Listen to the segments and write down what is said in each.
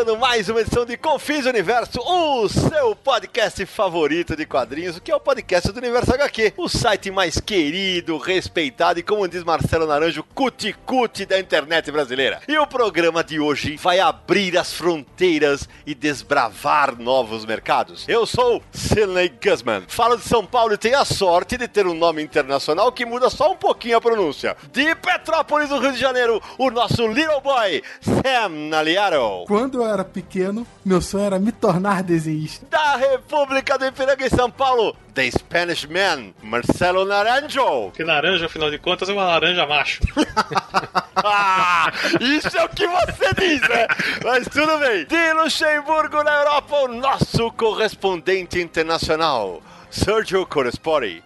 Começando mais uma edição de Confins Universo, o seu podcast favorito de quadrinhos, que é o podcast do Universo HQ, o site mais querido, respeitado e, como diz Marcelo Naranjo, cuti-cuti da internet brasileira. E o programa de hoje vai abrir as fronteiras e desbravar novos mercados. Eu sou Sidney Guzman, falo de São Paulo e tenho a sorte de ter um nome internacional que muda só um pouquinho a pronúncia. De Petrópolis, no Rio de Janeiro, o nosso Little Boy, Sam Naliaro. Quando eu era pequeno, meu sonho era me tornar desenhista. Da República do Ipiranga em São Paulo, The Spanish Man, Marcelo Naranjo. Que laranja, afinal de contas, é uma laranja macho. Ah, isso é o que você diz, né? Mas tudo bem. De Luxemburgo, na Europa, o nosso correspondente internacional, Sergio Correspori.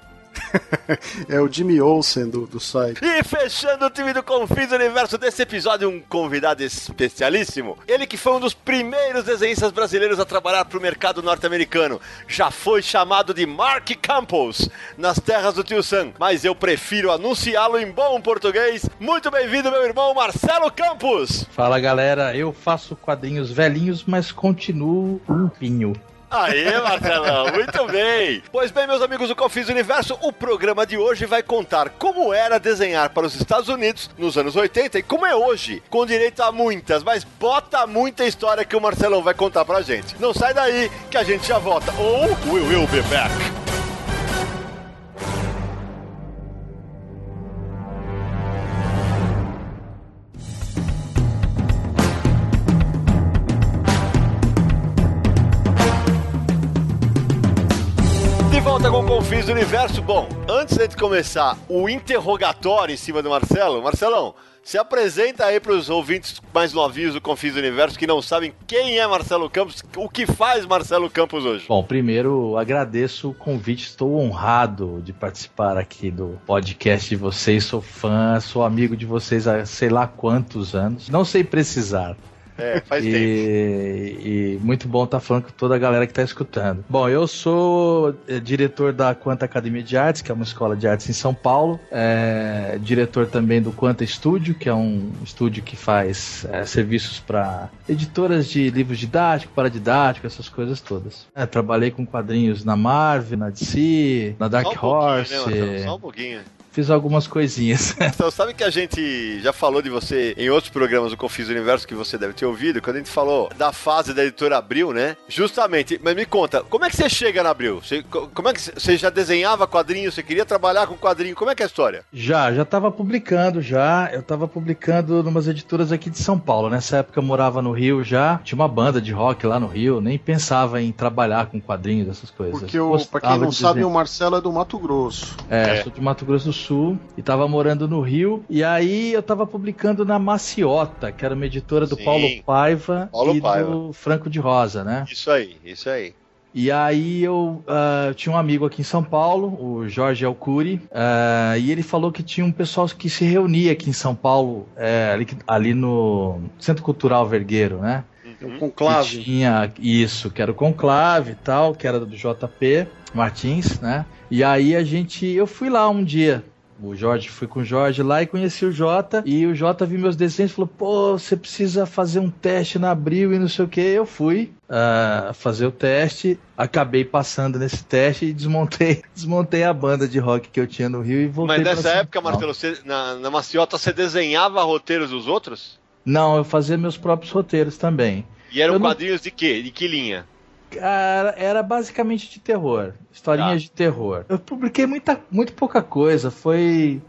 É o Jimmy Olsen do, do site. E fechando o time do Confins Universo desse episódio, um convidado especialíssimo. Ele que foi um dos primeiros desenhistas brasileiros a trabalhar para o mercado norte-americano. Já foi chamado de Mark Campos nas terras do Tio Sam, mas eu prefiro anunciá-lo em bom português. Muito bem-vindo, meu irmão Marcelo Campos. Fala galera, eu faço quadrinhos velhinhos, mas continuo limpinho. Aê, Marcelão, muito bem! Pois bem, meus amigos do Confis Universo, o programa de hoje vai contar como era desenhar para os Estados Unidos nos anos 80 e como é hoje, com direito a muitas, mas bota muita história que o Marcelão vai contar pra gente. Não sai daí que a gente já volta, ou we will be back. Volta com o Confins do Universo. Bom, antes de começar o interrogatório em cima do Marcelo, Marcelão, se apresenta aí para os ouvintes mais novinhos do Confins do Universo que não sabem quem é Marcelo Campos, o que faz Marcelo Campos hoje. Bom, primeiro agradeço o convite, estou honrado de participar aqui do podcast de vocês, sou fã, sou amigo de vocês há sei lá quantos anos, não sei precisar. É, faz tempo. E, e muito bom estar falando com toda a galera que está escutando. Bom, eu sou eh, diretor da Quanta Academia de Artes, que é uma escola de artes em São Paulo. É, diretor também do Quanta Studio, que é um estúdio que faz é, serviços para editoras de livros didáticos, para didático, essas coisas todas. É, trabalhei com quadrinhos na Marvel, na DC, na Dark Só um pouquinho, Horse. né? Só um pouquinho. Fiz algumas coisinhas. Então, sabe que a gente já falou de você em outros programas do Confis Universo que você deve ter ouvido, quando a gente falou da fase da editora Abril, né? Justamente, mas me conta, como é que você chega na Abril? Você, co- como é que você- já desenhava quadrinhos, você queria trabalhar com quadrinho? Como é que é a história? Já, já tava publicando já. Eu tava publicando numas editoras aqui de São Paulo. Nessa época eu morava no Rio já. Tinha uma banda de rock lá no Rio. Nem pensava em trabalhar com quadrinhos, essas coisas. Porque, o, pra quem não sabe, o Marcelo é do Mato Grosso. É, É. sou de Mato Grosso do Sul e tava morando no Rio. E aí eu tava publicando na Maciota, que era uma editora do Sim. Paulo Paiva Paulo e Paiva. do Franco de Rosa, né? Isso aí, isso aí. E aí eu ah, tinha um amigo aqui em São Paulo, o Jorge Alcuri, ah, e ele falou que tinha um pessoal que se reunia aqui em São Paulo, é, ali, ali no Centro Cultural Vergueiro, né? É Uhum. um conclave. Que tinha isso, que era o Conclave e tal, que era do JP Martins, né? E aí a gente, eu fui lá um dia. O Jorge, fui com o Jorge lá e conheci o Jota. E o Jota viu meus desenhos e falou: pô, você precisa fazer um teste na Abril e não sei o que. Eu fui ah, fazer o teste, acabei passando nesse teste e desmontei, desmontei a banda de rock que eu tinha no Rio e voltei Mas nessa época. Marcelo, você, na, na Maciota você desenhava roteiros dos outros? Não, eu fazia meus próprios roteiros também. E eram Eu não- quadrinhos de quê? De que linha? Cara, era basicamente de terror. Historinhas Tá. de terror. Eu publiquei muita, muito pouca coisa. Foi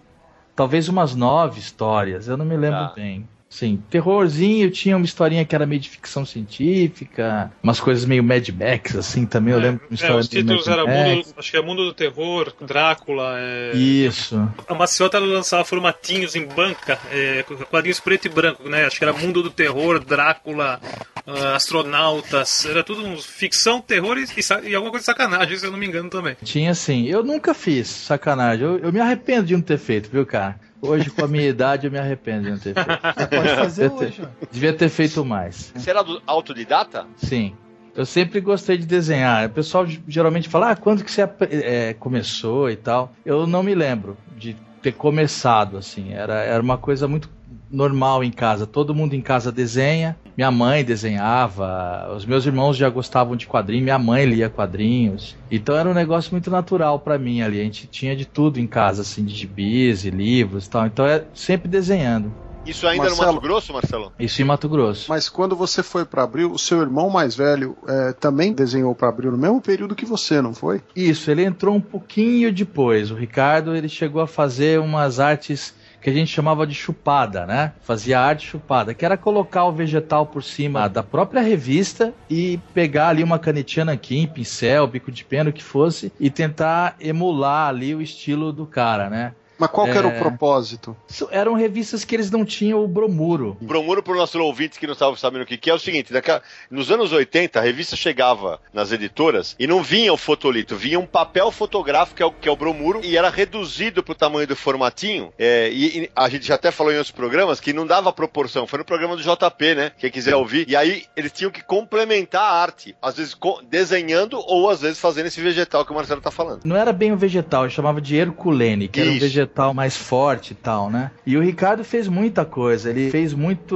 talvez umas nove histórias. Eu não me lembro Tá. bem. Sim, terrorzinho, tinha uma historinha que era meio de ficção científica, umas coisas meio Mad Max, assim, também eu lembro. É, os títulos eram mundo, acho que é Mundo do Terror, Drácula. É... Isso. A Maciota lançava formatinhos em banca, é, quadrinhos preto e branco, né? Acho que era Mundo do Terror, Drácula, uh, astronautas, era tudo ficção, terror e, e, alguma coisa de sacanagem, se eu não me engano também. Tinha sim. Eu nunca fiz sacanagem. Eu, eu me arrependo de não ter feito, viu, cara? Hoje, com a minha idade, eu me arrependo de não ter feito. Você pode fazer devia hoje. Ter, devia ter feito mais. Você era autodidata? Sim. Eu sempre gostei de desenhar. O pessoal geralmente fala, ah, quando que você é, começou e tal. Eu não me lembro de ter começado, assim. Era, era uma coisa muito normal em casa. Todo mundo em casa desenha. Minha mãe desenhava, os meus irmãos já gostavam de quadrinhos, minha mãe lia quadrinhos. Então era um negócio muito natural para mim ali. A gente tinha de tudo em casa, assim, de gibis e livros e tal. Então é sempre desenhando. Isso ainda Marcelo, no Mato Grosso, Marcelo? Isso em Mato Grosso. Mas quando você foi para Abril, o seu irmão mais velho é, também desenhou para Abril no mesmo período que você, não foi? Isso, ele entrou um pouquinho depois. O Ricardo, ele chegou a fazer umas artes que a gente chamava de chupada, né? Fazia arte chupada, que era colocar o vegetal por cima da própria revista e pegar ali uma canetinha nanquim, pincel, bico de pena, o que fosse, e tentar emular ali o estilo do cara, né? Mas qual é... era o é. propósito? Eram revistas que eles não tinham o bromuro. Bromuro, para os nossos ouvintes que não estavam sabendo o que, que é, é o seguinte: nos anos 80, a revista chegava nas editoras e não vinha o fotolito, vinha um papel fotográfico, que é o, que é o bromuro, e era reduzido para o tamanho do formatinho. É, e, e, a gente já até falou em outros programas que não dava proporção. Foi no programa do JP, né? Quem quiser ouvir. E aí eles tinham que complementar a arte, às vezes desenhando ou às vezes fazendo esse vegetal que o Marcelo está falando. Não era bem o vegetal, chamava de Herculene, que Isso. era um vegetal vegetal mais forte e tal, né? E o Ricardo fez muita coisa. Ele fez muito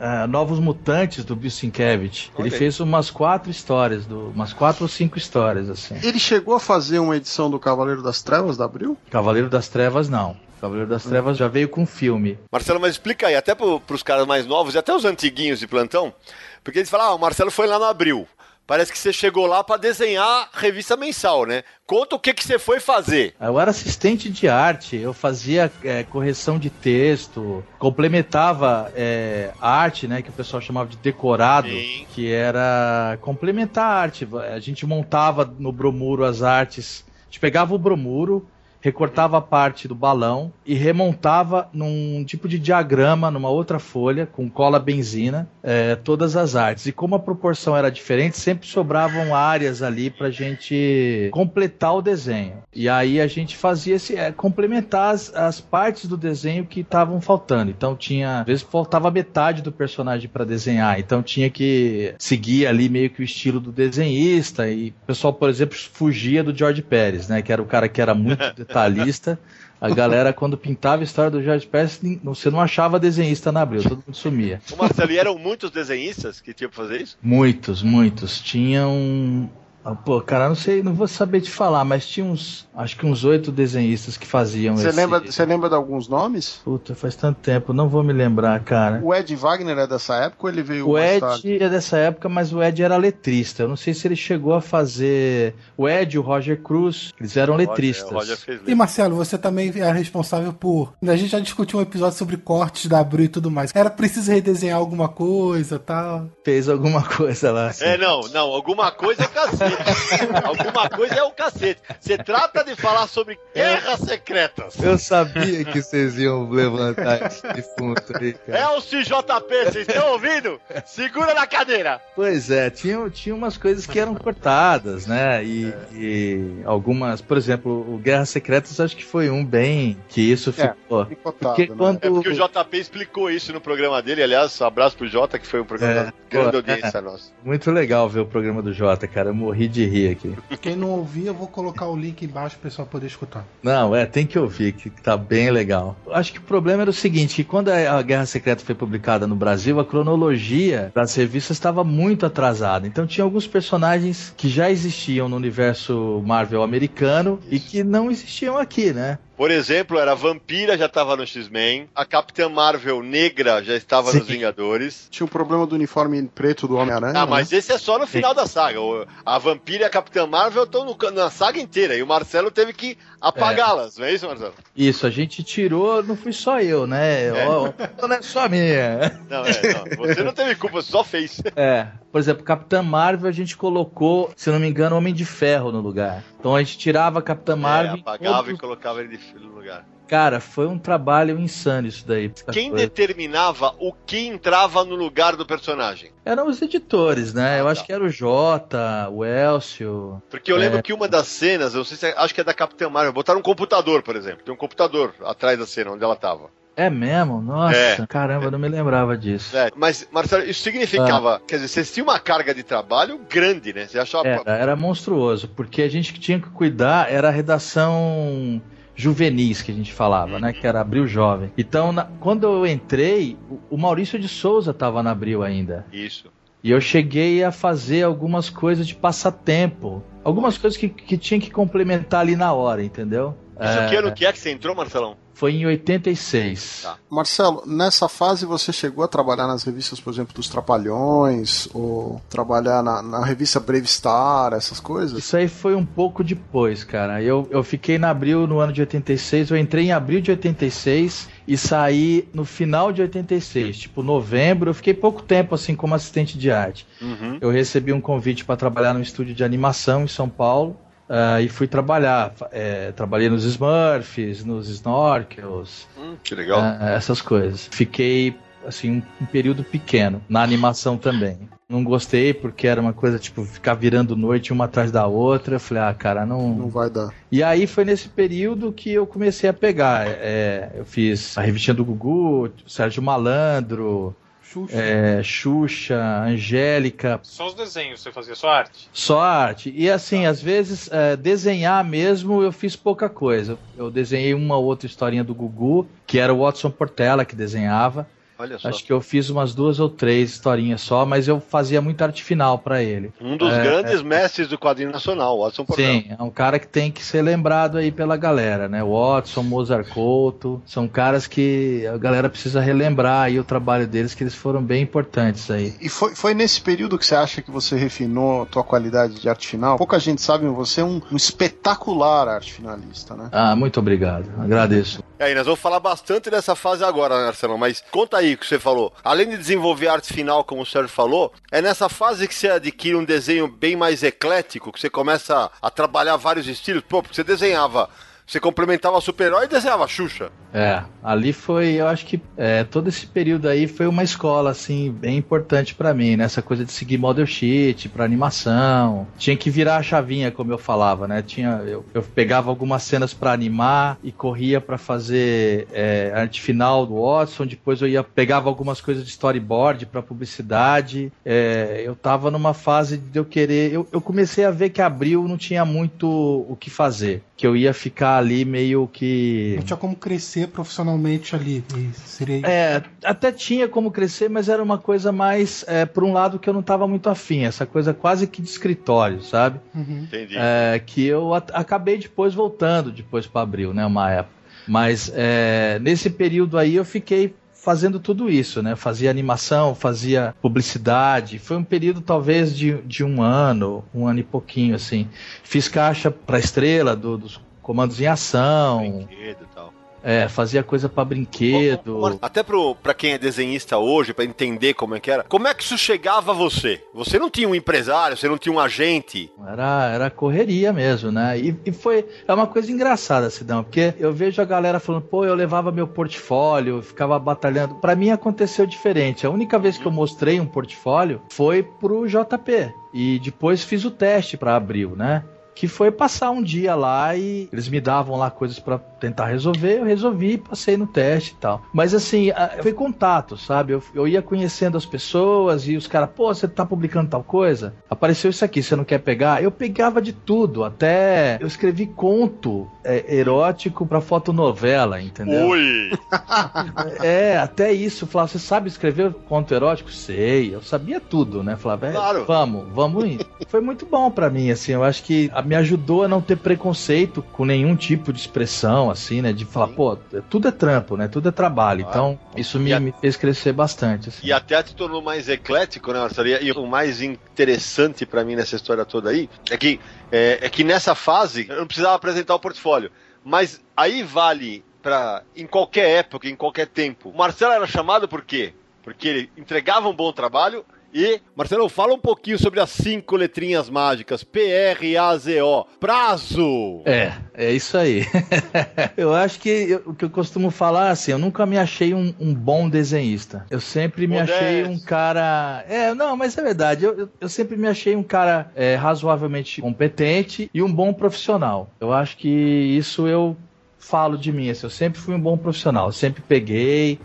uh, Novos Mutantes do Bill Sienkiewicz. Ele fez umas quatro histórias, do, umas quatro ou cinco histórias, assim. Ele chegou a fazer uma edição do Cavaleiro das Trevas da Abril? Cavaleiro das Trevas, não. Cavaleiro das Trevas já veio com filme. Marcelo, mas explica aí, até para os caras mais novos e até os antiguinhos de plantão, porque eles falam, ah, o Marcelo foi lá no Abril. Parece que você chegou lá para desenhar revista mensal, né? Conta o que, que você foi fazer. Eu era assistente de arte, eu fazia é, correção de texto, complementava é, arte, né? Que o pessoal chamava de decorado, Sim. que era complementar a arte. A gente montava no Bromuro as artes. A gente pegava o Bromuro, recortava a parte do balão e remontava num tipo de diagrama, numa outra folha, com cola benzina, é, todas as artes. E como a proporção era diferente, sempre sobravam áreas ali pra gente completar o desenho. E aí a gente fazia esse, é, complementar as, as, partes do desenho que estavam faltando. Então tinha, às vezes faltava metade do personagem para desenhar, então tinha que seguir ali meio que o estilo do desenhista. E o pessoal, por exemplo, fugia do George Pérez, né? Que era o cara que era muito detalhista. A galera, quando pintava a história do George Pérez, você não achava desenhista na Abril, todo mundo sumia. O Marcelo, e eram muitos desenhistas que tinham que fazer isso? Muitos, muitos. Tinham ah, pô, cara, não sei, não vou saber te falar, mas tinha uns, acho que uns oito desenhistas que faziam Você lembra, você lembra de alguns nomes? Puta, faz tanto tempo, não vou me lembrar, cara. O Ed Wagner é dessa época ou ele veio O Ed tarde? é dessa época, mas o Ed era letrista. Eu não sei se ele chegou a fazer o Ed, o Roger Cruz, eles eram Roger, letristas. Roger e Marcelo, você também é responsável por. A gente já discutiu um episódio sobre cortes da Abril e tudo mais. Era preciso redesenhar alguma coisa, tal. Fez alguma coisa lá. Assim. É, não, não, alguma coisa é cacete. Alguma coisa é o cacete. Você trata de falar sobre guerras secretas. Eu sabia que vocês iam levantar esse defunto aí, cara. É o CJP, vocês estão ouvindo? Segura na cadeira. Pois é, tinha, tinha umas coisas que eram cortadas, né? E, é. e algumas, por exemplo, o Guerras Secretas acho que foi um bem que isso é, ficou. É, porque né? quando... É porque o JP explicou isso no programa dele, aliás, um abraço pro Jota, que foi um programa é, da grande audiência é, nossa. Muito legal ver o programa do Jota, cara. Eu morri de rir aqui. Quem não ouvir, eu vou colocar o link embaixo para o pessoal poder escutar. Não, é, tem que ouvir, que tá bem legal. Acho que o problema era o seguinte, que quando a Guerra Secreta foi publicada no Brasil, a cronologia das revistas estava muito atrasada. Então tinha alguns personagens que já existiam no universo Marvel americano e que não existiam aqui, né? Por exemplo, era a Vampira já estava no X-Men, a Capitã Marvel negra já estava Sim. nos Vingadores. Tinha o problema do uniforme preto do Homem-Aranha. Ah, né? mas esse é só no final da saga. A Vampira e a Capitã Marvel estão no- na saga inteira. E o Marcelo teve que apagá-las, não é isso, Marcelo? Isso, a gente tirou, não fui só eu, né? É. Ó, não é só minha. Não, é, não. Você não teve culpa, você só fez. É, por exemplo, Capitã Marvel a gente colocou, se eu não me engano, Homem de Ferro no lugar. Então a gente tirava a Capitã Marvel. É, apagava e colocava ele de- no lugar. Cara, foi um trabalho insano isso daí. Quem Foi- determinava o que entrava no lugar do personagem? Eram os editores, né? Ah, eu tá. acho que era o Jota, o Elcio. Porque eu lembro É. que uma das cenas, eu não sei se é, acho que é da Capitã Marvel, botaram um computador, por exemplo. Tem um computador atrás da cena onde ela tava. É mesmo? Nossa, É. caramba, eu não me lembrava disso. É, mas, Marcelo, isso significava, quer dizer, vocês tinham uma carga de trabalho grande, né? Você achava. Era, era monstruoso, porque a gente que tinha que cuidar era a redação juvenis que a gente falava, né? Que era Abril Jovem. Então, na- quando eu entrei, o- o Maurício de Souza estava na Abril ainda. Isso. E eu cheguei a fazer algumas coisas de passatempo. Algumas coisas que, que tinha que complementar ali na hora, entendeu? Isso É, que ano que é que você entrou, Marcelão? Foi em 86. Tá. Marcelo, nessa fase você chegou a trabalhar nas revistas, por exemplo, dos Trapalhões, ou trabalhar na, na revista Brave Star, essas coisas? Isso aí foi um pouco depois, cara. Eu, eu fiquei na abril no ano de 86, eu entrei em abril de 86 e saí no final de 86, tipo novembro. Eu fiquei pouco tempo assim como assistente de arte. Uhum. Eu recebi um convite para trabalhar no estúdio de animação em São Paulo. Ah, e fui trabalhar. É, trabalhei nos Smurfs, nos Snorkels, Hum, que legal. ah, essas coisas. Fiquei assim um, um período pequeno na animação também. Não gostei porque era uma coisa tipo ficar virando noite uma atrás da outra. Eu falei, ah, cara, não. Não vai dar. E aí foi nesse período que eu comecei a pegar. É, eu fiz a revistinha do Gugu, Sérgio Malandro, Xuxa. é, Xuxa, Angélica, Só os desenhos você fazia, só arte. só arte. E assim, às vezes, é, desenhar mesmo, eu fiz pouca coisa. Eu desenhei uma ou outra historinha do Gugu, que era o Watson Portela que desenhava. Olha só. Acho que eu fiz umas duas ou três historinhas só, mas eu fazia muita arte final pra ele. Um dos É, grandes mestres do quadrinho nacional, Watson Portela. Sim, é um cara que tem que ser lembrado aí pela galera, né? Watson, Mozart Couto, são caras que a galera precisa relembrar aí o trabalho deles, que eles foram bem importantes aí. E foi, foi nesse período que você acha que você refinou a tua qualidade de arte final? Pouca gente sabe, você é um, um espetacular arte finalista, né? Ah, muito obrigado, agradeço. E aí, nós vamos falar bastante dessa fase agora, né, Marcelão? Mas conta aí que você falou. Além de desenvolver arte final, como o Sérgio falou, é nessa fase que você adquire um desenho bem mais eclético, que você começa a trabalhar vários estilos. Pô, porque você desenhava, você complementava super-herói e desenhava Xuxa. É, ali foi, eu acho que é, todo esse período aí foi uma escola, assim, bem importante pra mim, né? Essa coisa de seguir model sheet pra animação. Tinha que virar a chavinha, como eu falava, né? Tinha, eu, eu pegava algumas cenas pra animar e corria pra fazer é, arte final do Watson. Depois eu ia pegava algumas coisas de storyboard pra publicidade. É, eu tava numa fase de eu querer. Eu, eu comecei a ver que abril não tinha muito o que fazer. Que eu ia ficar ali meio que. Não tinha como crescer profissionalmente ali. Seria isso. É, até tinha como crescer, mas era uma coisa mais, é, por um lado, que eu não estava muito afim, essa coisa quase que de escritório, sabe? Uhum. Entendi. É, que eu acabei depois voltando depois para abril, né, uma época. Mas é, nesse período aí eu fiquei fazendo tudo isso, né? Fazia animação, fazia publicidade. Foi um período talvez de, de um ano, um ano e pouquinho, assim. Fiz caixa para estrela do- dos comandos em ação. Brinquedo e tal. É, fazia coisa para brinquedo. Até pro, pra quem é desenhista hoje, pra entender como é que era, como é que isso chegava a você? Você não tinha um empresário, você não tinha um agente. Era, era correria mesmo, né? E, e foi. É uma coisa engraçada, Sidão, porque eu vejo a galera falando, pô, eu levava meu portfólio, ficava batalhando. Pra mim aconteceu diferente. A única vez que eu mostrei um portfólio foi pro JP. E depois fiz o teste pra abril, né? Que foi passar um dia lá e eles me davam lá coisas pra tentar resolver, eu resolvi, passei no teste e tal. Mas assim, foi contato, sabe? Eu, eu ia conhecendo as pessoas e os caras, pô, você tá publicando tal coisa? Apareceu isso aqui, você não quer pegar? Eu pegava de tudo, até eu escrevi conto é, erótico pra fotonovela, entendeu? Ui! É, até isso. Falava, você sabe escrever conto erótico? Sei, eu sabia tudo, né? Falava, é, Claro. vamos, vamos ir. Foi muito bom pra mim, assim. Eu acho que a me ajudou a não ter preconceito com nenhum tipo de expressão, assim, né? De falar, Sim. pô, tudo é trampo, né? Tudo é trabalho. Claro. Então, isso me, a- me fez crescer bastante. Assim. E até te tornou mais eclético, né, Marcelo? E o mais interessante pra mim nessa história toda aí é que, é, é que nessa fase eu não precisava apresentar o portfólio. Mas aí vale para em qualquer época, em qualquer tempo. O Marcelo era chamado por quê? Porque ele entregava um bom trabalho e. Marcelo, fala um pouquinho sobre as cinco letrinhas mágicas: P-R-A-Z-O. Prazo! É, é isso aí. eu acho que eu- o que eu costumo falar assim, eu nunca me achei um, um bom desenhista. Eu sempre me achei um cara. É, não, mas é verdade. Eu, eu, eu sempre me achei um cara é, razoavelmente competente e um bom profissional. Eu acho que isso eu falo de mim. Assim, eu sempre fui um bom profissional. Eu sempre peguei.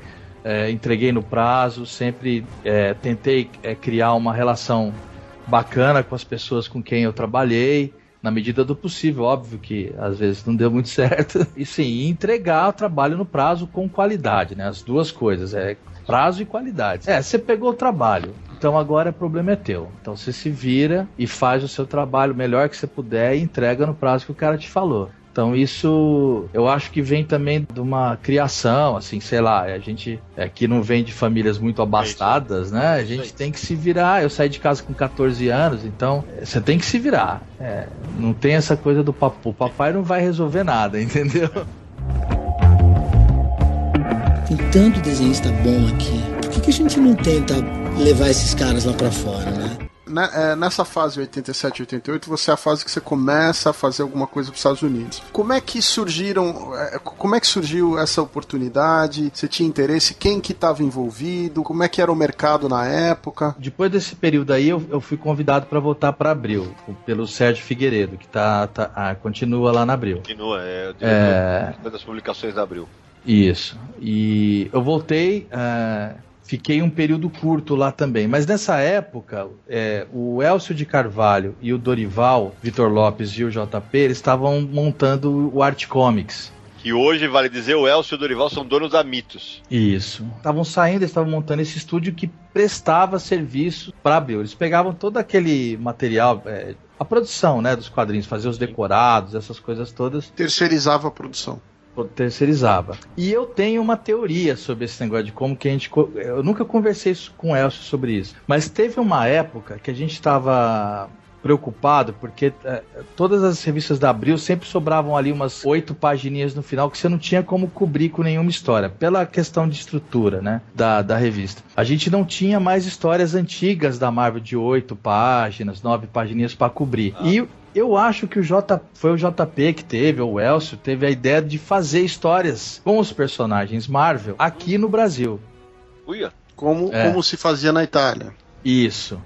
É, entreguei no prazo, sempre é, tentei é, criar uma relação bacana com as pessoas com quem eu trabalhei, na medida do possível. Óbvio que às vezes não deu muito certo. E sim, entregar o trabalho no prazo com qualidade, né? As duas coisas, é prazo e qualidade. É, você pegou o trabalho. Então agora o problema é teu. Então você se vira e faz o seu trabalho melhor que você puder e entrega no prazo que o cara te falou. Então isso eu acho que vem também de uma criação, assim, sei lá, a gente é, que não vem de famílias muito abastadas, né? A gente tem que se virar. Eu saí de casa com 14 anos, então é, você tem que se virar. É, não tem essa coisa do papo. O papai não vai resolver nada, entendeu? Tem tanto desenhista bom aqui. Por que, que a gente não tenta levar esses caras lá pra fora, né? Ne- é, nessa fase 87 88, você é a fase que você começa a fazer alguma coisa para os Estados Unidos. Como é que surgiram, é, como é que surgiu essa oportunidade? Você tinha interesse? Quem que estava envolvido? Como é que era o mercado na época? Depois desse período aí, eu, eu fui convidado para voltar para Abril, pelo Sérgio Figueiredo, que tá, tá- ah, continua lá na Abril. Continua, é É. diretor das publicações da Abril. Isso. E eu voltei, ah, fiquei um período curto lá também. Mas nessa época, é, o Elcio de Carvalho e o Dorival, Vitor Lopes e o JP, eles estavam montando o Art Comics. Que hoje, vale dizer, o Elcio e o Dorival são donos da Mitos. Isso. Estavam saindo, eles estavam montando esse estúdio que prestava serviço para Abril. Eles pegavam todo aquele material, é, a produção né, dos quadrinhos, fazer os decorados, essas coisas todas. Terceirizava a produção. Terceirizava. E eu tenho uma teoria sobre esse negócio de como que a gente. Eu nunca conversei com o Elcio sobre isso. Mas teve uma época que a gente estava preocupado porque eh, todas as revistas da Abril sempre sobravam ali umas oito pagininhas no final que você não tinha como cobrir com nenhuma história, pela questão de estrutura, né, da, da revista. A gente não tinha mais histórias antigas da Marvel de oito páginas, nove pagininhas para cobrir. E eu acho que o J foi o JP que teve, ou o Elcio, teve a ideia de fazer histórias com os personagens Marvel aqui no Brasil. Uia. Como, É. como se fazia na Itália. Isso.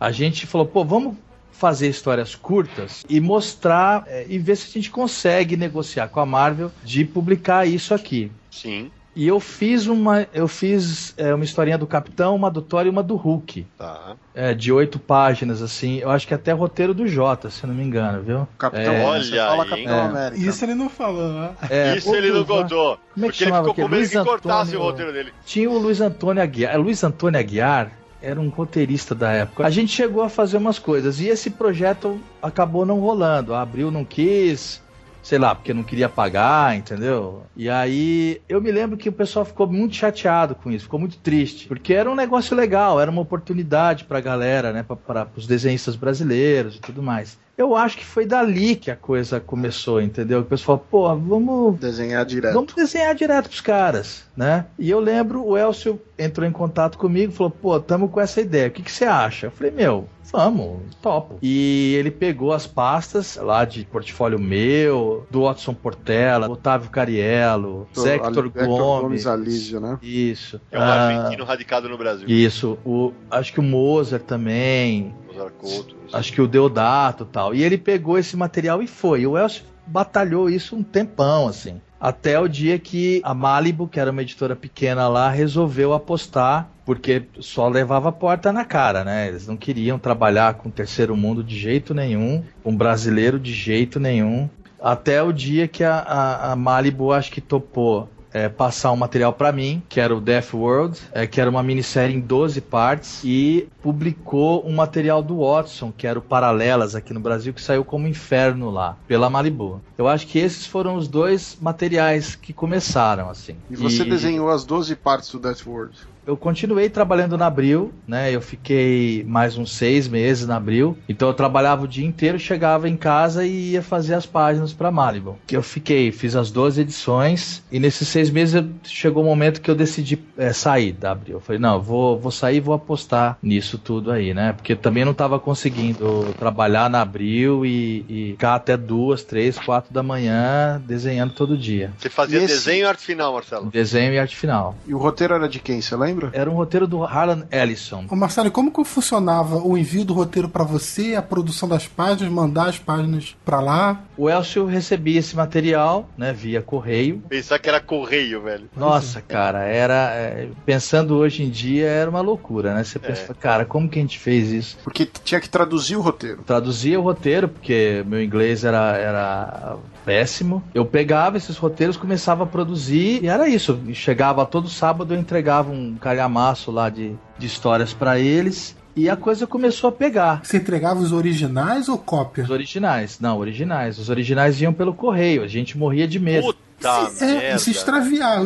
A gente falou, pô, vamos fazer histórias curtas e mostrar é, e ver se a gente consegue negociar com a Marvel de publicar isso aqui. Sim, E eu fiz uma, eu fiz é, uma historinha do Capitão, uma do Thor e uma do Hulk, tá. é, de oito páginas assim. Eu acho que até roteiro do Jota, se não me engano, viu? Capitão, É. Olha fala aí, Capitão hein? América. Isso ele não falou, né? É, Isso ele não contou. Como é que porque ele ficou com medo que cortasse o roteiro dele. Tinha o Luiz Antônio Aguiar. Luiz Antônio Aguiar era um roteirista da época. A gente chegou a fazer umas coisas e esse projeto acabou não rolando. A Abril não quis, sei lá, porque não queria pagar, entendeu? E aí eu me lembro que o pessoal ficou muito chateado com isso, ficou muito triste, porque era um negócio legal, era uma oportunidade pra galera, né, para os desenhistas brasileiros e tudo mais. Eu acho que foi dali que a coisa começou, entendeu? O pessoal, pô, vamos Desenhar direto. Vamos desenhar direto pros caras, né? E eu lembro, o Elcio entrou em contato comigo e falou, pô, tamo com essa ideia, o que, que você acha? Eu falei, meu, vamos, topo. E ele pegou as pastas lá de portfólio meu, do Watson Portela, Otávio Cariello, Zé Hector Hector Gomes. Gomes Alísio, né? Isso. É um Ah, argentino radicado no Brasil. Isso, o, acho que o Mozart também, Mozart Couto, isso. acho que o Deodato e tal. E ele pegou esse material e foi. E o Elcio batalhou isso um tempão, assim. Até o dia que a Malibu, que era uma editora pequena lá, resolveu apostar, porque só levava a porta na cara, né? Eles não queriam trabalhar com o terceiro mundo de jeito nenhum, com brasileiro de jeito nenhum. Até o dia que a, a, a Malibu acho que topou é, passar um material para mim, que era o Death World, é, que era uma minissérie em 12 partes, e publicou um material do Watson, que era o Paralelas aqui no Brasil, que saiu como Inferno lá, pela Malibu. Eu acho que esses foram os dois materiais que começaram, assim. E você desenhou as 12 partes do Death World? Eu continuei trabalhando na Abril, né? Eu fiquei mais uns seis meses na Abril. Então eu trabalhava o dia inteiro, chegava em casa e ia fazer as páginas para Malibu. Que eu fiquei, fiz as 12 edições e nesses seis meses chegou o um momento que eu decidi é, sair da Abril. Eu falei, não, vou, vou sair e vou apostar nisso tudo aí, né? Porque também não estava conseguindo trabalhar na Abril e, e, ficar até duas, três, quatro da manhã desenhando todo dia. Você fazia esse... desenho e arte final, Marcelo? Desenho e arte final. E o roteiro era de quem, você lembra? Lembra? Era um roteiro do Harlan Ellison. Ô Marcelo, como que funcionava o envio do roteiro para você, a produção das páginas, mandar as páginas para lá? O Elcio recebia esse material, né, via correio. Pensar que era correio, velho. Nossa, cara, era. É, pensando hoje em dia, era uma loucura, né? Você pensa, é. cara, como que a gente fez isso? Porque tinha que traduzir o roteiro. Traduzia o roteiro, porque meu inglês era, era péssimo. Eu pegava esses roteiros, começava a produzir e era isso. Chegava todo sábado, eu entregava um calhamaço lá de, de histórias para eles. E a coisa começou a pegar. Você entregava os originais ou cópia? Os originais, não, originais. Os originais iam pelo correio, a gente morria de medo. Puta se, é, se extraviar,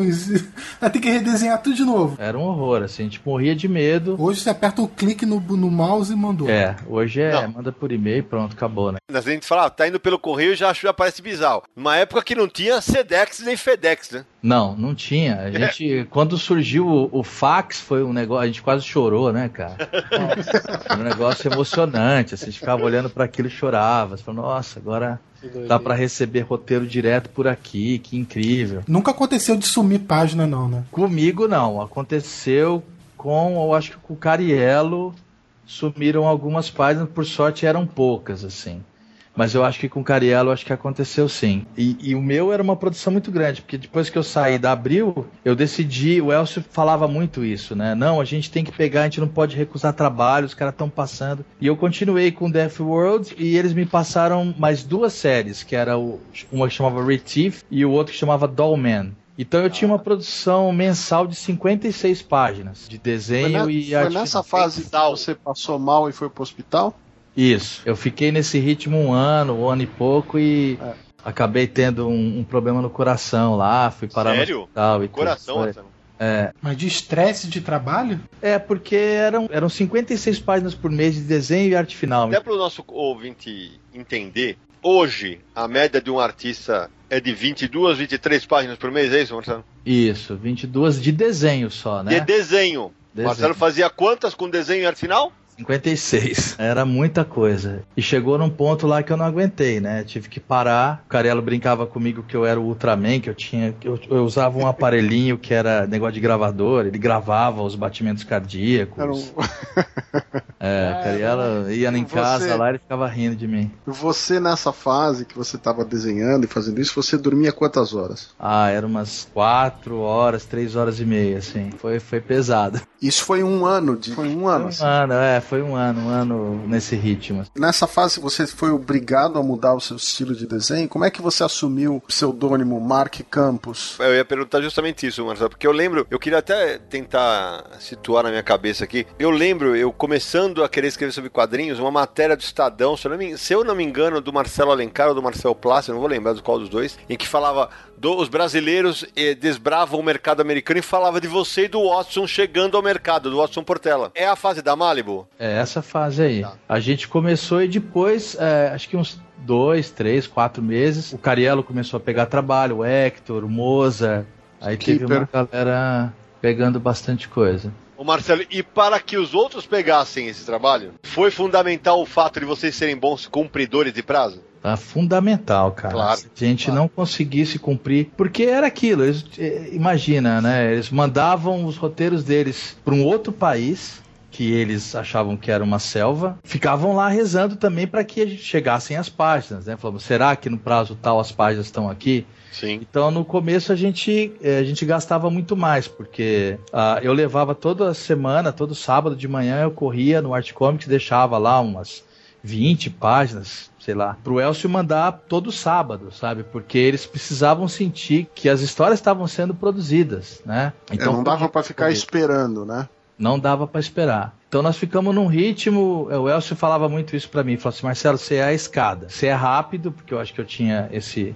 vai ter que redesenhar tudo de novo. Era um horror, assim, a gente morria de medo. Hoje você aperta o clique no, no mouse e mandou. É, hoje é, não. manda por e-mail pronto, acabou, né? A gente fala, ah, tá indo pelo correio já já parece bizarro. Uma época que não tinha Sedex nem FedEx, né? Não, não tinha. A gente, é. quando surgiu o, o, fax, foi um negócio, a gente quase chorou, né, cara? Foi um negócio emocionante, assim, a gente ficava olhando para aquilo e chorava. Você falou, nossa, agora Dá para receber roteiro direto por aqui, que incrível. Nunca aconteceu de sumir página, não, né? Comigo não. Aconteceu com, eu acho que com o Cariello sumiram algumas páginas, por sorte eram poucas, assim. Mas eu acho que com Cariello acho que aconteceu sim. E, e, o meu era uma produção muito grande, porque depois que eu saí da Abril, eu decidi, o Elcio falava muito isso, né? Não, a gente tem que pegar, a gente não pode recusar trabalho, os caras estão passando. E eu continuei com Death World e eles me passaram mais duas séries, que era o, uma que chamava Retief e o outro que chamava Dollman. Então eu tinha uma produção mensal de 56 páginas de desenho foi e arte. Foi nessa fase que você passou mal e foi pro hospital? Isso. Eu fiquei nesse ritmo um ano, um ano e pouco e é. acabei tendo um, um, problema no coração lá, fui parar Sério? no hospital e coração, tudo. É. Mas de estresse de trabalho? É, porque eram, eram 56 páginas por mês de desenho e arte final. Até para o nosso ouvinte entender, hoje a média de um artista é de 22, 23 páginas por mês, é isso, Marcelo? Isso, 22 de desenho só, né? De desenho. desenho. Marcelo fazia quantas com desenho e arte final? 56. Era muita coisa. E chegou num ponto lá que eu não aguentei, né? Tive que parar. O Carelo brincava comigo que eu era o Ultraman, que eu tinha. Eu, eu usava um aparelhinho que era negócio de gravador, ele gravava os batimentos cardíacos. Era um... é, o Carelo ia em casa lá e ficava rindo de mim. Você, nessa fase que você estava desenhando e fazendo isso, você dormia quantas horas? Ah, era umas 4 horas, 3 horas e meia, assim. Foi, foi pesado. Isso foi um ano de. Foi um ano. Foi um assim. ano, é foi um ano, um ano nesse ritmo. Nessa fase você foi obrigado a mudar o seu estilo de desenho? Como é que você assumiu o pseudônimo Mark Campos? Eu ia perguntar justamente isso, Marcelo, porque eu lembro, eu queria até tentar situar na minha cabeça aqui. Eu lembro, eu começando a querer escrever sobre quadrinhos, uma matéria do Estadão, se eu não me, se eu não me engano, do Marcelo Alencar ou do Marcelo Plácido, não vou lembrar do qual dos dois, em que falava do, os brasileiros eh, desbravam o mercado americano e falava de você e do Watson chegando ao mercado, do Watson Portela. É a fase da Malibu? É essa fase aí. Tá. A gente começou e depois, é, acho que uns dois, três, quatro meses, o Cariello começou a pegar trabalho, o Hector, o Mozart. Aí Keeper. teve uma galera pegando bastante coisa. O Marcelo, e para que os outros pegassem esse trabalho, foi fundamental o fato de vocês serem bons cumpridores de prazo? Tá fundamental, cara. Claro, Se a gente claro. não conseguisse cumprir, porque era aquilo, eles, eh, imagina, né? Eles mandavam os roteiros deles para um outro país, que eles achavam que era uma selva, ficavam lá rezando também para que chegassem as páginas, né? Falavam, será que no prazo tal as páginas estão aqui? Sim. Então no começo a gente, eh, a gente gastava muito mais, porque uh, eu levava toda semana, todo sábado de manhã eu corria no Art Comics, deixava lá umas 20 páginas, sei lá, pro Elcio mandar todo sábado, sabe? Porque eles precisavam sentir que as histórias estavam sendo produzidas, né? Então é, não dava para ficar esperando, né? Não dava para esperar. Então nós ficamos num ritmo. O Elcio falava muito isso para mim. Falou assim: Marcelo, você é a escada. Você é rápido, porque eu acho que eu tinha esse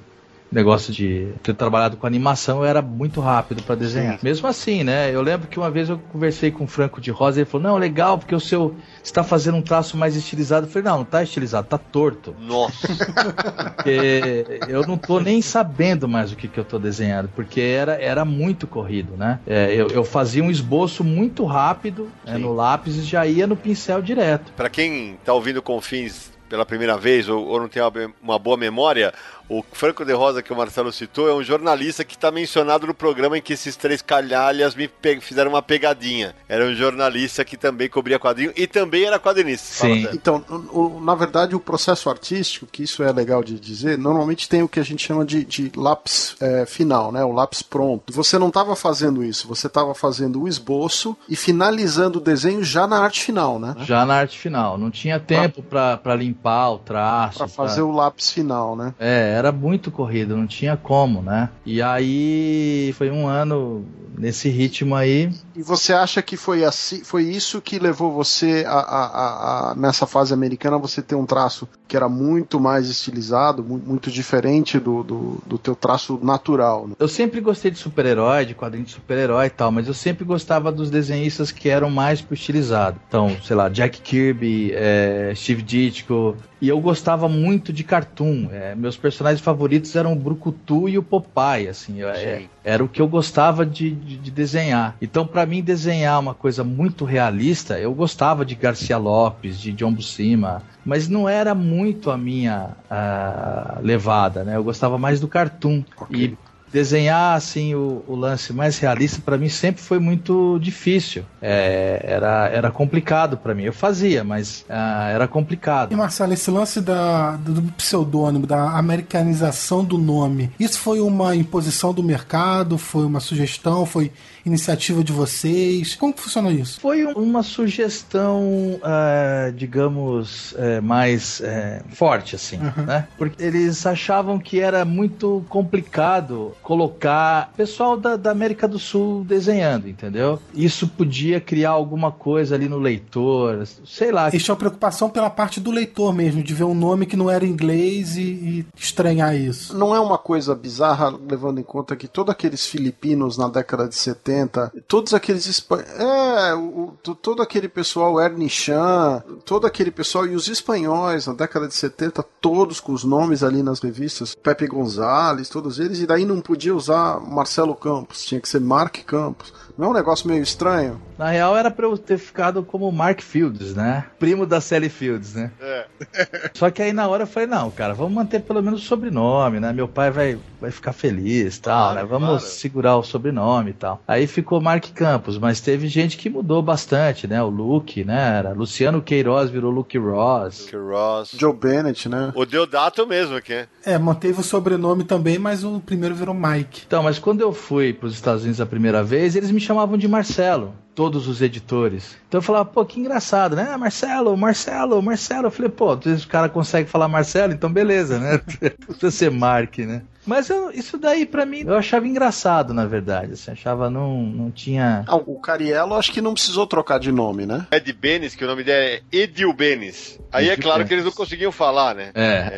negócio de ter trabalhado com animação, eu era muito rápido para desenhar. Sim. Mesmo assim, né? Eu lembro que uma vez eu conversei com o Franco de Rosa e ele falou: Não, legal, porque o seu está fazendo um traço mais estilizado. Eu falei: Não, não tá estilizado, tá torto. Nossa! porque eu não tô nem sabendo mais o que, que eu tô desenhando, porque era, era muito corrido, né? É, eu, eu, fazia um esboço muito rápido né, no lápis e já ia no pincel direto. Para quem tá ouvindo Confins pela primeira vez ou, ou não tem uma, uma boa memória, o Franco de Rosa, que o Marcelo citou, é um jornalista que está mencionado no programa em que esses três calhalhas me fizeram uma pegadinha. Era um jornalista que também cobria quadrinho e também era quadrinista. Sim. Então, o, na verdade, o processo artístico, que isso é legal de dizer, normalmente tem o que a gente chama de, de lápis é, final, né? O lápis pronto. Você não estava fazendo isso, você estava fazendo o esboço e finalizando o desenho já na arte final, né? Já na arte final. Não tinha tempo para limpar o traço. Para fazer pra... o lápis final, né? É, era muito corrido, não tinha como, né? E aí foi um ano nesse ritmo aí. E você acha que foi assim, foi isso que levou você a, a, a, nessa fase americana você ter um traço que era muito mais estilizado, muito, diferente do, do, do, teu traço natural? Né? Eu sempre gostei de super-herói, de quadrinho de super-herói e tal, mas eu sempre gostava dos desenhistas que eram mais pro estilizado. Então, sei lá, Jack Kirby, é, Steve Ditko, e eu gostava muito de cartoon. É, meus personagens favoritos eram o Brucutu e o Popeye, assim. É, era o que eu gostava de, de, de desenhar. Então, para mim, desenhar uma coisa muito realista, eu gostava de Garcia Lopes, de John Buscema, mas não era muito a minha uh, levada, né? Eu gostava mais do cartoon. Okay. E desenhar assim o, o lance mais realista para mim sempre foi muito difícil. É, era, era complicado para mim. Eu fazia, mas uh, era complicado. E Marcelo, esse lance da, do pseudônimo, da americanização do nome, isso foi uma imposição do mercado? Foi uma sugestão? Foi iniciativa de vocês? Como que funciona isso? Foi uma sugestão, uh, digamos, uh, mais uh, forte, assim, uhum. né? Porque eles achavam que era muito complicado colocar pessoal da, da, América do Sul desenhando, entendeu? Isso podia criar alguma coisa ali no leitor, sei lá. Eles tinham preocupação pela parte do leitor mesmo, de ver um nome que não era inglês e, e estranhar isso. Não é uma coisa bizarra, levando em conta que todos aqueles filipinos na década de 70, todos aqueles espanhóis. É, o, todo aquele pessoal, Ernie Chan, todo aquele pessoal e os espanhóis na década de 70, todos com os nomes ali nas revistas, Pepe Gonzalez, todos eles, e daí não podia usar Marcelo Campos, tinha que ser Mark Campos. Não é um negócio meio estranho? Na real era pra eu ter ficado como Mark Fields, né? Primo da Sally Fields, né? É. Só que aí na hora eu falei, não, cara, vamos manter pelo menos o sobrenome, né? Meu pai vai, vai ficar feliz e tal, claro, né? Vamos claro. segurar o sobrenome e tal. Aí ficou Mark Campos, mas teve gente que mudou bastante, né? O Luke, né? Era Luciano Queiroz virou Luke Ross. Luke Ross. Joe Bennett, né? O Deodato mesmo aqui. É, manteve o sobrenome também, mas o primeiro virou Mike. Então, mas quando eu fui para os Estados Unidos a primeira vez, eles me chamavam de Marcelo, todos os editores. Então eu falava, pô, que engraçado, né? Marcelo, Marcelo, Marcelo. Eu falei, pô, o cara consegue falar Marcelo, então beleza, né? Precisa ser Mark, né? Mas eu, isso daí, para mim, eu achava engraçado, na verdade. Assim, achava não, não tinha. Ah, o Cariello acho que não precisou trocar de nome, né? Ed Benes, que o nome dele é Edil Benes. Aí é claro que eles não conseguiam falar, né? É.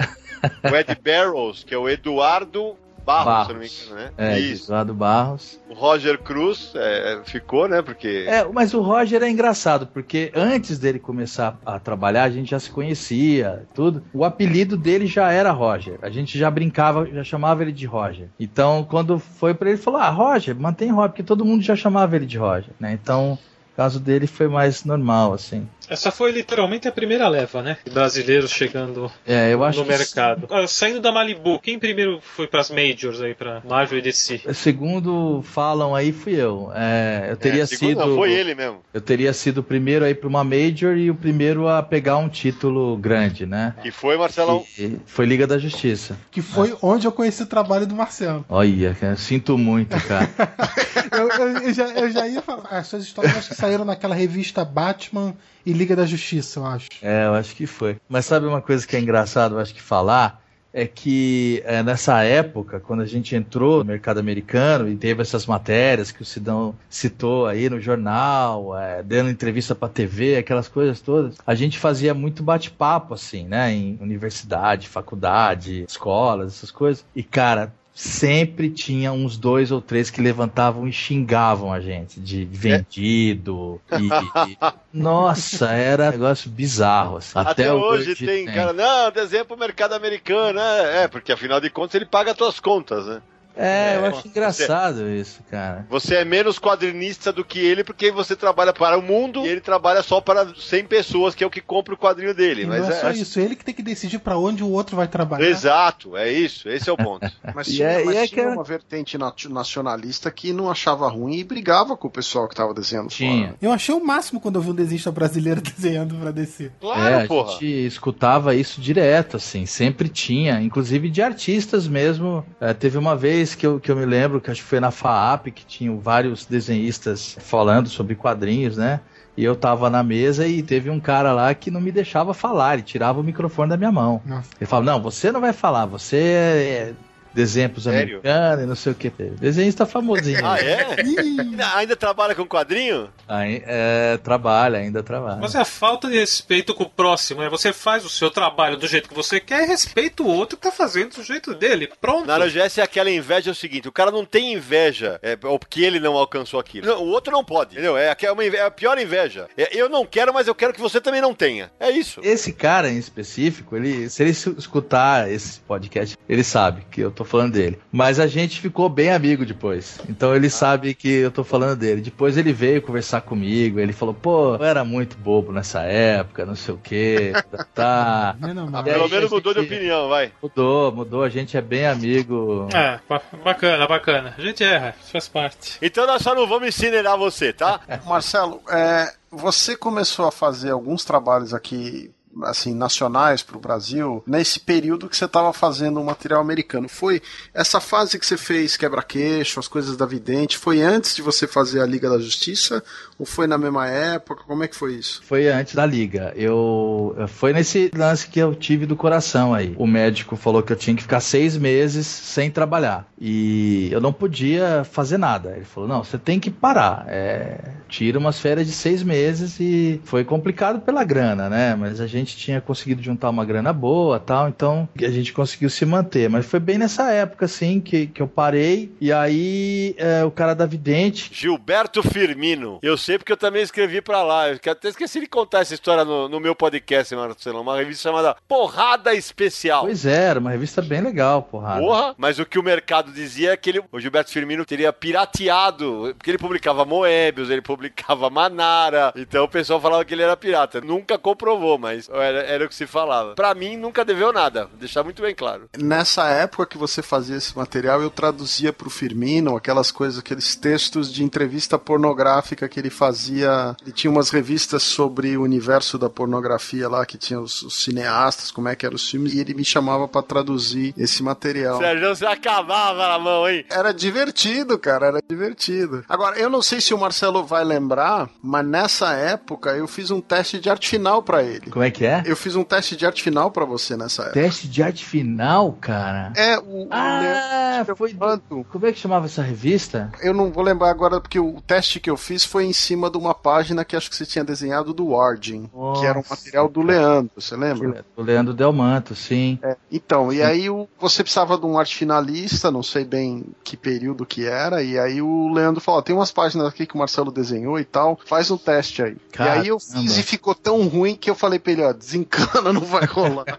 é. O Ed Barrows, que é o Eduardo Barros, Barros. se não me engano, né? É, Isso. Eduardo Barros. O Roger Cruz é, ficou, né? Porque. É, mas o Roger é engraçado, porque antes dele começar a trabalhar, a gente já se conhecia, tudo. O apelido dele já era Roger. A gente já brincava, já chamava ele de Roger. Então, quando foi para ele, falou: Ah, Roger, mantém Roger, porque todo mundo já chamava ele de Roger, né? Então, o caso dele foi mais normal, assim. Essa foi literalmente a primeira leva, né? Brasileiros chegando é, eu acho no mercado. Que... Ah, saindo da Malibu, quem primeiro foi para as majors aí, para Marvel e DC? Segundo falam aí, fui eu. É, eu teria é, sido. Não, foi ele mesmo. Eu teria sido o primeiro aí para uma major e o primeiro a pegar um título grande, né? Que foi Marcelão. E, foi Liga da Justiça. Que foi onde eu conheci o trabalho do Marcelo. Olha, sinto muito, cara. eu, eu, eu, já, eu já ia falar. As suas histórias acho que saíram naquela revista Batman e Liga da Justiça, eu acho. É, eu acho que foi. Mas sabe uma coisa que é engraçado, eu acho que falar? É que é, nessa época, quando a gente entrou no mercado americano e teve essas matérias que o Sidão citou aí no jornal, é, dando entrevista pra TV, aquelas coisas todas, a gente fazia muito bate-papo, assim, né? Em universidade, faculdade, escolas, essas coisas. E, cara, sempre tinha uns dois ou três que levantavam e xingavam a gente de vendido. E, nossa, era um negócio bizarro. Assim. Até, Até, hoje, tem, cara, não, desenha pro mercado americano, é, é, porque afinal de contas ele paga as tuas contas, né? É, eu É, acho engraçado isso, cara. Você é menos quadrinista do que ele porque você trabalha para o mundo e ele trabalha só para 100 pessoas, que é o que compra o quadrinho dele. E Mas não é só é, isso, ele que tem que decidir pra onde o outro vai trabalhar. Exato, é isso, esse é o ponto. Mas E tinha, é- mas e é tinha que é- uma vertente nat- nacionalista que não achava ruim e brigava com o pessoal que tava desenhando Tinha. fora. Eu achei o máximo quando eu vi um desenhista brasileiro desenhando pra descer. Claro, é, a porra. gente escutava isso direto, assim, sempre tinha, inclusive de artistas mesmo. É, teve uma vez que eu, que eu me lembro, que acho que foi na FAAP, que tinham vários desenhistas falando sobre quadrinhos, né? E eu tava na mesa e teve um cara lá que não me deixava falar, ele tirava o microfone da minha mão. Nossa. Ele falava, não, você não vai falar, você é pros Sério? americanos e não sei o que. Desenhista famosinho. Ah, é? Ainda, ainda trabalha com quadrinho? Aí, é, trabalha, ainda trabalha. Mas é a falta de respeito com o próximo. É você faz o seu trabalho do jeito que você quer e respeita o outro que tá fazendo do jeito dele. Pronto. Na RGS é aquela inveja é o seguinte: o cara não tem inveja é, porque ele não alcançou aquilo. Não, o outro não pode, entendeu? É, aquela- uma é a pior inveja. É, eu não quero, mas eu quero que você também não tenha. É isso. Esse cara em específico, ele, se ele escutar esse podcast, ele sabe que eu tô falando dele. Mas a gente ficou bem amigo depois. Então ele sabe que eu tô falando dele. Depois ele veio conversar comigo. Ele falou: pô, eu era muito bobo nessa época, não sei o que. Tá. aí Pelo menos mudou de opinião, vai. Mudou, mudou. A gente é bem amigo. É, ba- bacana, bacana. A gente erra, faz parte. Então nós só não vamos incinerar você, tá? Marcelo, é, você começou a fazer alguns trabalhos aqui assim nacionais para o Brasil nesse período que você estava fazendo o material americano. Foi essa fase que você fez quebra-queixo, as coisas da vidente, foi antes de você fazer a Liga da Justiça ou foi na mesma época? Como é que foi isso? Foi antes da liga. Eu foi nesse lance que eu tive do coração aí. O médico falou que eu tinha que ficar seis meses sem trabalhar e eu não podia fazer nada. Ele falou: não, você tem que parar. É, tira umas férias de seis meses e foi complicado pela grana, né? Mas a gente tinha conseguido juntar uma grana boa, tal. Então a gente conseguiu se manter. Mas foi bem nessa época assim que, que eu parei e aí é, o cara da vidente Gilberto Firmino. Eu sei porque eu também escrevi pra lá. Eu até esqueci de contar essa história no, no meu podcast, Marcelo. Uma revista chamada Porrada Especial. Pois é, era uma revista bem legal, porrada. Porra, mas o que o mercado dizia é que ele, o Gilberto Firmino teria pirateado, porque ele publicava Moebius, ele publicava Manara, então o pessoal falava que ele era pirata. Nunca comprovou, mas era, era o que se falava. Pra mim, nunca deveu nada, vou deixar muito bem claro. Nessa época que você fazia esse material, eu traduzia para o Firmino aquelas coisas, aqueles textos de entrevista pornográfica que ele fazia. Ele tinha umas revistas sobre o universo da pornografia lá, que tinha os, os cineastas, como é que eram os filmes, e ele me chamava para traduzir esse material. Sérgio, você acabava na mão, hein? Era divertido, cara, era divertido. Agora, eu não sei se o Marcelo vai lembrar, mas nessa época eu fiz um teste de arte final para ele. Como é que é? Eu fiz um teste de arte final para você nessa época. Teste de arte final, cara. É, o, Ah, foi do... Como é que chamava essa revista? Eu não vou lembrar agora, porque o teste que eu fiz foi em cima de uma página que acho que você tinha desenhado do Warden, que era um material do Leandro, você lembra? O Leandro Delmanto, sim. É, então, e aí o, você precisava de um arte finalista, não sei bem que período que era, e aí o Leandro falou: "Ó, tem umas páginas aqui que o Marcelo desenhou e tal, faz um teste aí. E aí eu fiz e ficou tão ruim que eu falei pra ele: ó, desencana, não vai rolar.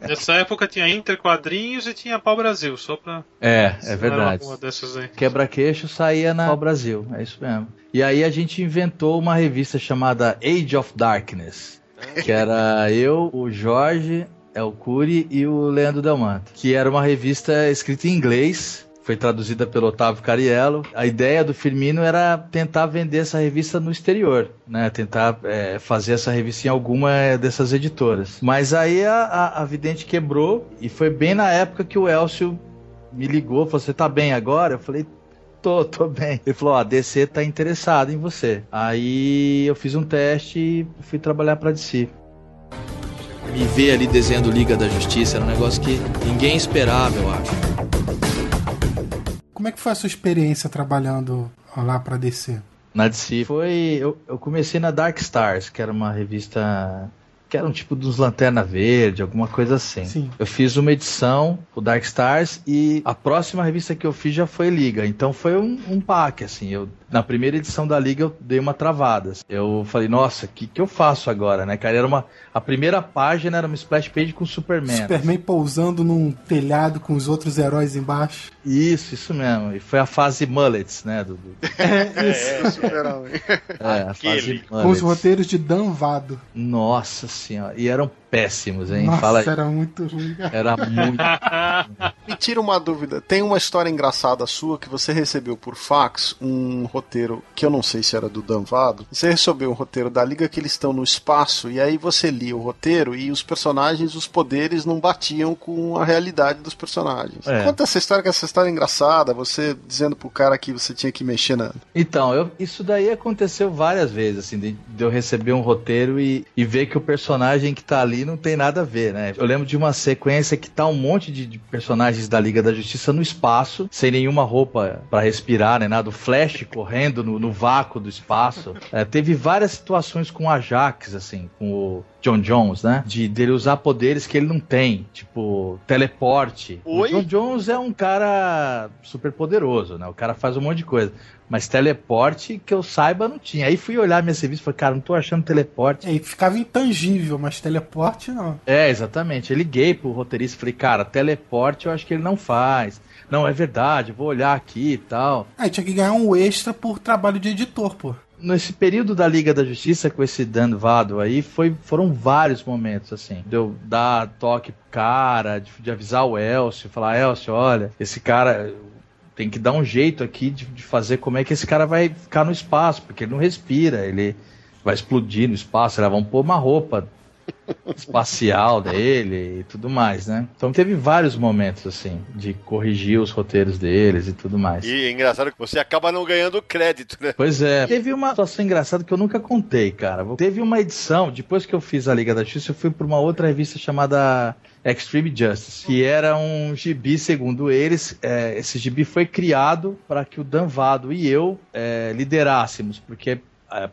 Nessa época tinha Inter Quadrinhos e tinha Pau Brasil, só pra. É, é verdade. Quebra-queixo saía na Pau Brasil, é isso mesmo. E aí a gente inventou uma revista chamada Age of Darkness, que era eu, o Jorge, El Cury e o Leandro Delmanto, que era uma revista escrita em inglês, foi traduzida pelo Otávio Cariello. A ideia do Firmino era tentar vender essa revista no exterior, né? Tentar é, fazer essa revista em alguma dessas editoras. Mas aí a, a, a Vidente quebrou e foi bem na época que o Elcio me ligou, falou, você tá bem agora? Eu falei, tô, tô bem. Ele falou, a DC tá interessado em você. Aí eu fiz um teste e fui trabalhar pra DC. Me ver ali desenhando Liga da Justiça era um negócio que ninguém esperava, eu acho. Como é que foi a sua experiência trabalhando lá pra DC? Na DC foi. Eu, eu comecei na Dark Stars, que era uma revista que era um tipo dos Lanterna Verde, alguma coisa assim. Sim. Eu fiz uma edição, o Dark Stars, e a próxima revista que eu fiz já foi Liga. Então foi um, um pack, assim. Eu, na primeira edição da Liga eu dei uma travada. Eu falei, nossa, o que, que eu faço agora, né, cara? Era uma, a primeira página era uma splash page com Superman. Superman pousando num telhado com os outros heróis embaixo. Isso, isso mesmo. E foi a fase Mullets, né? Do, do... É, isso. É, super-homem. É, a fase Com os roteiros de Dan Vado. Nossa senhora. E eram péssimos, hein? Nossa, Fala era muito ruim. cara. Era muito. Me tira uma dúvida. Tem uma história engraçada sua que você recebeu por fax um roteiro que eu não sei se era do Danvado. Você recebeu um roteiro da Liga que eles estão no espaço e aí você lia o roteiro e os personagens, os poderes não batiam com a realidade dos personagens. É. Conta essa história que essa história é engraçada. Você dizendo pro cara que você tinha que mexer na. Então, eu- isso daí aconteceu várias vezes, assim, de, de eu receber um roteiro e, e ver que o personagem que tá ali não tem nada a ver, né? Eu lembro de uma sequência que tá um monte de, de personagens da Liga da Justiça no espaço, sem nenhuma roupa pra respirar, nem nada. O Flash correndo no, no vácuo do espaço. É, teve várias situações com o Ajax, assim, com o John Jones, né? De dele usar poderes que ele não tem, tipo teleporte. Oi? O John Jones é um cara super poderoso, né? O cara faz um monte de coisa. Mas teleporte, que eu saiba, não tinha. Aí fui olhar minha serviço e falei, cara, não tô achando teleporte. É, e ficava intangível, mas teleporte não. É, exatamente. Eu liguei pro roteirista e falei, cara, teleporte eu acho que ele não faz. Não, é verdade, vou olhar aqui e tal. Aí tinha que ganhar um extra por trabalho de editor, pô. Nesse período da Liga da Justiça, com esse Dan Vado aí, foi, foram vários momentos, assim. De eu dar toque pro cara, de, de avisar o Elcio, falar, Elcio, olha, esse cara tem que dar um jeito aqui de, de fazer como é que esse cara vai ficar no espaço, porque ele não respira, ele vai explodir no espaço, eles vão pôr uma roupa espacial dele e tudo mais, né? Então teve vários momentos, assim, de corrigir os roteiros deles e tudo mais. E é engraçado que você acaba não ganhando crédito, né? Pois é. Teve uma situação engraçada que eu nunca contei, cara. Teve uma edição, depois que eu fiz a Liga da Justiça, eu fui para uma outra revista chamada Extreme Justice, que era um gibi, segundo eles. é, esse gibi foi criado para que o Dan Vado e eu é, liderássemos, porque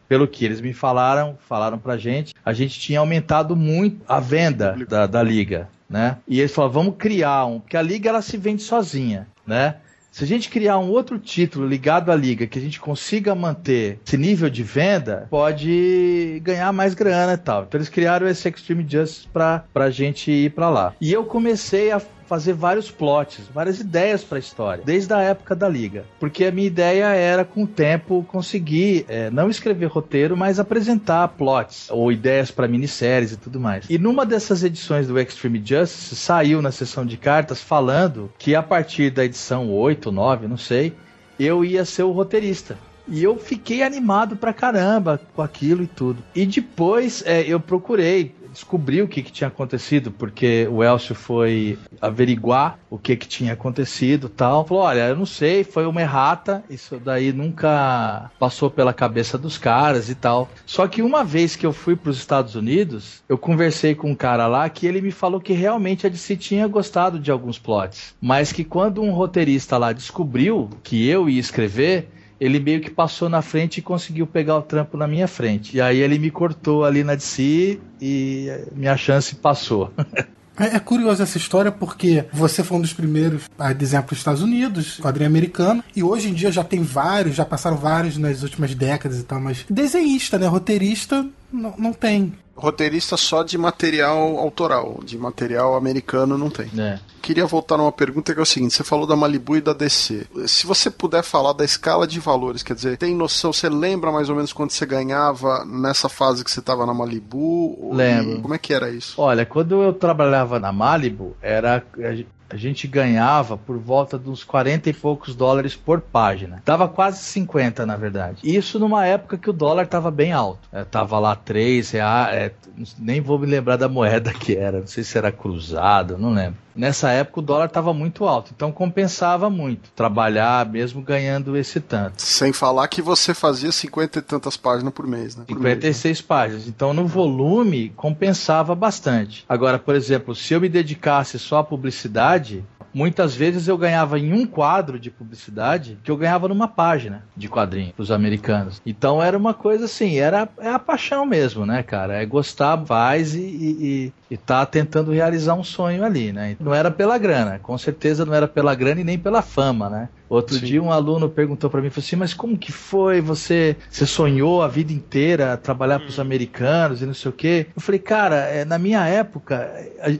pelo que eles me falaram, falaram pra gente, a gente tinha aumentado muito a venda da, da liga, né? E eles falaram, vamos criar um, porque a liga ela se vende sozinha, né? Se a gente criar um outro título ligado à liga que a gente consiga manter esse nível de venda, pode ganhar mais grana e tal. Então eles criaram esse Extreme Justice pra, pra gente ir pra lá. E eu comecei a fazer vários plots, várias ideias pra história, desde a época da liga. Porque a minha ideia era, com o tempo, conseguir é, não escrever roteiro, mas apresentar plots ou ideias pra minisséries e tudo mais. E numa dessas edições do Extreme Justice, saiu na sessão de cartas falando que a partir da edição 8, 9, não sei, eu ia ser o roteirista. E eu fiquei animado pra caramba com aquilo e tudo. E depois é, eu procurei descobri o que, que tinha acontecido, porque o Elcio foi averiguar o que, que tinha acontecido tal. Falou: olha, eu não sei, foi uma errata, isso daí nunca passou pela cabeça dos caras e tal. Só que uma vez que eu fui para os Estados Unidos, eu conversei com um cara lá que ele me falou que realmente a DC tinha gostado de alguns plots, mas que quando um roteirista lá descobriu que eu ia escrever, ele meio que passou na frente e conseguiu pegar o trampo na minha frente. E aí ele me cortou ali na DC e minha chance passou. É, é curioso essa história porque você foi um dos primeiros a desenhar para os Estados Unidos, quadrinho americano, e hoje em dia já tem vários, já passaram vários nas últimas décadas e tal, mas desenhista, né? Roteirista não, não tem. Roteirista só de material autoral, de material americano não tem. É. Queria voltar numa pergunta que é o seguinte: você falou da Malibu e da DC. Se você puder falar da escala de valores, quer dizer, tem noção, você lembra mais ou menos quanto você ganhava nessa fase que você estava na Malibu? Lembro. E como é que era isso? Olha, quando eu trabalhava na Malibu, era a gente ganhava por volta dos 40 e poucos dólares por página. Dava quase 50, na verdade. Isso numa época que o dólar estava bem alto. É, tava lá 3 reais, é, nem vou me lembrar da moeda que era, não sei se era cruzado, não lembro. Nessa época o dólar estava muito alto, então compensava muito trabalhar mesmo ganhando esse tanto. Sem falar que você fazia 50 e tantas páginas por mês, né? Por 56 mês, né? páginas. Então no volume compensava bastante. Agora, por exemplo, se eu me dedicasse só à publicidade, muitas vezes eu ganhava em um quadro de publicidade que eu ganhava numa página de quadrinho para os americanos. Então era uma coisa assim, era é a paixão mesmo, né, cara? É gostar, faz e, e, e tá tentando realizar um sonho ali, né? Não era pela grana, com certeza não era pela grana e nem pela fama, né? Outro Sim. dia um aluno perguntou para mim, falou assim, mas como que foi? Você, você sonhou a vida inteira trabalhar para os hum. americanos e não sei o quê? Eu falei, cara, é, na minha época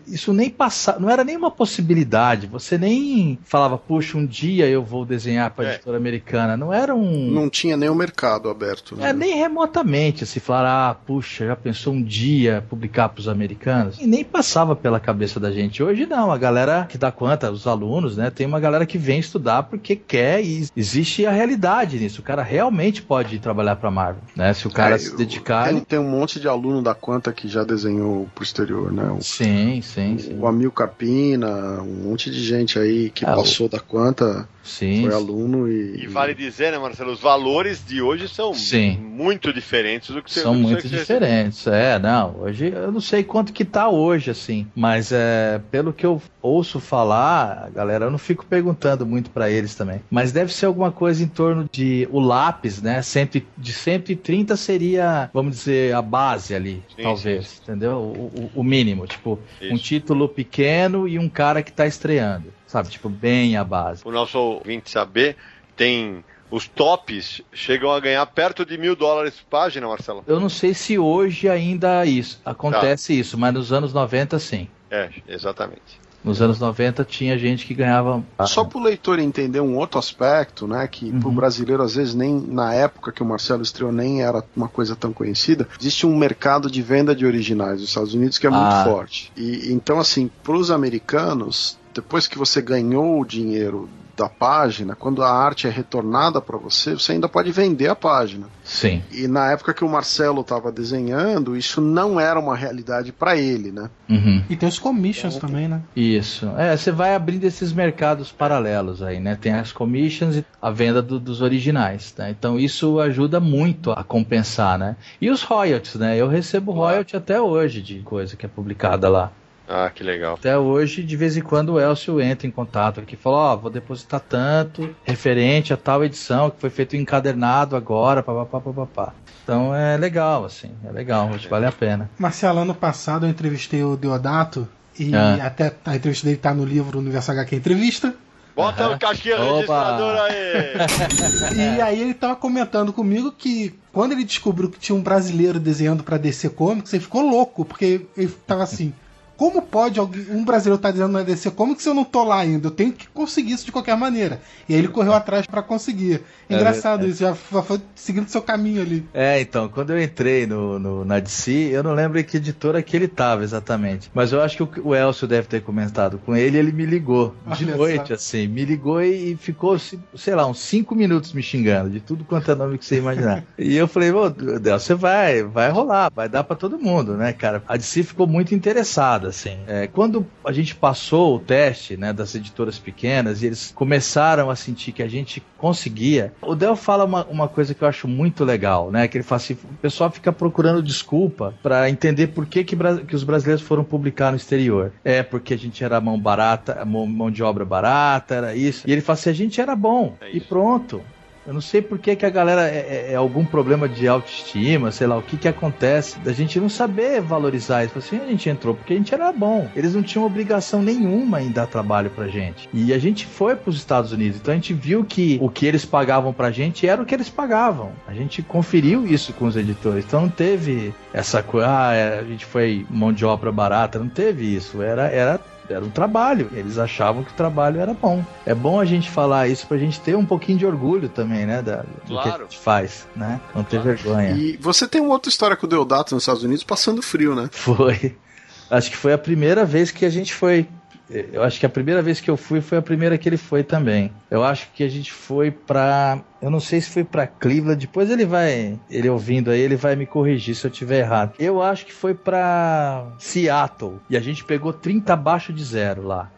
isso nem passava, não era nem uma possibilidade. Você nem falava, puxa, um dia eu vou desenhar para a é. editora americana. Não era um, não tinha nem o mercado aberto. Né? É nem remotamente se falar, ah, puxa, já pensou um dia publicar para os americanos? E nem passava pela cabeça da gente. Hoje não, a galera que dá conta, os alunos, né? Tem uma galera que vem estudar porque quer e existe a realidade nisso. O cara realmente pode trabalhar para Marvel, né? Se o cara é, se dedicar. Tem, tem, um monte de aluno da Quanta que já desenhou pro exterior, né? O, sim, sim, sim. O Amil Carpina, um monte de gente aí que é, passou o... da Quanta. Sim. Foi aluno e. E vale dizer, né, Marcelo? Os valores de hoje são Sim. muito diferentes do que você São muito que diferentes, você... é, não. Hoje eu não sei quanto que tá hoje, assim. Mas é, pelo que eu ouço falar, galera, eu não fico perguntando muito para eles também. Mas deve ser alguma coisa em torno de o lápis, né? Cento, de 130 seria, vamos dizer, a base ali, sim, talvez. Sim. Entendeu? O, o, o, mínimo. Tipo, Isso. um título pequeno e um cara que tá estreando. Sabe, tipo, bem a base. O nosso ouvinte saber, tem os tops chegam a ganhar perto de mil dólares por página, Marcelo? Eu não sei se hoje ainda isso acontece tá. isso, mas nos anos 90 sim. É, exatamente. Nos anos 90 tinha gente que ganhava. Só para o leitor entender um outro aspecto, né? Que uhum. para o brasileiro, às vezes, nem na época que o Marcelo estreou, nem era uma coisa tão conhecida. Existe um mercado de venda de originais nos Estados Unidos que é muito ah. forte. E então, assim, para os americanos, depois que você ganhou o dinheiro da página, quando a arte é retornada para você, você ainda pode vender a página. Sim. E na época que o Marcelo estava desenhando, isso não era uma realidade para ele, né? Uhum. E tem os commissions é. também, né? Isso. É, você vai abrindo esses mercados paralelos aí, né? Tem as commissions e a venda do, dos originais, tá? Então isso ajuda muito a compensar, né? E os royalties, né? Eu recebo royalty até hoje de coisa que é publicada lá. Ah, que legal. Até hoje, de vez em quando, o Elcio entra em contato aqui e fala: Ó, oh, vou depositar tanto referente a tal edição que foi feito encadernado agora, papapá, papapá. Então é legal, assim, é legal, é. vale a pena. Marcelo, ano passado eu entrevistei o Deodato e ah. até a entrevista dele tá no livro Universo HQ Entrevista. Bota uhum. o caixinha registrador aí! e aí ele tava comentando comigo que quando ele descobriu que tinha um brasileiro desenhando para DC Comics, ele ficou louco, porque ele tava assim. Como pode alguém, um brasileiro estar tá dizendo na DC como que se eu não tô lá ainda? Eu tenho que conseguir isso de qualquer maneira. E aí ele correu atrás para conseguir. É Engraçado é, isso, já foi seguindo seu caminho ali. É, então, quando eu entrei no, no, na DC, eu não lembro que editora que ele tava exatamente. Mas eu acho que o, o Elcio deve ter comentado com ele ele me ligou de Olha noite, só. assim. Me ligou e, e, ficou, sei lá, uns 5 minutos me xingando, de tudo quanto é nome que você imaginar. e eu falei, ô, Deus, você vai, vai rolar, vai dar para todo mundo, né, cara? A DC ficou muito interessada assim. É, quando a gente passou o teste né, das editoras pequenas e eles começaram a sentir que a gente conseguia, o Del fala uma, uma coisa que eu acho muito legal, né? Que ele fala assim, o pessoal fica procurando desculpa para entender por que, que, que, os brasileiros foram publicar no exterior. É porque a gente era mão barata, mão, mão de obra barata, era isso. E ele fala assim, a gente era bom. É e pronto. Eu não sei por que, que a galera é, é, é, algum problema de autoestima, sei lá, o que que acontece da gente não saber valorizar isso. Assim, a gente entrou porque a gente era bom. Eles não tinham obrigação nenhuma em dar trabalho pra gente. E a gente foi pros Estados Unidos, então a gente viu que o que eles pagavam pra gente era o que eles pagavam. A gente conferiu isso com os editores. Então não teve essa coisa, ah, é, a gente foi mão de obra barata, não teve isso. Era, era era um trabalho. Eles achavam que o trabalho era bom. É bom a gente falar isso pra gente ter um pouquinho de orgulho também, né? Da, do claro. que a gente faz, né? Não ter claro. vergonha. E você tem uma outra história com o Deodato nos Estados Unidos passando frio, né? Foi. Acho que foi a primeira vez que a gente foi eu acho que a primeira vez que eu fui foi a primeira que ele foi também. Eu acho que a gente foi pra. Eu não sei se foi pra Cleveland, depois ele vai. Ele ouvindo aí, ele vai me corrigir se eu tiver errado. Eu acho que foi pra Seattle. E a gente pegou 30 abaixo de zero lá.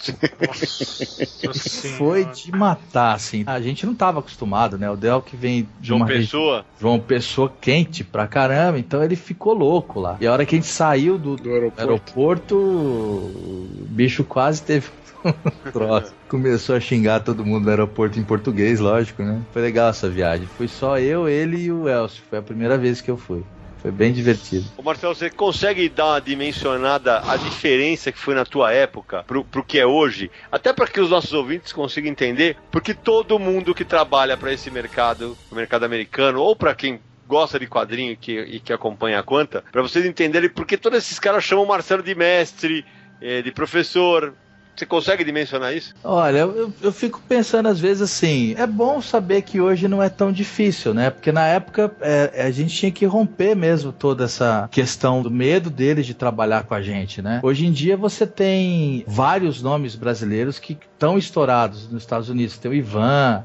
Foi de matar, assim. A gente não tava acostumado, né? O Del que vem de João regi- Pessoa. João Pessoa quente pra caramba, então ele ficou louco lá. E a hora que a gente saiu do, Do aeroporto. aeroporto, o bicho quase teve troço. Começou a xingar todo mundo no aeroporto em português, lógico, né? Foi legal essa viagem. Fui só eu, ele e o Elcio. Foi a primeira vez que eu fui. Foi bem divertido. Ô Marcelo, você consegue dar uma dimensionada a diferença que foi na tua época pro, pro que é hoje? Até para que os nossos ouvintes consigam entender, porque todo mundo que trabalha para esse mercado, o mercado americano, ou para quem gosta de quadrinho e que, e que acompanha a Quanta, para vocês entenderem porque todos esses caras chamam o Marcelo de mestre, eh, de professor. Você consegue dimensionar isso? Olha, eu, eu fico pensando às vezes assim, é bom saber que hoje não é tão difícil, né? Porque na época é, a gente tinha que romper mesmo toda essa questão do medo deles de trabalhar com a gente, né? Hoje em dia você tem vários nomes brasileiros que estão estourados nos Estados Unidos. Tem o Ivan,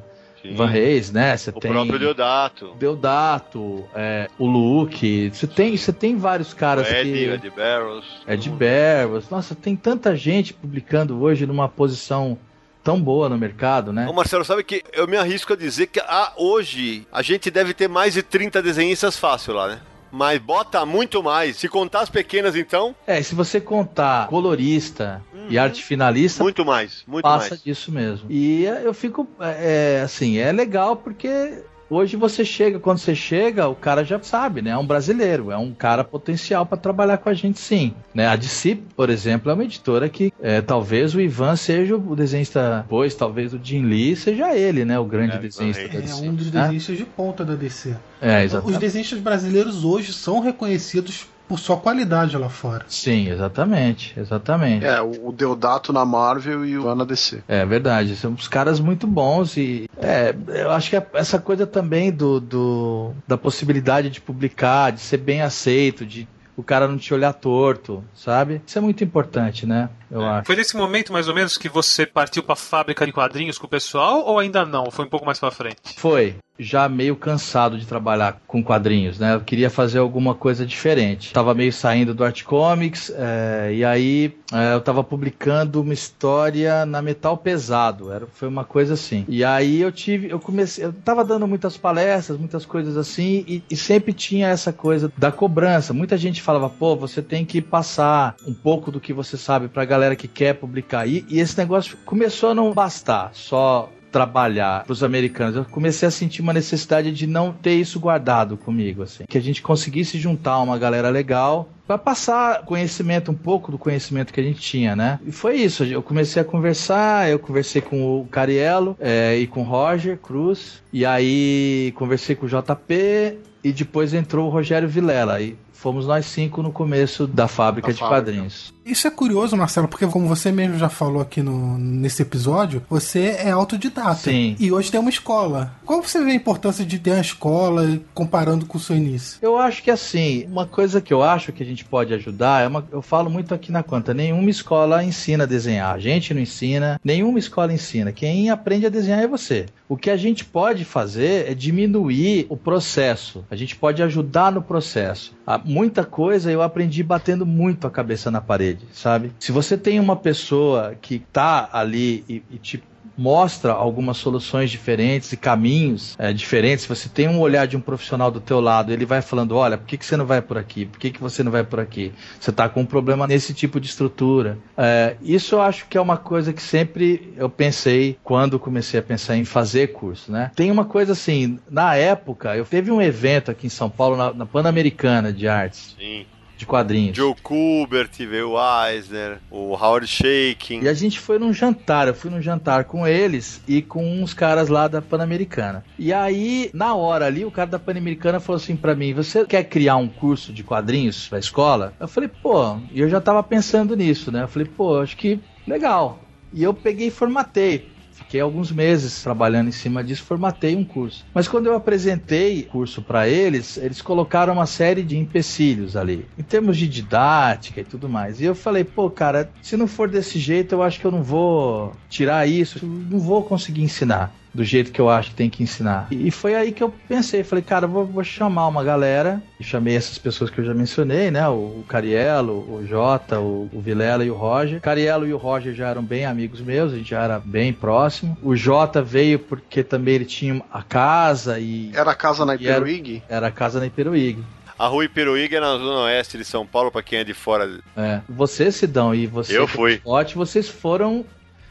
Ivan Reis, né? Você O tem próprio Deodato, Deodato, é, o Luke. Você tem, você tem vários o caras Ed, que... Ed Barrows. Ed Barrows. Nossa, tem tanta gente publicando hoje numa posição tão boa no mercado, né? Ô Marcelo, sabe que eu me arrisco a dizer que ah, hoje a gente deve ter mais de 30 desenhistas fácil lá, né? Mas bota muito mais. Se contar as pequenas, então, É, e se você contar colorista e arte finalista, muito mais. Muito passa mais. disso mesmo. E é, eu fico, é, é, assim, é legal porque hoje você chega, quando você chega, o cara já sabe, né? É um brasileiro, é um cara potencial para trabalhar com a gente sim. Né? A DC, por exemplo, é uma editora que é, talvez o Ivan seja o desenhista, pois talvez o Jim Lee seja ele, né? O grande É, desenhista Ivan da É DC. um dos né? desenhistas de ponta da DC. É, Os exatamente. desenhistas brasileiros hoje são reconhecidos por sua qualidade lá fora. Sim, exatamente, exatamente. É, o Deodato na Marvel e o Ivan na DC. É verdade, são uns caras muito bons e é, eu acho que essa coisa também do, do da possibilidade de publicar, de ser bem aceito, de o cara não te olhar torto, sabe? Isso é muito importante, né? Acho. Foi nesse momento, mais ou menos, que você partiu pra fábrica de quadrinhos com o pessoal ou ainda não? Foi um pouco mais pra frente? Foi. Já meio cansado de trabalhar com quadrinhos, né? Eu queria fazer alguma coisa diferente. Tava meio saindo do Art Comics, é, e aí é, eu tava publicando uma história na Metal Pesado. Era, foi uma coisa assim. E aí eu tive, eu comecei, eu tava dando muitas palestras, muitas coisas assim, e, e sempre tinha essa coisa da cobrança. Muita gente falava, pô, você tem que passar um pouco do que você sabe pra galera que quer publicar. E, e esse negócio começou a não bastar só trabalhar para os americanos. Eu comecei a sentir uma necessidade de não ter isso guardado comigo, assim, que a gente conseguisse juntar uma galera legal para passar conhecimento, um pouco do conhecimento que a gente tinha, né? E foi isso. Eu comecei a conversar, eu conversei com o Cariello é, e com o Roger Cruz, e aí conversei com o JP, e depois entrou o Rogério Vilela. E fomos nós cinco no começo da fábrica Da de fábrica. quadrinhos. Isso é curioso, Marcelo, porque como você mesmo já falou aqui no, nesse episódio, você é autodidata. Sim. E hoje tem uma escola. Qual você vê a importância de ter uma escola comparando com o seu início? Eu acho que assim, uma coisa que eu acho que a gente pode ajudar é uma. Eu falo muito aqui na conta, nenhuma escola ensina a desenhar. A gente não ensina, nenhuma escola ensina. Quem aprende a desenhar é você. O que a gente pode fazer é diminuir o processo. A gente pode ajudar no processo. Há muita coisa eu aprendi batendo muito a cabeça na parede, sabe? Se você tem uma pessoa que tá ali e, e te mostra algumas soluções diferentes e caminhos é, diferentes. Você tem um olhar de um profissional do teu lado, ele vai falando, olha, por que, que você não vai por aqui? Por que, que você não vai por aqui? Você está com um problema nesse tipo de estrutura. É, isso eu acho que é uma coisa que sempre eu pensei quando comecei a pensar em fazer curso, né? Tem uma coisa assim, na época, eu teve um evento aqui em São Paulo, na, na Pan-Americana de Artes, Sim. De quadrinhos. Joe Kubert, veio Eisner, o Howard Shaking. E a gente foi num jantar, eu fui num jantar com eles e com uns caras lá da Pan-Americana. E aí, na hora ali, o cara da Pan-Americana falou assim pra mim: Você quer criar um curso de quadrinhos pra escola? Eu falei, pô, e eu já tava pensando nisso, né? Eu falei, pô, acho que legal. E eu peguei e formatei. Fiquei alguns meses trabalhando em cima disso, formatei um curso. Mas quando eu apresentei o curso para eles, eles colocaram uma série de empecilhos ali, em termos de didática e tudo mais. E eu falei, pô, cara, se não for desse jeito, eu acho que eu não vou tirar isso, não vou conseguir ensinar do jeito que eu acho que tem que ensinar. E foi aí que eu pensei, falei, cara, vou, vou chamar uma galera, e chamei essas pessoas que eu já mencionei, né? O, o Cariello, o Jota, o, o Vilela e o Roger. Cariello e o Roger já eram bem amigos meus, a gente já era bem próximo. O Jota veio porque também ele tinha a casa e. Era a casa na e era- Iperuig? Era a casa na Iperuígue. A rua Iperuíga é na zona oeste de São Paulo, pra quem é de fora. É. Você, Sidão, e você, Eu fui. Scott, vocês foram.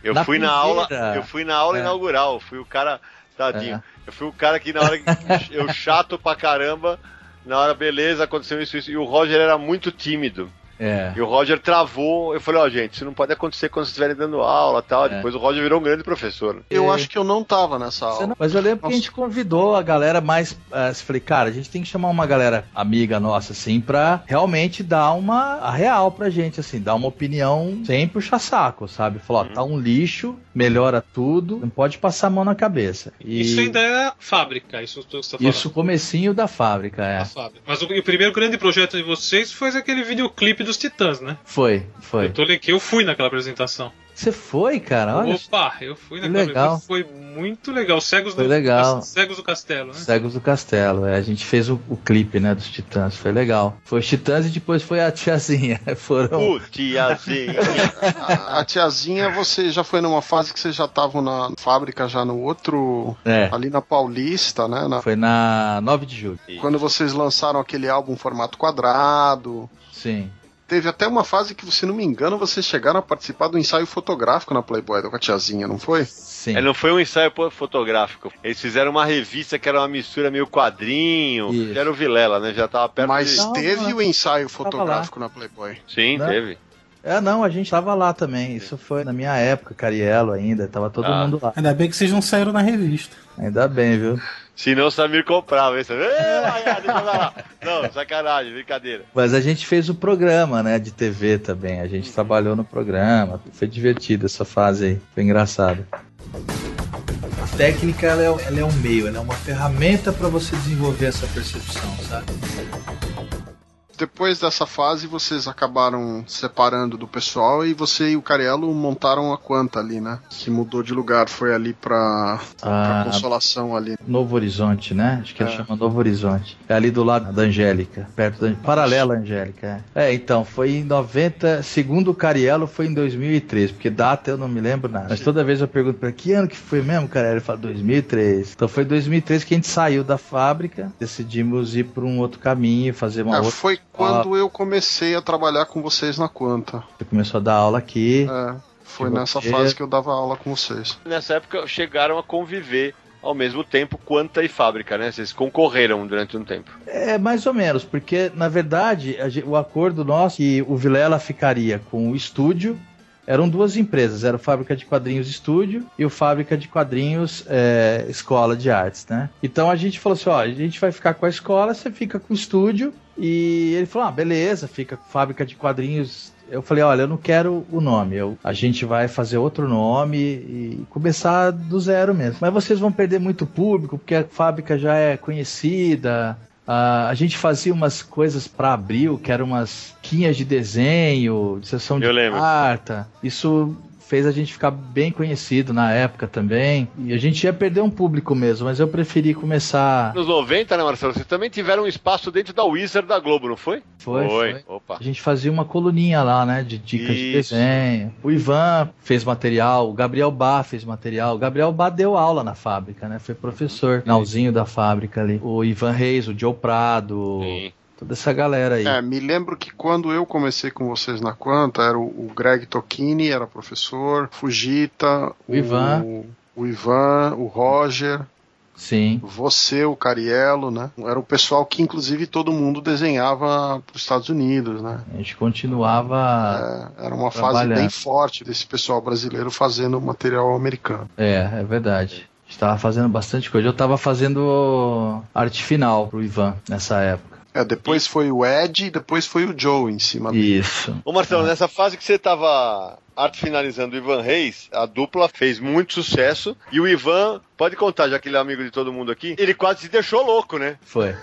Eu Na fui na aula, primeira. eu fui na aula É. inaugural, fui o cara, tadinho. É. Eu fui o cara que na hora que eu chato pra caramba, na hora beleza, aconteceu isso, isso, e o Roger era muito tímido. É. E o Roger travou, eu falei, ó, gente, isso não pode acontecer quando vocês estiverem dando aula tal. É. Depois o Roger virou um grande professor. Eu É. acho que eu não tava nessa aula. não- Mas eu lembro que a Nossa. gente convidou a galera mais. eu falei, cara, a gente tem que chamar uma galera amiga nossa, assim, pra realmente dar uma. a real pra gente, assim, dar uma opinião sem puxar saco, sabe? Falar, ó, tá um lixo, melhora tudo, não pode passar a mão na cabeça. E Isso ainda é fábrica, isso que você tá falando. Isso comecinho da fábrica, é. A fábrica. Mas o, o primeiro grande projeto de vocês foi aquele videoclipe dos Titãs, né? Foi, foi. Eu tô ligado que eu fui naquela apresentação. Você foi, cara? Olha. Opa, eu fui Que naquela legal. apresentação. Foi muito legal. Cegos, Foi do, legal. Cegos do Castelo, né? Cegos do Castelo, é, a gente fez o, o clipe, né, dos Titãs, foi legal. Foi os Titãs e depois foi a tiazinha. Foram. O tiazinho. A, a tiazinha, você já foi numa fase que vocês já estavam na fábrica, já no outro. É, Ali na Paulista, né? Na- foi na 9 de julho. quando vocês lançaram aquele álbum formato quadrado. Sim. Teve até uma fase que, se não me engano, vocês chegaram a participar do ensaio fotográfico na Playboy com a tiazinha, não foi? Sim. É, não foi um ensaio fotográfico. Eles fizeram uma revista que era uma mistura meio quadrinho. Isso. Que era o Vilela, né? Já tava perto Mas de... Não, teve não, o ensaio fotográfico na Playboy. Sim, Né? teve. É, não, a gente tava lá também. Isso foi na minha época, Cariello ainda, tava todo Ah. mundo lá. Ainda bem que vocês não saíram na revista. Ainda bem, viu? Se não, o Samir comprava. Ei, deixa eu ver lá. Não, sacanagem, brincadeira. Mas a gente fez o programa, né, de TV também. A gente trabalhou no programa. Foi divertido essa fase aí. Foi engraçado. A técnica ela é, ela é um meio, ela é uma ferramenta para você desenvolver essa percepção, sabe? Depois dessa fase, vocês acabaram separando do pessoal e você e o Cariello montaram a Quanta ali, né? Que mudou de lugar, foi ali pra, pra Ah, Consolação ali. Novo Horizonte, né? Acho que ele É. chama Novo Horizonte. É ali do lado da Angélica, perto da paralela Angélica. É. É, então, foi em 90, segundo o Cariello, foi em 2003, porque data eu não me lembro nada. Mas toda vez eu pergunto pra ele, que ano que foi mesmo, Cariello? Ele fala 2003. Então foi em 2003 que a gente saiu da fábrica, decidimos ir por um outro caminho, fazer uma É, outra. foi quando eu comecei a trabalhar com vocês na Quanta. Você começou a dar aula aqui. É, foi nessa roteiro. fase que eu dava aula com vocês. Nessa época chegaram a conviver ao mesmo tempo Quanta e Fábrica, né? Vocês concorreram durante um tempo. É, mais ou menos, porque na verdade a gen- o acordo nosso que o Vilela ficaria com o estúdio eram duas empresas, era o Fábrica de Quadrinhos Estúdio e o Fábrica de Quadrinhos é, Escola de Artes, né? Então a gente falou assim, ó, a gente vai ficar com a escola, você fica com o estúdio e ele falou, ah, beleza, fica com Fábrica de Quadrinhos eu falei, olha, eu não quero o nome. Eu, a gente vai fazer outro nome e começar do zero mesmo. Mas vocês vão perder muito público, porque a fábrica já é conhecida. Ah, a gente fazia umas coisas para abril, que eram umas quinhas de desenho, de sessão de lembro. carta. Isso fez a gente ficar bem conhecido na época também. E a gente ia perder um público mesmo, mas eu preferi começar. Nos 90, né, Marcelo? Vocês também tiveram um espaço dentro da Wizard da Globo, não foi? Foi, foi. Opa. A gente fazia uma coluninha lá, né? De dicas de Isso. desenho. O Ivan fez material, o Gabriel Bá fez material. O Gabriel Bá deu aula na fábrica, né? Foi professor, finalzinho da fábrica ali. O Ivan Reis, o Joe Prado, Sim. Toda essa galera aí. É, me lembro que quando eu comecei com vocês na Quanta, era o, o Greg Tocchini, era professor, Fujita, O Ivan. o, o Ivan, o Roger, Sim. você, o Cariello, né? Era o pessoal que, inclusive, todo mundo desenhava para os Estados Unidos, né? A gente continuava. É, era uma fase bem forte desse pessoal brasileiro fazendo material americano. É, é verdade. A gente tava fazendo bastante coisa. Eu tava fazendo arte final pro Ivan nessa época. É, depois foi o Ed e depois foi o Joe em cima dele. Isso. Ô Marcelo, nessa fase que você tava arte finalizando o Ivan Reis, a dupla fez muito sucesso e o Ivan, pode contar, já que ele é amigo de todo mundo aqui, ele quase se deixou louco, né? Foi.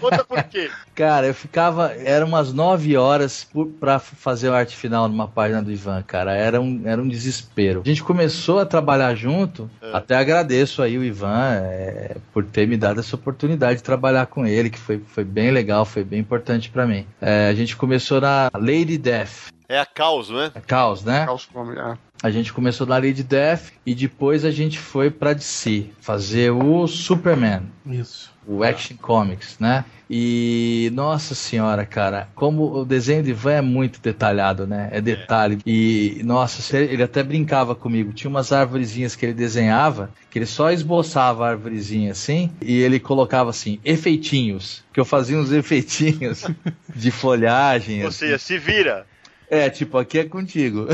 Conta por quê. Cara, eu ficava. Era umas 9 horas por, pra fazer a arte final numa página do Ivan, cara. Era um, era um desespero. A gente começou a trabalhar junto. É. Até agradeço aí o Ivan é, por ter me dado essa oportunidade de trabalhar com ele, que foi, foi bem legal, foi bem importante pra mim. É, a gente começou na Lady Death. É a caos, né? É Caos, né? Caos Comics, é. A gente começou na Lady Death e depois a gente foi pra DC fazer o Superman Isso. o Action Comics, né? E nossa senhora, cara, como o desenho de Ivan é muito detalhado, né? É detalhe. E nossa, ele até brincava comigo. Tinha umas arvorezinhas que ele desenhava, que ele só esboçava a arvorezinha assim, e ele colocava assim, efeitinhos. Que eu fazia uns efeitinhos de folhagem. Ou assim. seja, se vira. É, tipo, aqui é contigo.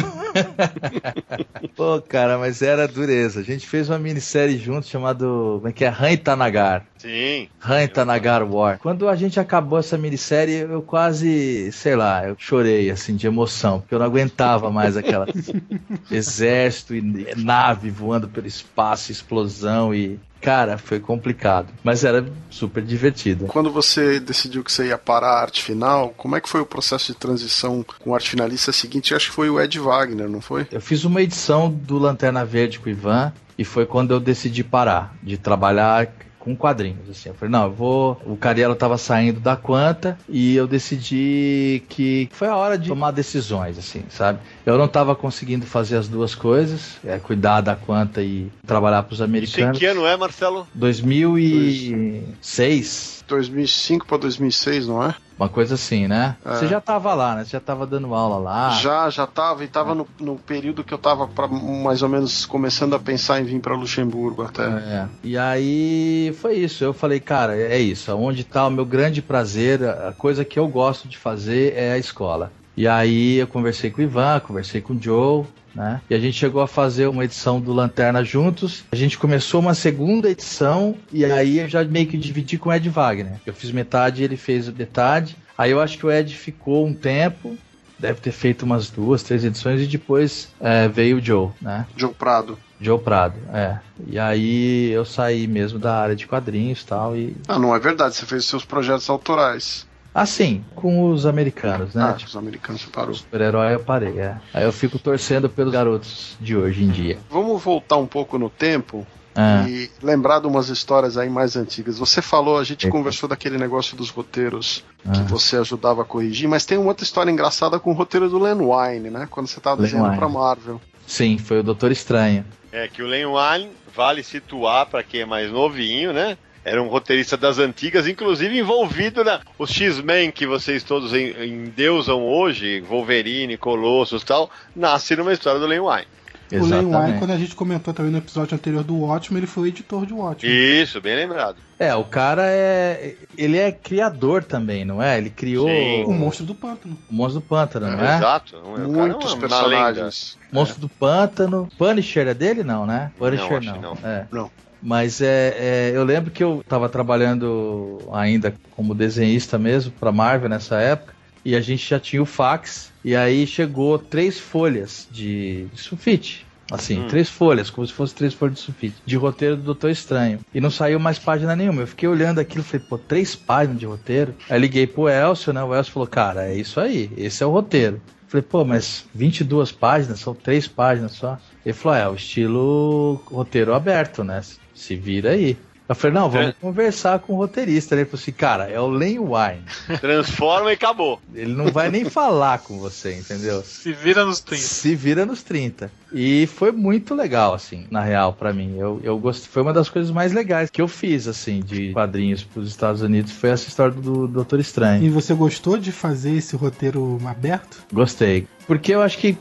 Pô, cara, mas era dureza. A gente fez uma minissérie junto chamado. Como é que é? Han Tanagar. Sim. Han Tanagar War. Quando a gente acabou essa minissérie, eu quase, sei lá, eu chorei, assim, de emoção, porque eu não aguentava mais aquela exército e nave voando pelo espaço, explosão e. Cara, foi complicado, mas era super divertido. Quando você decidiu que você ia parar a arte final, como é que foi o processo de transição com o arte finalista seguinte? Acho que foi o Ed Wagner, não foi? Eu fiz uma edição do Lanterna Verde com o Ivan e foi quando eu decidi parar de trabalhar com quadrinhos. Assim. Eu falei, não, eu vou. O Cariello tava saindo da Quanta e eu decidi que foi a hora de tomar decisões, assim, sabe? Eu não tava conseguindo fazer as duas coisas, é, cuidar da Quanta e trabalhar pros Isso em americanos. que ano é, Marcelo? 2006. 2005 para 2006, não é? Uma coisa assim, né? É. Você já tava lá, né? Você já tava dando aula lá. Já, já tava, e tava no, no período que eu tava pra, mais ou menos começando a pensar em vir pra Luxemburgo até. É. E aí foi isso. Eu falei, cara, é isso. Onde tá o meu grande prazer, a coisa que eu gosto de fazer é a escola. E aí eu conversei com o Ivan, conversei com o Joe, né? E a gente chegou a fazer uma edição do Lanterna juntos. A gente começou uma segunda edição e aí eu já meio que dividi com o Ed Wagner. Eu fiz metade e ele fez metade. Aí eu acho que o Ed ficou um tempo, deve ter feito umas duas, três edições e depois é, veio o Joe, né? Joe Prado. Joe Prado, é. E aí eu saí mesmo da área de quadrinhos e tal. E. Ah, não é verdade, você fez seus projetos autorais. Assim, com os americanos, né? Ah, Tipo, os americanos parou. super-herói eu parei, é. Aí eu fico torcendo pelos garotos de hoje em dia. Vamos voltar um pouco no tempo Ah, e lembrar de umas histórias aí mais antigas. Você falou, a gente Eita. conversou daquele negócio dos roteiros Ah. que você ajudava a corrigir, mas tem uma outra história engraçada com o roteiro do Len Wein, né? Quando você tava Len desenhando pra Marvel. sim, foi o Doutor Estranho. É que o Len Wein, vale situar para quem é mais novinho, né? Era um roteirista das antigas, inclusive envolvido na. Os X-Men que vocês todos en- endeusam hoje, Wolverine, Colossus e tal, nasce numa história do Len Wein. O Len Wein, Exatamente. quando a gente comentou também no episódio anterior do Watchmen, ele foi o editor de Watchmen. Isso, bem lembrado. É, o cara é. Ele é criador também, não é? Ele criou Sim. O Monstro do Pântano. o Monstro do Pântano, não é? Exato. O cara é Muitos lenda. personagens. Monstro do Pântano. Punisher é dele, não, né? Punisher acho que não. não. É. Não. Mas é, é, eu lembro que eu estava trabalhando ainda como desenhista mesmo para Marvel nessa época e a gente já tinha o fax e aí chegou três folhas de, de sulfite. Assim, Hum. três folhas, como se fosse três folhas de sulfite, de roteiro do Doutor Estranho. E não saiu mais página nenhuma. Eu fiquei olhando aquilo e falei, pô, três páginas de roteiro? Aí liguei pro Elcio, né? O Elcio falou, cara, é isso aí, esse é o roteiro. Falei, pô, mas 22 páginas, são três páginas só. Ele falou, é, o estilo roteiro aberto, né? Se vira aí. Eu falei, não, vamos É. conversar com o roteirista. Ele falou assim, cara, é o Len Wine. Transforma e acabou. Ele não vai nem falar com você, entendeu? Se vira nos 30. Se vira nos 30. E foi muito legal, assim, na real, pra mim. Eu, eu gostei, foi uma das coisas mais legais que eu fiz, assim, de quadrinhos pros Estados Unidos. Foi essa história do Doutor Estranho. E você gostou de fazer esse roteiro aberto? Gostei. Porque eu acho que,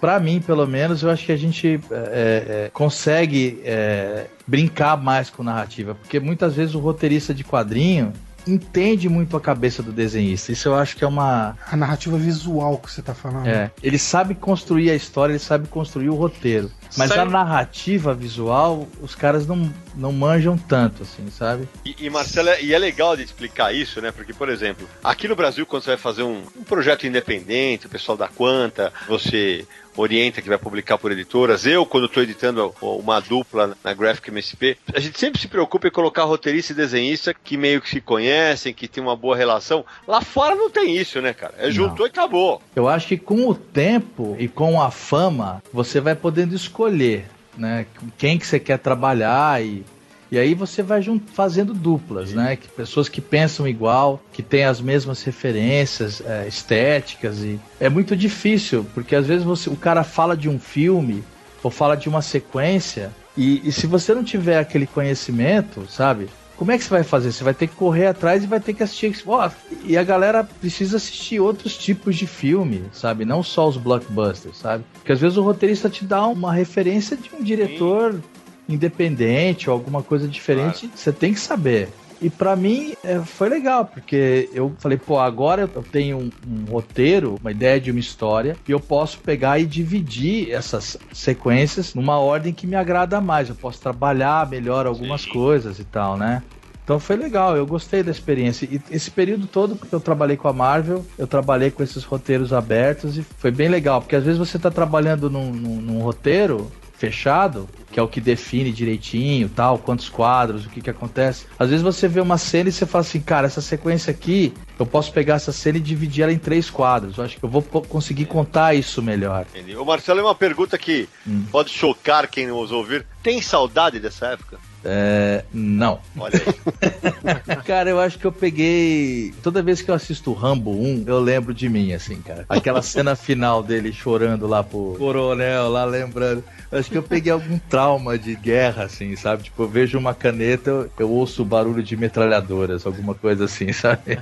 pra mim, pelo menos, eu acho que a gente é, é, consegue é, brincar mais com narrativa. Porque muitas vezes o roteirista de quadrinho, entende muito a cabeça do desenhista. Isso eu acho que é uma. A narrativa visual que você tá falando. É. Ele sabe construir a história, ele sabe construir o roteiro. Mas Sai- a narrativa visual, os caras não, não manjam tanto, assim, sabe? E, e Marcelo, é- e é legal de explicar isso, né? Porque, por exemplo, aqui no Brasil, quando você vai fazer um, um projeto independente, o pessoal da Quanta, você orienta que vai publicar por editoras. Eu, quando estou editando uma dupla na Graphic MSP, a gente sempre se preocupa em colocar roteirista e desenhista que meio que se conhecem, que tem uma boa relação. Lá fora não tem isso, né, cara? É juntou e acabou. Eu acho que com o tempo e com a fama, você vai podendo escolher, né? Quem que você quer trabalhar e, e aí você vai fazendo duplas, né? Que pessoas que pensam igual, que têm as mesmas referências é, estéticas e é muito difícil porque às vezes você, o cara fala de um filme ou fala de uma sequência e, e se você não tiver aquele conhecimento, sabe? Como é que você vai fazer? Você vai ter que correr atrás e vai ter que assistir. Ó, e a galera precisa assistir outros tipos de filme, sabe? Não só os blockbusters, sabe? Porque às vezes o roteirista te dá uma referência de um diretor independente ou alguma coisa diferente. Você tem que saber. E pra mim é, foi legal, porque eu falei, pô, agora eu tenho um, um roteiro, uma ideia de uma história, e eu posso pegar e dividir essas sequências numa ordem que me agrada mais. Eu posso trabalhar melhor algumas coisas e tal, né? Então foi legal, eu gostei da experiência. E esse período todo que eu trabalhei com a Marvel, eu trabalhei com esses roteiros abertos e foi bem legal, porque às vezes você tá trabalhando num, num- num roteiro fechado, que é o que define direitinho, tal, quantos quadros, o que que acontece. Às vezes você vê uma cena e você fala assim, cara, essa sequência aqui, eu posso pegar essa cena e dividir ela em três quadros. Eu acho que eu vou conseguir contar isso melhor. Entendi. O Marcelo é uma pergunta que Hum. pode chocar quem nos ouvir. Tem saudade dessa época? É, não. Olha aí. Cara, eu acho que eu peguei. Toda vez que eu assisto o Rambo 1, eu lembro de mim, assim, cara. Aquela cena final dele chorando lá pro coronel, lá lembrando. Eu acho que eu peguei algum trauma de guerra, assim, sabe? Tipo, eu vejo uma caneta, eu, eu ouço o barulho de metralhadoras, alguma coisa assim, sabe?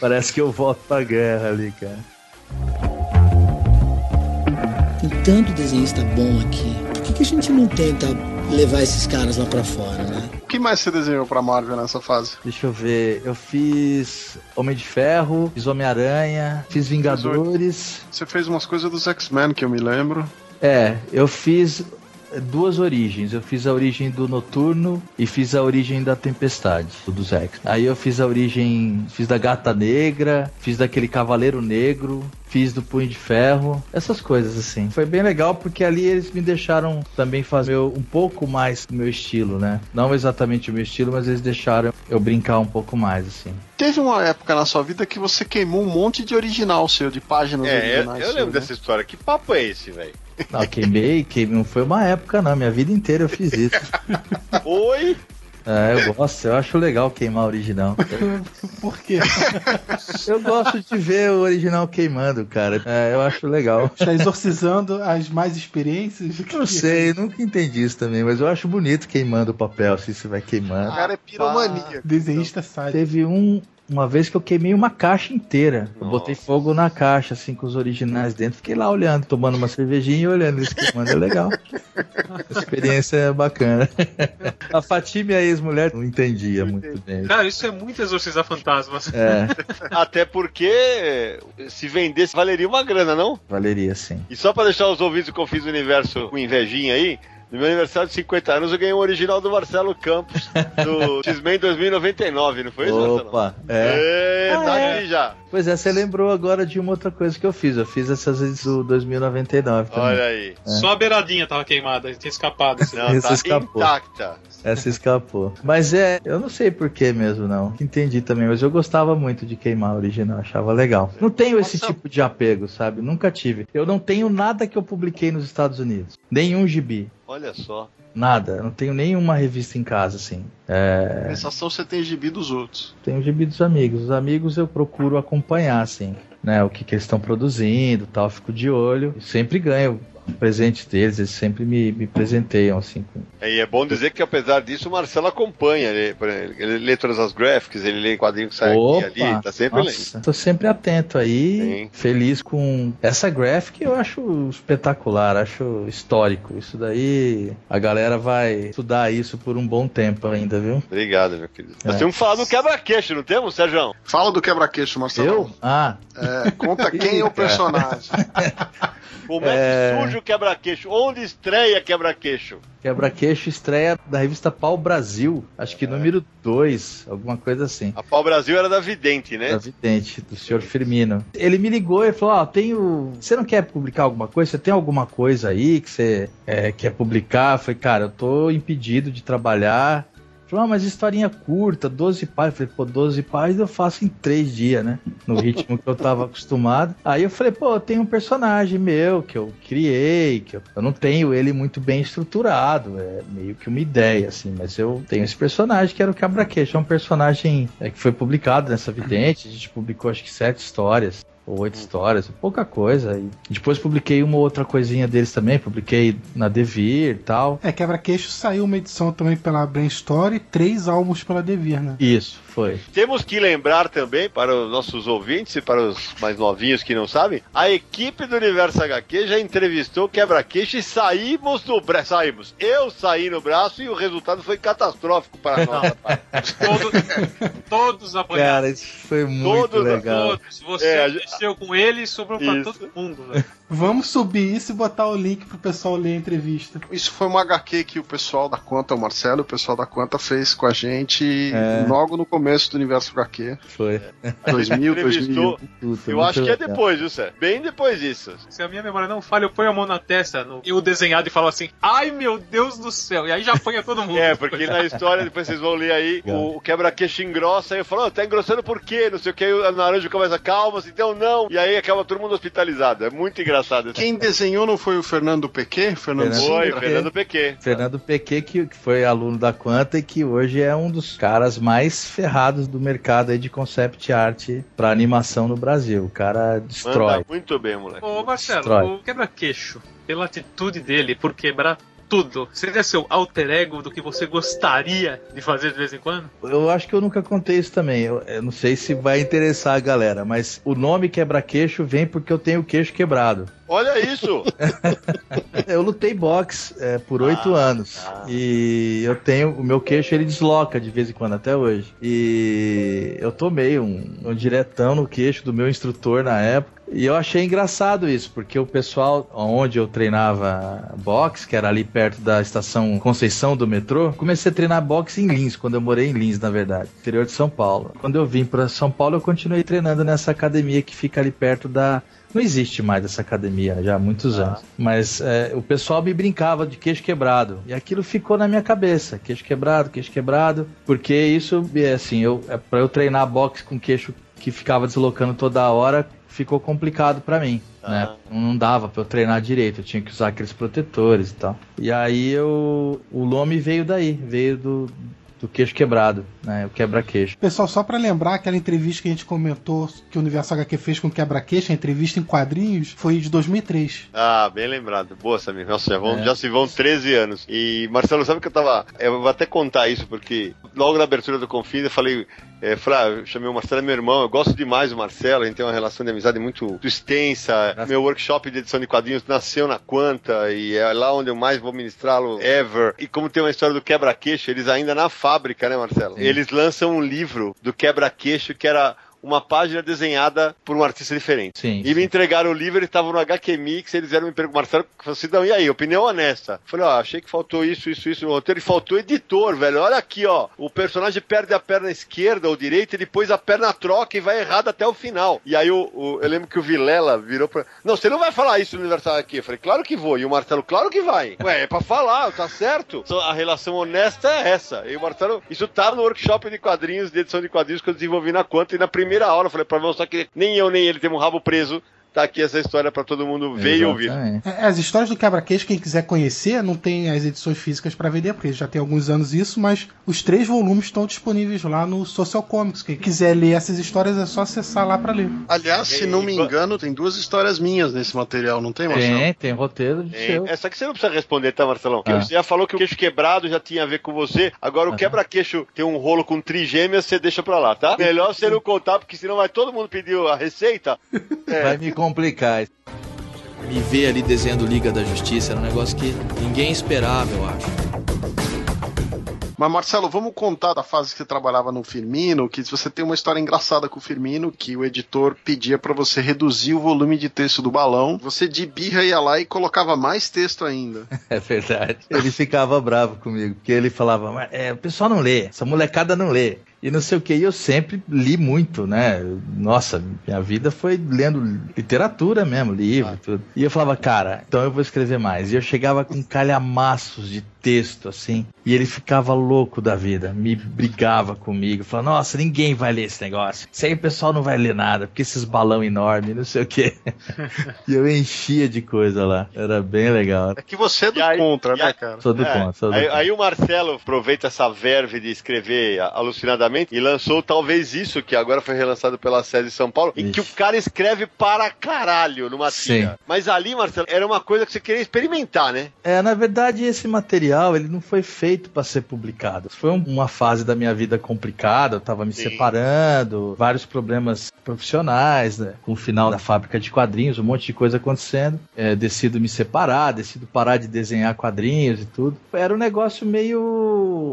Parece que eu volto pra guerra ali, cara. Tem tanto desenhista bom aqui. Por que, que a gente não tenta levar esses caras lá pra fora, né? O que mais você desenhou pra Marvel nessa fase? Deixa eu ver. Eu fiz Homem de Ferro, fiz Homem-Aranha, fiz Vingadores. Você fez umas coisas dos X-Men que eu me lembro. É, eu fiz duas origens. Eu fiz a origem do Noturno e fiz a origem da Tempestade, dos X. Aí eu fiz a origem, fiz da Gata Negra, fiz daquele Cavaleiro Negro, fiz do Punho de Ferro, essas coisas assim. Foi bem legal porque ali eles me deixaram também fazer um pouco mais do meu estilo, né? Não exatamente o meu estilo, mas eles deixaram eu brincar um pouco mais assim. Teve uma época na sua vida que você queimou um monte de original seu, de páginas É, eu, originais. eu seu, lembro né? dessa história. Que papo é esse, velho? Não, queimei, queimei, não foi uma época não, minha vida inteira eu fiz isso. Oi? É, eu gosto, eu acho legal queimar o original. Por quê? Eu gosto de ver o original queimando, cara. É, eu acho legal. Está exorcizando as mais experiências? Não sei, nunca entendi isso também, mas eu acho bonito queimando o papel, assim, você vai O queimando. cara é piromania. Desenhista sádico. Teve um, uma vez que eu queimei uma caixa inteira. Eu Nossa. botei fogo na caixa, assim, com os originais dentro. Fiquei lá olhando, tomando uma cervejinha e olhando eles queimando. É legal. A experiência é bacana. A Fatime, minha ex-mulher, não entendia muito bem. Cara, isso é muito exorcizar fantasmas. É, Até porque se vendesse valeria uma grana, não? valeria sim. E só pra deixar os ouvintes que eu fiz o universo com invejinha aí, no meu aniversário de 50 anos eu ganhei um original do Marcelo Campos, do X-Men 2099, não foi isso, Marcelo? Opa, é. É, tá Ah, é. aqui já. Pois é, você lembrou agora de uma outra coisa que eu fiz. Eu fiz essas vezes do 2099 também. Olha aí. Só a beiradinha tava queimada, tinha escapado. Assim. Não, Esse tá escapou. intacta. Essa escapou. Mas é, eu não sei porquê mesmo, não. Entendi também, mas eu gostava muito de queimar a original, achava legal. Não tenho esse Nossa. tipo de apego, sabe? Nunca tive. Eu não tenho nada que eu publiquei nos Estados Unidos. Nenhum gibi. Olha só. Nada. Não tenho nenhuma revista em casa, assim. É. Compensação você tem gibi dos outros. Tenho gibi dos amigos. Os amigos eu procuro acompanhar, assim, né? O que, que eles estão produzindo tal. Fico de olho. Sempre ganho presente deles, eles sempre me, me presenteiam, assim. Com... E é bom dizer que, apesar disso, o Marcelo acompanha. Ele, ele lê todas as graphics, ele lê quadrinho que sai Opa, aqui ali, tá sempre nossa, lendo. Tô sempre atento aí, Sim. feliz com essa graphic, eu acho espetacular, acho histórico. Isso daí, a galera vai estudar isso por um bom tempo ainda, viu? Obrigado, meu querido. Nós É. temos que falar do quebra-queixo, não temos, Sérgio? Fala do quebra-queixo, Marcelo. Eu? Ah, É, conta quem é o personagem. Como é, É. que surge o quebra-queixo? Onde estreia quebra-queixo? Quebra-queixo estreia da revista Pau Brasil, acho que número 2, alguma coisa assim. A Pau Brasil era da Vidente, né? Da Vidente, do senhor Firmino. Ele me ligou e falou: Ó, tenho. Você não quer publicar alguma coisa? Você tem alguma coisa aí que você é, quer publicar? Eu falei, cara, eu tô impedido de trabalhar. Falou, ah, mas historinha curta, 12 páginas. Falei, pô, 12 páginas eu faço em 3 dias, né? No ritmo que eu tava acostumado. Aí eu falei, pô, tem um personagem meu que eu criei, que eu, eu não tenho ele muito bem estruturado, é meio que uma ideia, assim, mas eu tenho esse personagem que era o Cabra-Queixo. É um personagem é, que foi publicado nessa vidente, a gente publicou acho que sete histórias. Ou oito histórias, pouca coisa. E depois publiquei uma outra coisinha deles também, publiquei na Devir e tal. É, Quebra-Queixo saiu uma edição também pela Brain Story e três álbuns pela Devir, né? Isso, foi. Temos que lembrar também, para os nossos ouvintes e para os mais novinhos que não sabem, a equipe do Universo HQ já entrevistou o Quebra-Queixo e saímos do braço. Saímos. Eu saí no braço e o resultado foi catastrófico para nós. rapaz. Todos, todos apanharam. Cara, isso foi muito Todos- legal. Todos. Você É, a gente- mexeu com ele sobrou pra Isso. todo mundo. velho. Vamos subir isso e botar o link pro pessoal ler a entrevista. Isso foi uma HQ que o pessoal da Conta, o Marcelo, o pessoal da Conta fez com a gente É. logo no começo do Universo HQ. Foi. 2000, Entrevistou. 2000. Puta, Eu acho que é legal. depois, viu, Sé? Bem depois disso. Se a minha memória não falha, eu ponho a mão na testa no eu desenhado e falo assim: ai meu Deus do céu. E aí já apanha todo mundo. É, porque na história, depois vocês vão ler aí, o, o quebra-queixo engrossa e eu falo, "Ah, tá engrossando por quê? Não sei o que, aí o naranja começa, calma, então não. E aí acaba todo mundo hospitalizado. É muito engraçado. Quem desenhou não foi o Fernando Pequet? Fernando Fernando Foi, Sintra? Fernando Pequet. Fernando Pequet, que, que foi aluno da Quanta e que hoje é um dos caras mais ferrados do mercado aí de concept art pra animação no Brasil. O cara destrói. Manda muito bem, moleque. Ô Marcelo, Destrói. o quebra-queixo, pela atitude dele por quebrar tudo, seria seu alter ego do que você gostaria de fazer de vez em quando? Eu acho que eu nunca contei isso também. Eu, eu não sei se vai interessar a galera, mas o nome quebra-queixo vem porque eu tenho o queixo quebrado. Olha isso! Eu lutei boxe é, por oito anos e eu tenho o meu queixo ele desloca de vez em quando até hoje e eu tomei um, um diretão no queixo do meu instrutor na época e eu achei engraçado isso porque o pessoal onde eu treinava boxe que era ali perto da estação Conceição do metrô comecei a treinar boxe em Lins quando eu morei em Lins na verdade interior de São Paulo quando eu vim para São Paulo eu continuei treinando nessa academia que fica ali perto da não existe mais essa academia já há muitos anos. Mas é, o pessoal me brincava de queixo quebrado. E aquilo ficou na minha cabeça. Queixo quebrado, queixo quebrado. Porque isso, é assim, eu, é, pra eu treinar boxe com queixo que ficava deslocando toda hora, ficou complicado pra mim. Né? Não dava pra eu treinar direito, eu tinha que usar aqueles protetores e tal. E aí eu, o nome veio daí, veio do, do queixo quebrado, né? O quebra-queixo. Pessoal, só pra lembrar, aquela entrevista que a gente comentou que o Universo HQ fez com o Quebra-Queixo, a entrevista em quadrinhos, foi de 2003. Ah, bem lembrado. Boa, Samir. Nossa, já, vão, É. já se vão 13 anos. E, Marcelo, sabe que eu tava. Eu vou até contar isso, porque logo na abertura do Confins eu falei. É, falei, ah, chamei o Marcelo, é meu irmão, eu gosto demais do Marcelo, a gente tem uma relação de amizade muito, muito extensa. Meu workshop de edição de quadrinhos nasceu na Quanta e é lá onde eu mais vou ministrá-lo ever. E como tem uma história do quebra-queixo, eles ainda na fábrica, né, Marcelo? Sim. Eles lançam um livro do quebra-queixo que era uma página desenhada por um artista diferente. Sim. E me entregaram o livro, eles estavam no HQ Mix, eles vieram me perguntar, Marcelo, assim, não, e aí, opinião honesta? Falei, ó, achei que faltou isso, isso, isso no roteiro, e faltou editor, velho, olha aqui, ó, o personagem perde a perna esquerda ou direita, e depois a perna troca e vai errado até o final. E aí o, o- eu lembro que o Vilela virou pra... Não, você não vai falar isso no Universal aqui. Eu falei, claro que vou. E o Marcelo, claro que vai. Ué, é pra falar, tá certo. A relação honesta é essa. E o Marcelo, isso tava no workshop de quadrinhos, de edição de quadrinhos que eu desenvolvi na Quanta, e na primeira aula eu falei, pra mostrar que nem eu nem ele temos um rabo preso, tá aqui essa história pra todo mundo ver e ouvir. É, As histórias do quebra-queixo, quem quiser conhecer, não tem as edições físicas pra vender, porque já tem alguns anos isso, mas os três volumes estão disponíveis lá no Social Comics. Quem quiser ler essas histórias é só acessar lá pra ler. Aliás, se não me engano, tem duas histórias minhas nesse material, não tem, Marcelo? Tem, tem roteiro de É, seu. é só que você não precisa responder, tá, Marcelão? Ah. Você já falou que o queixo quebrado já tinha a ver com você. Agora o quebra-queixo tem um rolo com trigêmeas, você deixa pra lá, tá? Melhor você não contar, porque senão vai todo mundo pedir a receita. Vai me complicar. Me ver ali desenhando Liga da Justiça era um negócio que ninguém esperava, eu acho. Mas, Marcelo, vamos contar da fase que você trabalhava no Firmino, que você tem uma história engraçada com o Firmino, que o editor pedia pra você reduzir o volume de texto do balão. Você de birra ia lá e colocava mais texto ainda. É verdade. Ele ficava bravo comigo, porque ele falava, "Mas, é, o pessoal não lê, essa molecada não lê. E não sei o que, e eu sempre li muito, né? Nossa, minha vida foi lendo literatura mesmo, livro, tudo. E eu falava, cara, então eu vou escrever mais. E eu chegava com calhamaços de texto, assim, e ele ficava louco da vida, me brigava comigo, falava, nossa, ninguém vai ler esse negócio. Isso aí o pessoal não vai ler nada, porque esses balão enorme, não sei o que. e eu enchia de coisa lá. Era bem legal. É que você é do aí- contra, né, aí- cara? Sou do É, contra, sou do aí, contra. aí o Marcelo aproveita essa verve de escrever e lançou talvez isso, que agora foi relançado pela sede de São Paulo, em que o cara escreve para caralho numa Sim. tira. Mas ali, Marcelo, era uma coisa que você queria experimentar, né? É, na verdade, esse material ele não foi feito para ser publicado. Foi um- uma fase da minha vida complicada, eu tava me Sim. separando, vários problemas profissionais, né? Com o final da fábrica de quadrinhos, um monte de coisa acontecendo. É, decido me separar, decido parar de desenhar quadrinhos e tudo. Era um negócio meio.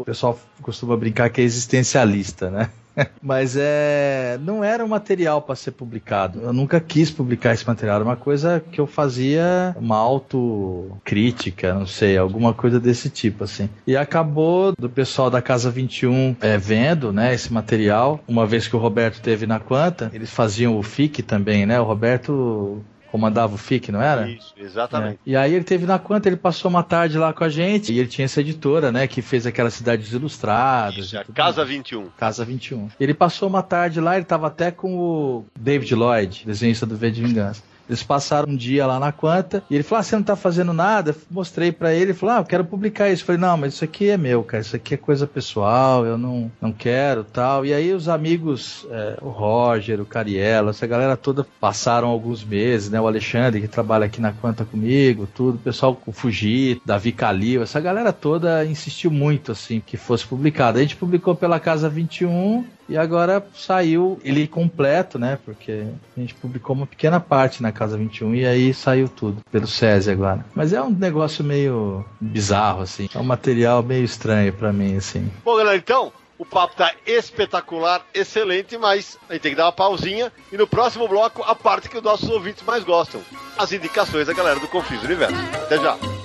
O pessoal costuma brincar que é existencialista, né? Mas é, não era um material para ser publicado. Eu nunca quis publicar esse material. Era uma coisa que eu fazia uma autocrítica, não sei, alguma coisa desse tipo, assim. E acabou do pessoal da Casa 21 é, vendo, né, esse material. Uma vez que o Roberto teve na Quanta, eles faziam o FIC também, né? O Roberto comandava o FIC, não era? Isso, exatamente. É. E aí ele teve na Quanta, ele passou uma tarde lá com a gente, e ele tinha essa editora, né, que fez aquelas cidades ilustradas. Isso, tudo Casa mais. 21. Casa 21. Ele passou uma tarde lá, ele tava até com o David Lloyd, desenhista do V de Vingança. Eles passaram um dia lá na Quanta e ele falou: ah, você não tá fazendo nada? Mostrei pra ele, ele falou: ah, eu quero publicar isso. Eu falei: não, mas isso aqui é meu, cara, isso aqui é coisa pessoal, eu não, não quero tal. E aí os amigos, é, o Roger, o Cariello, essa galera toda passaram alguns meses, né? O Alexandre, que trabalha aqui na Quanta comigo, tudo, o pessoal, o Fugito, Davi Calil, essa galera toda insistiu muito, assim, que fosse publicado. A gente publicou pela Casa 21 e agora saiu ele completo, né? Porque a gente publicou uma pequena parte na Casa 21 e aí saiu tudo pelo SESI agora. Mas é um negócio meio bizarro, assim. É um material meio estranho pra mim, assim. Bom, galera, então, o papo tá espetacular, excelente, mas a gente tem que dar uma pausinha. E no próximo bloco, a parte que os nossos ouvintes mais gostam: as indicações da galera do Confis Universo. Até já.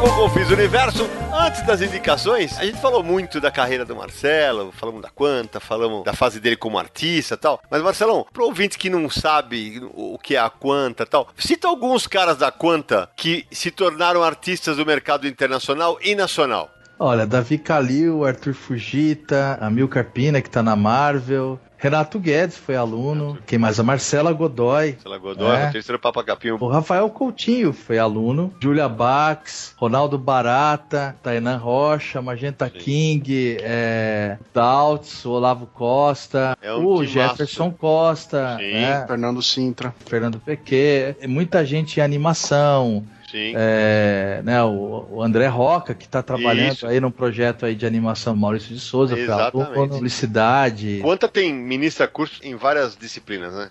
Com o Confis Universo. Antes das indicações, a gente falou muito da carreira do Marcelo, falamos da Quanta, falamos da fase dele como artista tal. Mas, Marcelão, pro ouvinte que não sabe o que é a Quanta tal, cita alguns caras da Quanta que se tornaram artistas do mercado internacional e nacional. Olha, Davi Calil, Arthur Fujita, Amilcar Pina, que tá na Marvel. Renato Guedes foi aluno. Quem mais? A Marcela Godoy. Marcela Godoy, É. o terceiro Papa Capinho. O Rafael Coutinho foi aluno. Júlia Bax, Ronaldo Barata, Tainan Rocha, Magenta King, é, Daltz, Olavo Costa, É um o. Jefferson Costa, Sim. né, Fernando Sintra. Fernando Pequet, muita gente em animação. Sim. É, né, o, o André Roca, que está trabalhando Isso. aí num projeto aí de animação Maurício de Souza, Exatamente. publicidade, Quanta tem ministra curso em várias disciplinas, né?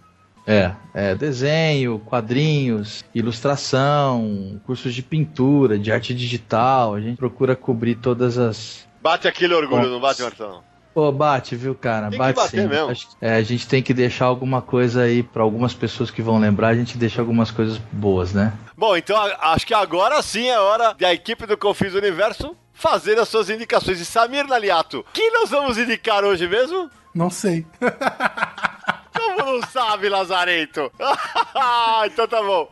é, é, desenho, quadrinhos, ilustração, cursos de pintura, de arte digital, a gente procura cobrir todas as... Bate aquele orgulho, Bom, não bate, Marcelão? Pô, bate, viu, cara? Tem que bate bater sim. mesmo. Acho- é, a gente tem que deixar alguma coisa aí para algumas pessoas que vão lembrar, a gente deixa algumas coisas boas, né? Bom, então acho que agora sim é hora da equipe do Confis Universo fazer as suas indicações. E Samir Naliato, quem nós vamos indicar hoje mesmo? Não sei. Como não sabe, Lazarento? então tá bom.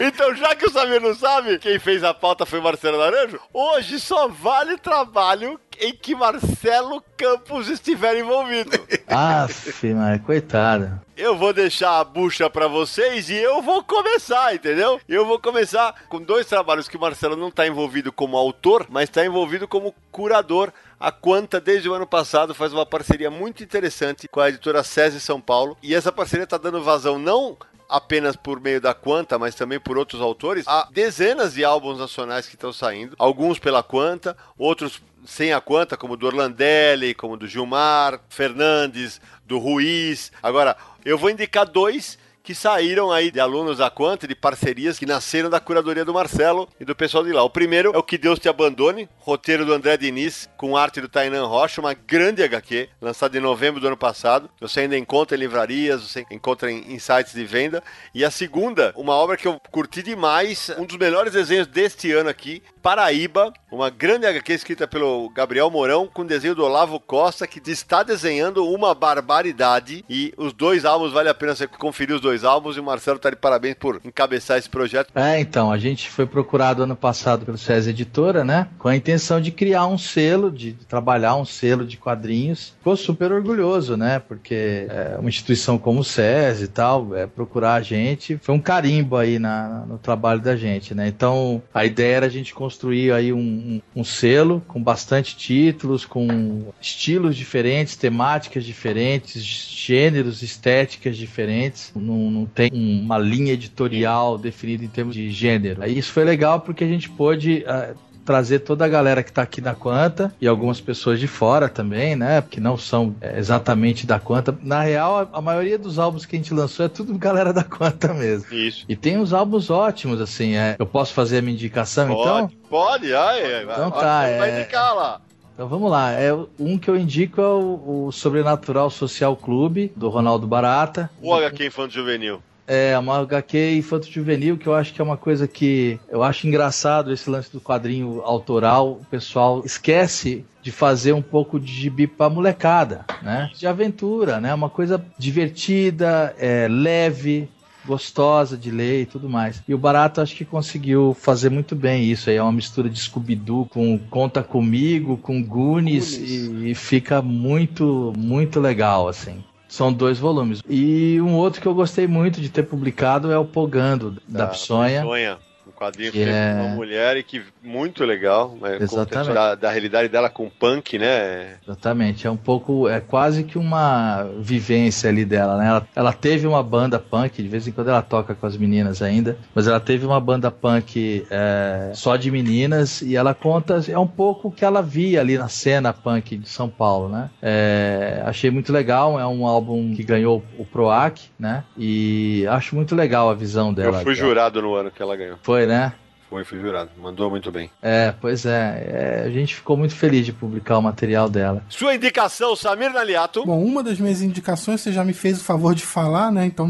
Então, já que o Samir não sabe, quem fez a pauta foi Marcelo Naranjo, hoje só vale trabalho em que Marcelo Campos estiver envolvido. Aff, mas coitado. Eu vou deixar a bucha pra vocês e eu vou começar, entendeu? Eu vou começar com dois trabalhos que o Marcelo não tá envolvido como autor, mas tá envolvido como curador. A Quanta, desde o ano passado, faz uma parceria muito interessante com a editora SESI São Paulo. E essa parceria tá dando vazão não apenas por meio da Quanta, mas também por outros autores, há dezenas de álbuns nacionais que estão saindo, alguns pela Quanta, outros sem a Quanta, como do Orlandelli, como do Gilmar Fernandes, do Ruiz. Agora, eu vou indicar dois que saíram aí de alunos da Quanta, de parcerias que nasceram da curadoria do Marcelo e do pessoal de lá. O primeiro é o Que Deus Te Abandone, roteiro do André Diniz, com arte do Tainan Rocha, uma grande HQ, lançada em novembro do ano passado. Você ainda encontra em livrarias, você encontra em, sites de venda. E a segunda, uma obra que eu curti demais, um dos melhores desenhos deste ano aqui, Paraíba, uma grande HQ escrita pelo Gabriel Mourão, com desenho do Olavo Costa, que está desenhando uma barbaridade. E os dois álbuns, vale a pena você conferir os dois álbuns. E o Marcelo está de parabéns por encabeçar esse projeto. É, então, a gente foi procurado ano passado pelo SES Editora, né? Com a intenção de criar um selo, de trabalhar um selo de quadrinhos. Ficou super orgulhoso, né? Porque é uma instituição como o SES e tal, é, procurar a gente, foi um carimbo aí na, no trabalho da gente, né? Então, a ideia era a gente construir aí um, um, um selo com bastante títulos, com estilos diferentes, temáticas diferentes, gêneros, estéticas diferentes. Não, não tem uma linha editorial definida em termos de gênero. Isso foi legal porque a gente pôde uh, trazer toda a galera que tá aqui da Quanta e algumas pessoas de fora também, né? Que não são é, exatamente da Quanta. Na real, a, maioria dos álbuns que a gente lançou é tudo galera da Quanta mesmo. Isso. E tem uns álbuns ótimos, assim. É, eu posso fazer a minha indicação, pode, então? Pode, ai, então tá. Vai é... indicar lá. Então vamos lá. É, um que eu indico é o, o Sobrenatural Social Clube, do Ronaldo Barata. O HQ Infanto Juvenil. É, uma HQ infanto juvenil que eu acho que é uma coisa que eu acho engraçado esse lance do quadrinho autoral. O pessoal esquece de fazer um pouco de gibi pra molecada, né? De aventura, né? Uma coisa divertida, é, leve, gostosa de ler e tudo mais. E o Barato acho que conseguiu fazer muito bem isso aí. É uma mistura de Scooby-Doo com Conta Comigo, com Goonies, Goonies. E, e fica muito, muito legal, assim. São dois volumes. E um outro que eu gostei muito de ter publicado é o Pogando, da, da Psonha. Psonha quadrinho que é uma mulher e que muito legal, né? Exatamente. Da, da, realidade dela com punk, né? Exatamente, é um pouco, é quase que uma vivência ali dela, né? Ela, ela teve uma banda punk, de vez em quando ela toca com as meninas ainda, mas ela teve uma banda punk é, só de meninas e ela conta, é um pouco o que ela via ali na cena punk de São Paulo, né? É, achei muito legal, é um álbum que ganhou o PROAC, né? E acho muito legal a visão dela. Eu fui jurado no ano que ela ganhou. Foi, né? Foi, fui jurado. Mandou muito bem. É, pois é, é, A gente ficou muito feliz de publicar o material dela. Sua indicação, Samir Naliato. Bom, uma das minhas indicações você já me fez o favor de falar, né? Então,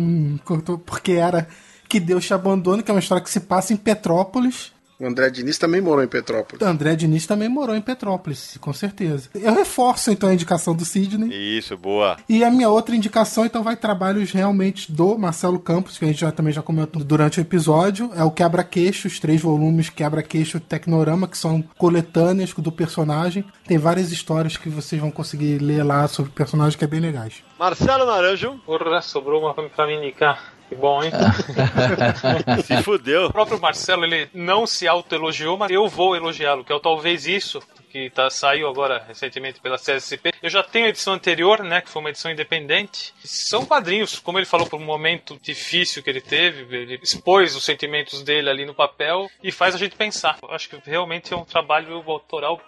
porque era Que Deus te abandone, que é uma história que se passa em Petrópolis. O André Diniz também morou em Petrópolis. O André Diniz também morou em Petrópolis, com certeza. Eu reforço então a indicação do Sidney. Isso, boa. E a minha outra indicação então vai trabalhos realmente do Marcelo Campos, que a gente já, também já comentou durante o episódio. É o Quebra-Queixo, os três volumes Quebra-Queixo Tecnorama, que são coletâneas do personagem. Tem várias histórias que vocês vão conseguir ler lá sobre o personagem que é bem legais. Marcelo Naranjo. Porra, sobrou uma pra me indicar. Que bom, hein? se fudeu. O próprio Marcelo, ele não se autoelogiou, mas eu vou elogiá-lo, que é o talvez isso que tá, saiu agora recentemente pela CSP. Eu já tenho a edição anterior, né, que foi uma edição independente. São quadrinhos, como ele falou, por um momento difícil que ele teve, ele expôs os sentimentos dele ali no papel e faz a gente pensar. Eu acho que realmente é um trabalho autoral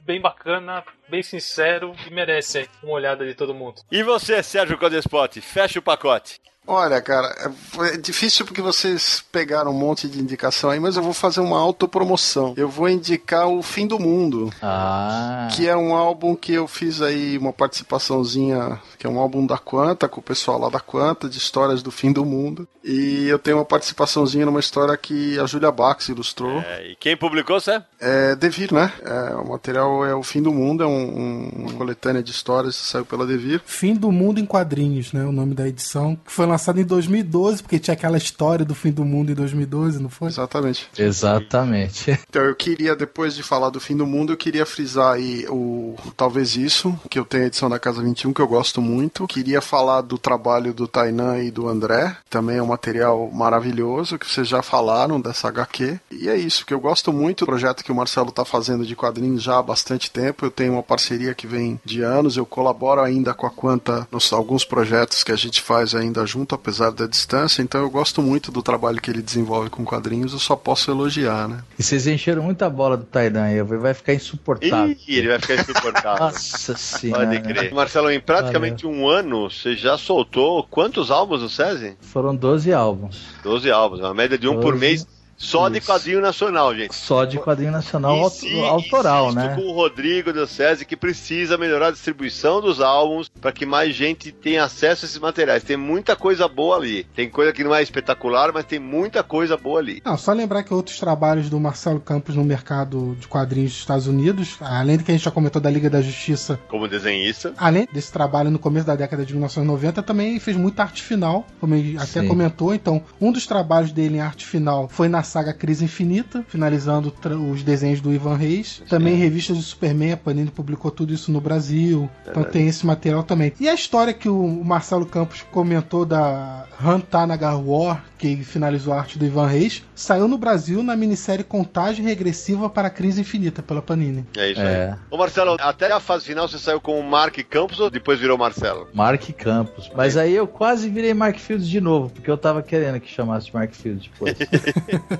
bem bacana, bem sincero e merece uma olhada de todo mundo. E você, Sérgio Codespot, fecha o pacote. Olha, cara, é difícil porque vocês pegaram um monte de indicação aí, mas eu vou fazer uma autopromoção. Eu vou indicar o Fim do Mundo. Ah. Que é um álbum que eu fiz aí uma participaçãozinha, que é um álbum da Quanta, com o pessoal lá da Quanta, de histórias do fim do mundo. E eu tenho uma participaçãozinha numa história que a Julia Bax ilustrou. É, e quem publicou, Sé? É Devir, né? É, o material é O Fim do Mundo, é um, um, uma coletânea de histórias que saiu pela Devir. Fim do Mundo em Quadrinhos, né? O nome da edição. Que foi lançado em 2012, porque tinha aquela história do fim do mundo em 2012, não foi? Exatamente. Exatamente. Então eu queria, depois de falar do fim do mundo, eu queria frisar aí o Talvez Isso, que eu tenho a edição da Casa 21, que eu gosto muito. Queria falar do trabalho do Tainan e do André, também é um material maravilhoso, que vocês já falaram dessa HQ. E é isso, que eu gosto muito do projeto que o Marcelo tá fazendo de quadrinhos já há bastante tempo. Eu tenho uma parceria que vem de anos, eu colaboro ainda com a Quanta nos alguns projetos que a gente faz ainda junto, apesar da distância. Então eu gosto muito do trabalho que ele desenvolve com quadrinhos, eu só posso elogiar, né? E vocês encheram muita bola do Taidan aí, vai ficar insuportável. Ih, ele vai ficar insuportável. Nossa senhora. Pode crer. Marcelo, em praticamente um ano, você já soltou quantos álbuns do SESI? Foram 12 álbuns. 12 álbuns, uma média de um por 12. mês. Só de Isso. quadrinho nacional, gente. Só de quadrinho nacional E autoral, né? com o Rodrigo do SESI que precisa melhorar a distribuição dos álbuns para que mais gente tenha acesso a esses materiais. Tem muita coisa boa ali. Tem coisa que não é espetacular, mas tem muita coisa boa ali. Não, só lembrar que outros trabalhos do Marcelo Campos no mercado de quadrinhos dos Estados Unidos, além do que a gente já comentou da Liga da Justiça, Como desenhista. além desse trabalho no começo da década de 1990, também fez muita arte final, como ele até Sim. comentou. Então, um dos trabalhos dele em arte final foi na saga Crise Infinita, finalizando os desenhos do Ivan Reis. Também revistas do Superman, a Panini publicou tudo isso no Brasil. Então tem esse material também. E a história que o Marcelo Campos comentou da Hantanagar War, que finalizou a arte do Ivan Reis, saiu no Brasil na minissérie Contagem Regressiva para a Crise Infinita, pela Panini. É isso É. aí. Ô Marcelo, até a fase final você saiu com o Mark Campos ou depois virou Marcelo? Mark Campos. Mas aí eu quase virei Mark Fields de novo, porque eu tava querendo que chamasse Mark Fields depois.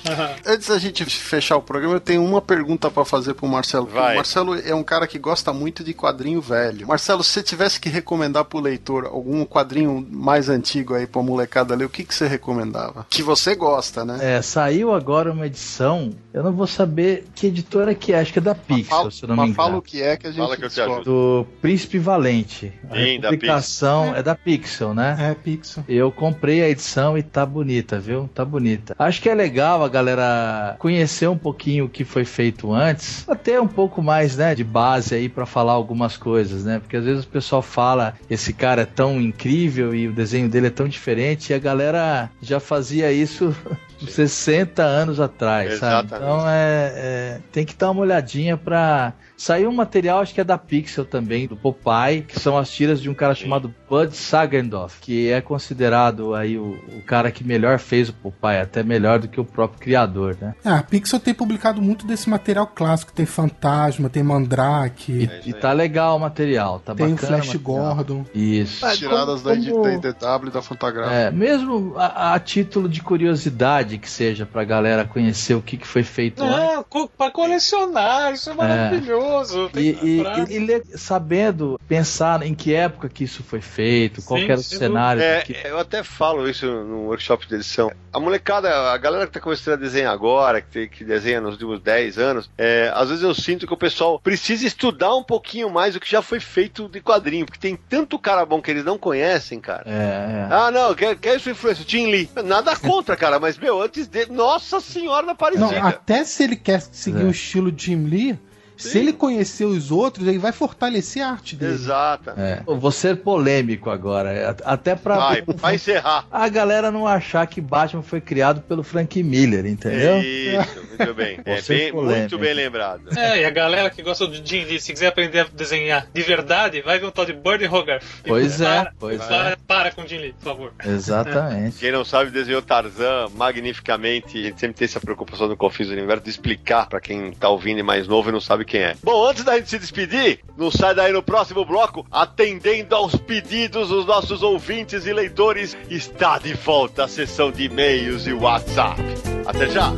Antes da gente fechar o programa, eu tenho uma pergunta pra fazer pro Marcelo. Vai. O Marcelo é um cara que gosta muito de quadrinho velho. Marcelo, se você tivesse que recomendar pro leitor algum quadrinho mais antigo aí pra molecada ler, o que, que você recomendava? Que você gosta, né? É, saiu agora uma edição, eu não vou saber que editora que é, acho que é da Pixel, fala, se eu não mas me fala engano. o que é que a gente Fala que eu te ajudo. Do Príncipe Valente. A Sim, da publicação é da Pixel, né? É, Pixel. Eu comprei a edição e tá bonita, viu? Tá bonita. Acho que é legal a galera conhecer um pouquinho o que foi feito antes, até um pouco mais, né, de base aí pra falar algumas coisas, né? Porque às vezes o pessoal fala, esse cara é tão incrível e o desenho dele é tão diferente e a galera já fazia isso 60 anos atrás, sabe? Exatamente. Então é, é, tem que dar uma olhadinha pra Saiu um material, acho que é da Pixel também, do Popeye, que são as tiras de um cara chamado Bud Sagendorf, que é considerado aí o, o cara que melhor fez o Popeye, até melhor do que o próprio criador, né? Ah, a Pixel tem publicado muito desse material clássico. Tem Fantasma, tem Mandrake, E, e tá legal o material, tá tem o bacana. Flash o material. Gordon. Isso. Tiradas Como- da, como- da IDW e da Fantagraph. É, mesmo a, a título de curiosidade que seja pra galera conhecer o que, que foi feito. Não, co- pra colecionar, isso é maravilhoso. Tem E, e, e- e sabendo pensar em que época que isso foi feito, qual era o cenário. É, que- eu até falo isso no workshop de edição. A molecada, a galera que tá começando a desenhar agora, que, tem- que desenha nos últimos 10 anos, é, às vezes eu sinto que o pessoal precisa estudar um pouquinho mais o que já foi feito de quadrinho, porque tem tanto cara bom que eles não conhecem, cara. É, é. Ah, não, quer, quer sua influência? Jim Lee. Nada contra, cara, mas, meu, antes dele. Nossa senhora da Não, Aparecida. até se ele quer seguir É. o estilo Jim Lee, se ele conhecer os outros, ele vai fortalecer a arte dele. Exata. É. Vou ser polêmico agora, é, até pra Vai, vai encerrar. a galera não achar que Batman foi criado pelo Frank Miller, entendeu? Isso, muito bem. É bem, muito bem lembrado. É, e a galera que gosta de Jim Lee, se quiser aprender a desenhar de verdade, vai ver um tal de Bird Hogarth. E Pois é, para, pois para, Para com Jim Lee, por favor. Exatamente. Quem não sabe, desenhou Tarzan magnificamente. A gente sempre tem essa preocupação no Confis do Universo de explicar pra quem tá ouvindo e mais novo e não sabe quem é. Bom, antes da gente se despedir, não sai daí no próximo bloco, atendendo aos pedidos dos nossos ouvintes e leitores, está de volta a sessão de e-mails e WhatsApp. Até já!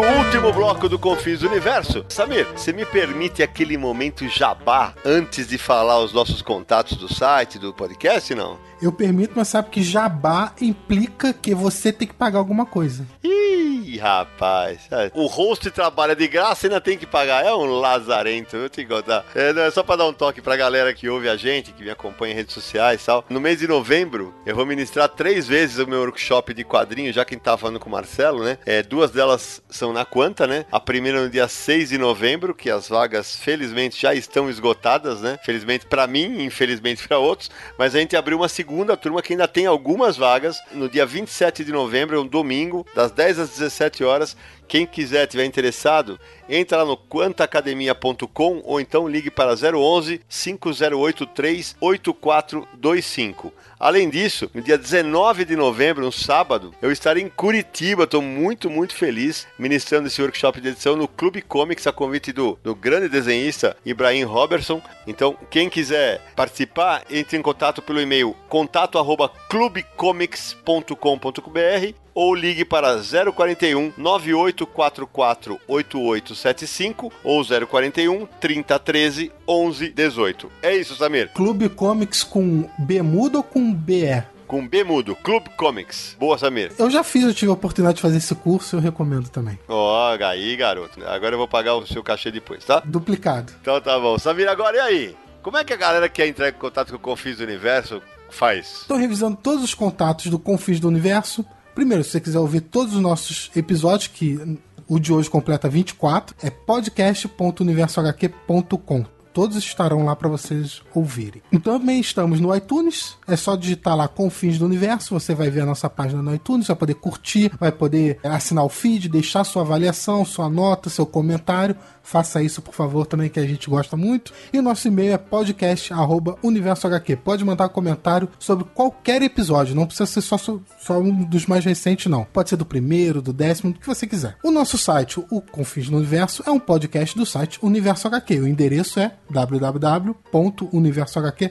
Último bloco do Confis Universo. Samir, você me permite aquele momento jabá antes de falar os nossos contatos do site, do podcast, não? Eu permito, mas sabe que jabá implica que você tem que pagar alguma coisa. Ih, rapaz. é, O host trabalha de graça e ainda tem que pagar. É um lazarento, eu te contar. É, não, é só pra dar um toque pra galera que ouve a gente, que me acompanha em redes sociais e tal. No mês de novembro, eu vou ministrar três vezes o meu workshop de quadrinhos, já quem tava falando com o Marcelo, né? É, duas delas são na Quanta, né? A primeira no dia 6 de novembro, que as vagas, felizmente, já estão esgotadas, né? Felizmente pra mim, infelizmente pra outros. Mas a gente abriu uma segunda turma que ainda tem algumas vagas. No dia 27 de novembro, é um domingo, das 10 às 17 horas. Quem quiser, tiver interessado, entra lá no quantacademia.com ou então ligue para 011 5083 8425. Além disso, no dia 19 de novembro, um sábado, eu estarei em Curitiba. Estou muito, muito feliz ministrando esse workshop de edição no Clube Comics, a convite do, do grande desenhista Ibrahim Robertson. Então, quem quiser participar, entre em contato pelo e-mail contato arroba clubecomics.com.br ou ligue para 041 9844 8875 ou 041 3013 1118. É isso, Samir. Clube Comics com B mudo ou com BE? Com B mudo, Clube Comics. Boa, Samir. Eu já fiz, eu tive a oportunidade de fazer esse curso, eu recomendo também. Ó, aí, garoto. Agora eu vou pagar o seu cachê depois, tá? Duplicado. Então tá bom. Samir, agora e aí? Como é que a galera que quer entrar em contato com o Confis do Universo faz? Estou revisando todos os contatos do Confins do Universo. Primeiro, se você quiser ouvir todos os nossos episódios, que o de hoje completa 24, é podcast.universohq.com. Todos estarão lá para vocês ouvirem. Então, também estamos no iTunes. É só digitar lá Confins do Universo. Você vai ver a nossa página no iTunes. Vai poder curtir, vai poder assinar o feed, deixar sua avaliação, sua nota, seu comentário. Faça isso, por favor, também, que a gente gosta muito. E nosso e-mail é podcast.universohq. Pode mandar comentário sobre qualquer episódio. Não precisa ser só, só um dos mais recentes, não. Pode ser do primeiro, do décimo, do que você quiser. O nosso site, o Confins no Universo, é um podcast do site Universo HQ. O endereço é www.universohq.com.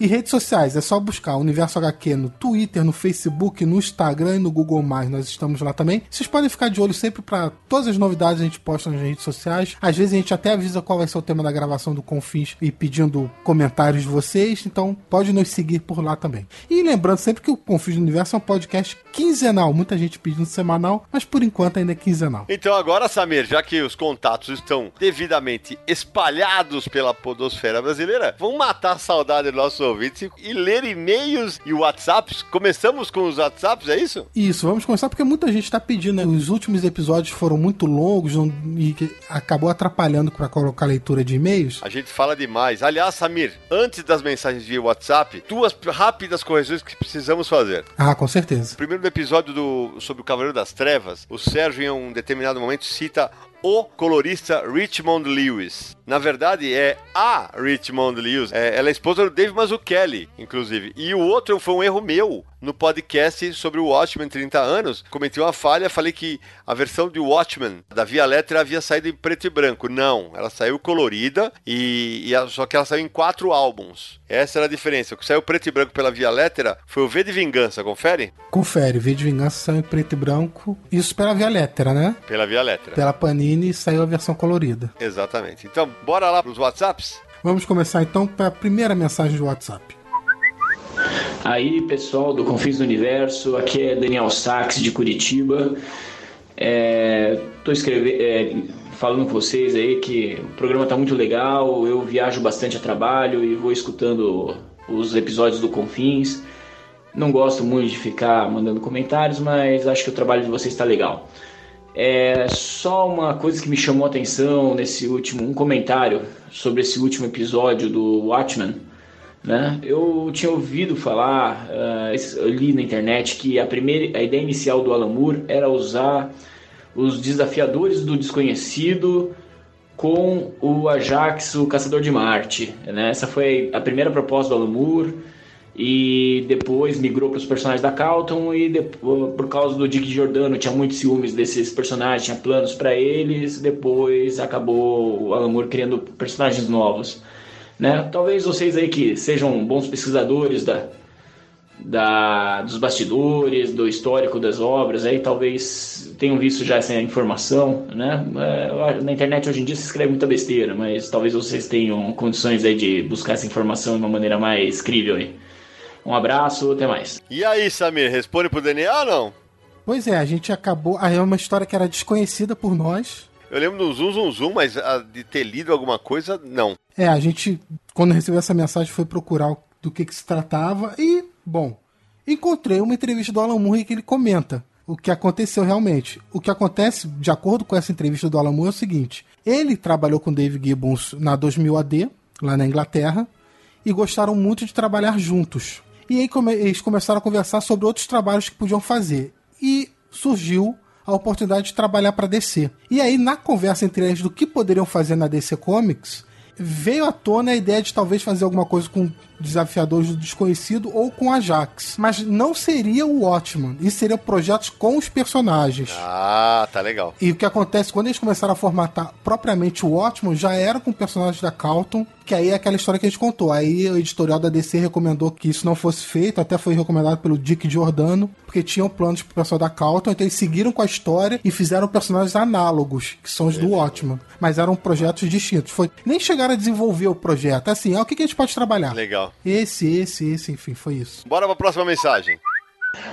E redes sociais, é só buscar Universo HQ no Twitter, no Facebook, no Instagram e no Google+. Nós estamos lá também. Vocês podem ficar de olho sempre para todas as novidades a gente posta nas redes sociais. Às vezes a gente até avisa qual vai ser o tema da gravação do Confins e pedindo comentários de vocês, então pode nos seguir por lá também. E lembrando sempre que o Confins do Universo é um podcast quinzenal, muita gente pedindo semanal, mas por enquanto ainda é quinzenal. Então agora, Samir, já que os contatos estão devidamente espalhados pela podosfera brasileira, vamos matar saudade dos nossos ouvintes e ler e-mails e WhatsApps. Começamos com os WhatsApps, é isso? Isso, vamos começar porque muita gente está pedindo, né? Os últimos episódios foram muito longos não- e acabou atrapalhando para colocar a leitura de e-mails. A gente fala demais. Aliás, Samir, antes das mensagens via WhatsApp, duas rápidas correções que precisamos fazer. Ah, com certeza. Primeiro no episódio do, sobre o Cavaleiro das Trevas, o Sérgio em um determinado momento cita o colorista Richmond Lewis. Na verdade, é a Richmond Lewis. É, ela é esposa do Dave Mazzucchelli, inclusive. E o outro foi um erro meu no podcast sobre o Watchmen 30 anos. Cometi uma falha, falei que a versão de Watchmen da Via Letra havia saído em preto e branco. Não, ela saiu colorida e, e a- só que ela saiu em quatro álbuns. Essa era a diferença. O que saiu preto e branco pela Via Letra foi o V de Vingança, confere? Confere, V de Vingança saiu em preto e branco. Isso pela Via Letra, né? Pela Via Letra. Pela Panini saiu a versão colorida. Exatamente. Então, bora lá pros WhatsApps? Vamos começar então para a primeira mensagem do WhatsApp. Aí, pessoal do Confins do Universo, aqui é Daniel Sachs de Curitiba. É, tô escrevendo, é, falando com vocês aí que o programa tá muito legal. Eu viajo bastante a trabalho e vou escutando os episódios do Confins. Não gosto muito de ficar mandando comentários, mas acho que o trabalho de vocês está legal. É só uma coisa que me chamou a atenção nesse último, um comentário sobre esse último episódio do Watchmen. Né? Eu tinha ouvido falar, eu li na internet que a primeira, a ideia inicial do Alan Moore era usar os desafiadores do desconhecido com o Ajax, o Caçador de Marte. Né? Essa foi a primeira proposta do Alan Moore e depois migrou para os personagens da Calton e depois, por causa do Dick Giordano tinha muitos ciúmes desses personagens, tinha planos para eles, depois acabou o Alan Moore criando personagens novos. Né? Talvez vocês aí que sejam bons pesquisadores da, da, dos bastidores, do histórico das obras, aí talvez tenham visto já essa informação, né? É, na internet hoje em dia se escreve muita besteira, mas talvez vocês tenham condições aí de buscar essa informação de uma maneira mais crível aí. Um abraço, até mais. E aí, Samir, responde pro Daniel ou não? Pois é, a gente acabou. Aí é uma história que era desconhecida por nós. Eu lembro do Zoom Zoom Zoom, mas a, de ter lido alguma coisa, não. É, a gente, quando recebeu essa mensagem, foi procurar do que, que se tratava e, bom, encontrei uma entrevista do Alan Moore que ele comenta o que aconteceu realmente. O que acontece, de acordo com essa entrevista do Alan Moore, é o seguinte: ele trabalhou com Dave Gibbons na 2000 AD, lá na Inglaterra, e gostaram muito de trabalhar juntos. E aí come eles começaram a conversar sobre outros trabalhos que podiam fazer. E surgiu a oportunidade de trabalhar para DC. E aí, na conversa entre eles do que poderiam fazer na DC Comics, veio à tona a ideia de talvez fazer alguma coisa com Desafiadores do Desconhecido ou com Ajax. Mas não seria o Watchman. Isso seria projetos com os personagens. Ah, tá legal. E o que acontece quando eles começaram a formatar propriamente o Watchman, já era com personagens da Calton, que aí é aquela história que a gente contou. Aí o editorial da DC recomendou que isso não fosse feito, até foi recomendado pelo Dick Giordano, porque tinham planos pro pessoal da Calton, então eles seguiram com a história e fizeram personagens análogos, que são os do Watchman. Mas eram projetos distintos. Foi, nem chegaram a desenvolver o projeto. Assim, é o que a gente pode trabalhar. Legal. Esse, esse, esse, enfim, foi isso. Bora pra próxima mensagem.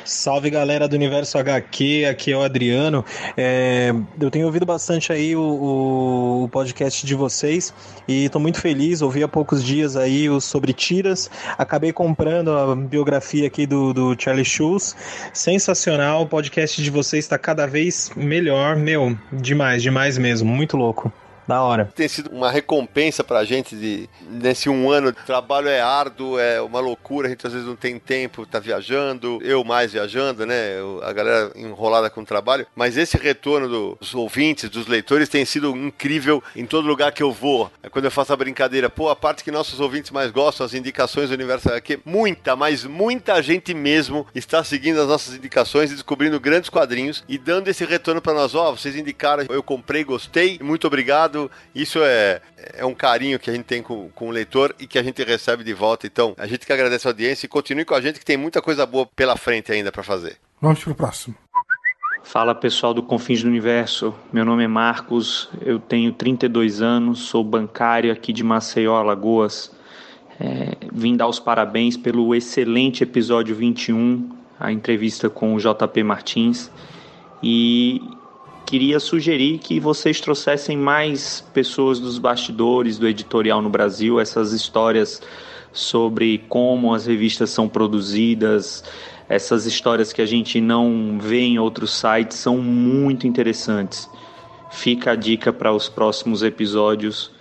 Salve galera do Universo HQ, aqui é o Adriano. É, eu tenho ouvido bastante aí o, o, o podcast de vocês e estou muito feliz. Ouvi há poucos dias aí o sobre tiras. Acabei comprando a biografia aqui do, do Charlie Schulz. Sensacional, o podcast de vocês está cada vez melhor. Meu, demais, demais mesmo, muito louco. Da hora. Tem sido uma recompensa pra gente de nesse um ano. Trabalho é árduo, é uma loucura, a gente às vezes não tem tempo, tá viajando, eu mais viajando, né? A galera enrolada com o trabalho. Mas esse retorno dos ouvintes, dos leitores, tem sido incrível em todo lugar que eu vou. É quando eu faço a brincadeira, pô, a parte que nossos ouvintes mais gostam, as indicações do universo aqui, muita, mas muita gente mesmo está seguindo as nossas indicações e descobrindo grandes quadrinhos e dando esse retorno para nós. Ó, oh, vocês indicaram, eu comprei, gostei, muito obrigado isso é, é um carinho que a gente tem com, com o leitor e que a gente recebe de volta. Então, a gente que agradece a audiência e continue com a gente que tem muita coisa boa pela frente ainda para fazer. Vamos pro próximo. Fala pessoal do Confins do Universo, meu nome é Marcos, eu tenho 32 anos, sou bancário aqui de Maceió, Alagoas. É, vim dar os parabéns pelo excelente episódio 21, a entrevista com o JP Martins. E queria sugerir que vocês trouxessem mais pessoas dos bastidores do editorial no Brasil, essas histórias sobre como as revistas são produzidas, essas histórias que a gente não vê em outros sites são muito interessantes. Fica a dica para os próximos episódios.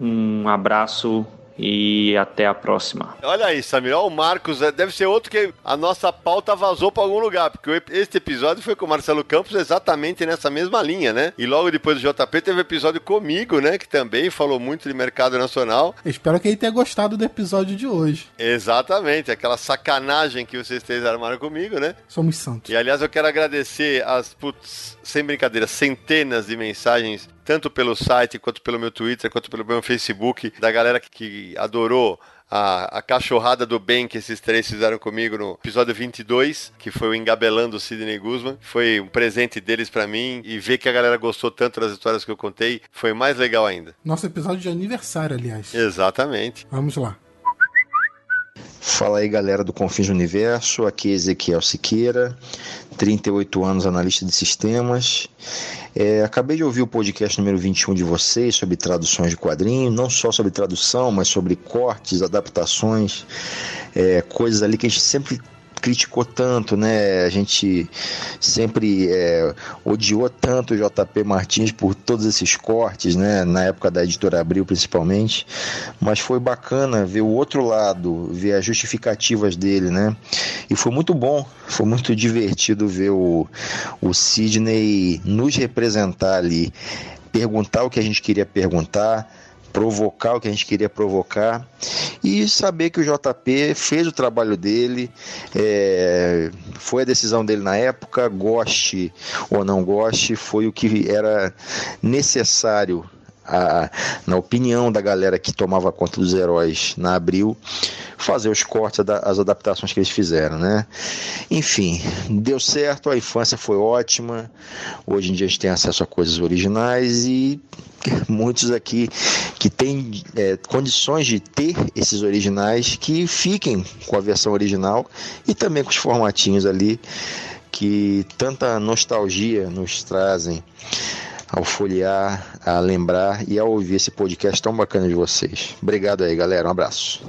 Um abraço e até a próxima. Olha aí, Samir, o Marcos, é, deve ser outro que a nossa pauta vazou para algum lugar, porque este episódio foi com o Marcelo Campos exatamente nessa mesma linha, né? E logo depois do JP teve episódio comigo, né? Que também falou muito de mercado nacional. espero que ele tenha gostado do episódio de hoje. Exatamente, aquela sacanagem que vocês três armaram comigo, né? Somos santos. E aliás, eu quero agradecer as, putz, sem brincadeira, centenas de mensagens tanto pelo site, quanto pelo meu Twitter, quanto pelo meu Facebook, da galera que, que adorou a, a, cachorrada do bem que esses três fizeram comigo no episódio 22, que foi o Engabelando Sidney Guzman. Foi um presente deles para mim e ver que a galera gostou tanto das histórias que eu contei foi mais legal ainda. Nosso episódio de aniversário, aliás. Exatamente. Vamos lá. Fala aí galera do Confins do Universo, aqui é Ezequiel Siqueira, 38 anos analista de sistemas. É, acabei de ouvir o podcast número 21 de vocês sobre traduções de quadrinhos, não só sobre tradução, mas sobre cortes, adaptações, é, coisas ali que a gente sempre criticou tanto, né? A gente sempre é, odiou tanto o JP Martins por todos esses cortes, né? Na época da editora Abril, principalmente. Mas foi bacana ver o outro lado, ver as justificativas dele, né? E foi muito bom, foi muito divertido ver o, o Sidney nos representar ali, perguntar o que a gente queria perguntar provocar o que a gente queria provocar e saber que o JP fez o trabalho dele, é, foi a decisão dele na época, goste ou não goste, foi o que era necessário a, na opinião da galera que tomava conta dos heróis na Abril, fazer os cortes, as adaptações que eles fizeram, né? Enfim, deu certo, a infância foi ótima. Hoje em dia a gente tem acesso a coisas originais e muitos aqui que têm é, condições de ter esses originais que fiquem com a versão original e também com os formatinhos ali que tanta nostalgia nos trazem ao folhear, a lembrar e a ouvir esse podcast tão bacana de vocês. Obrigado aí, galera. Um abraço.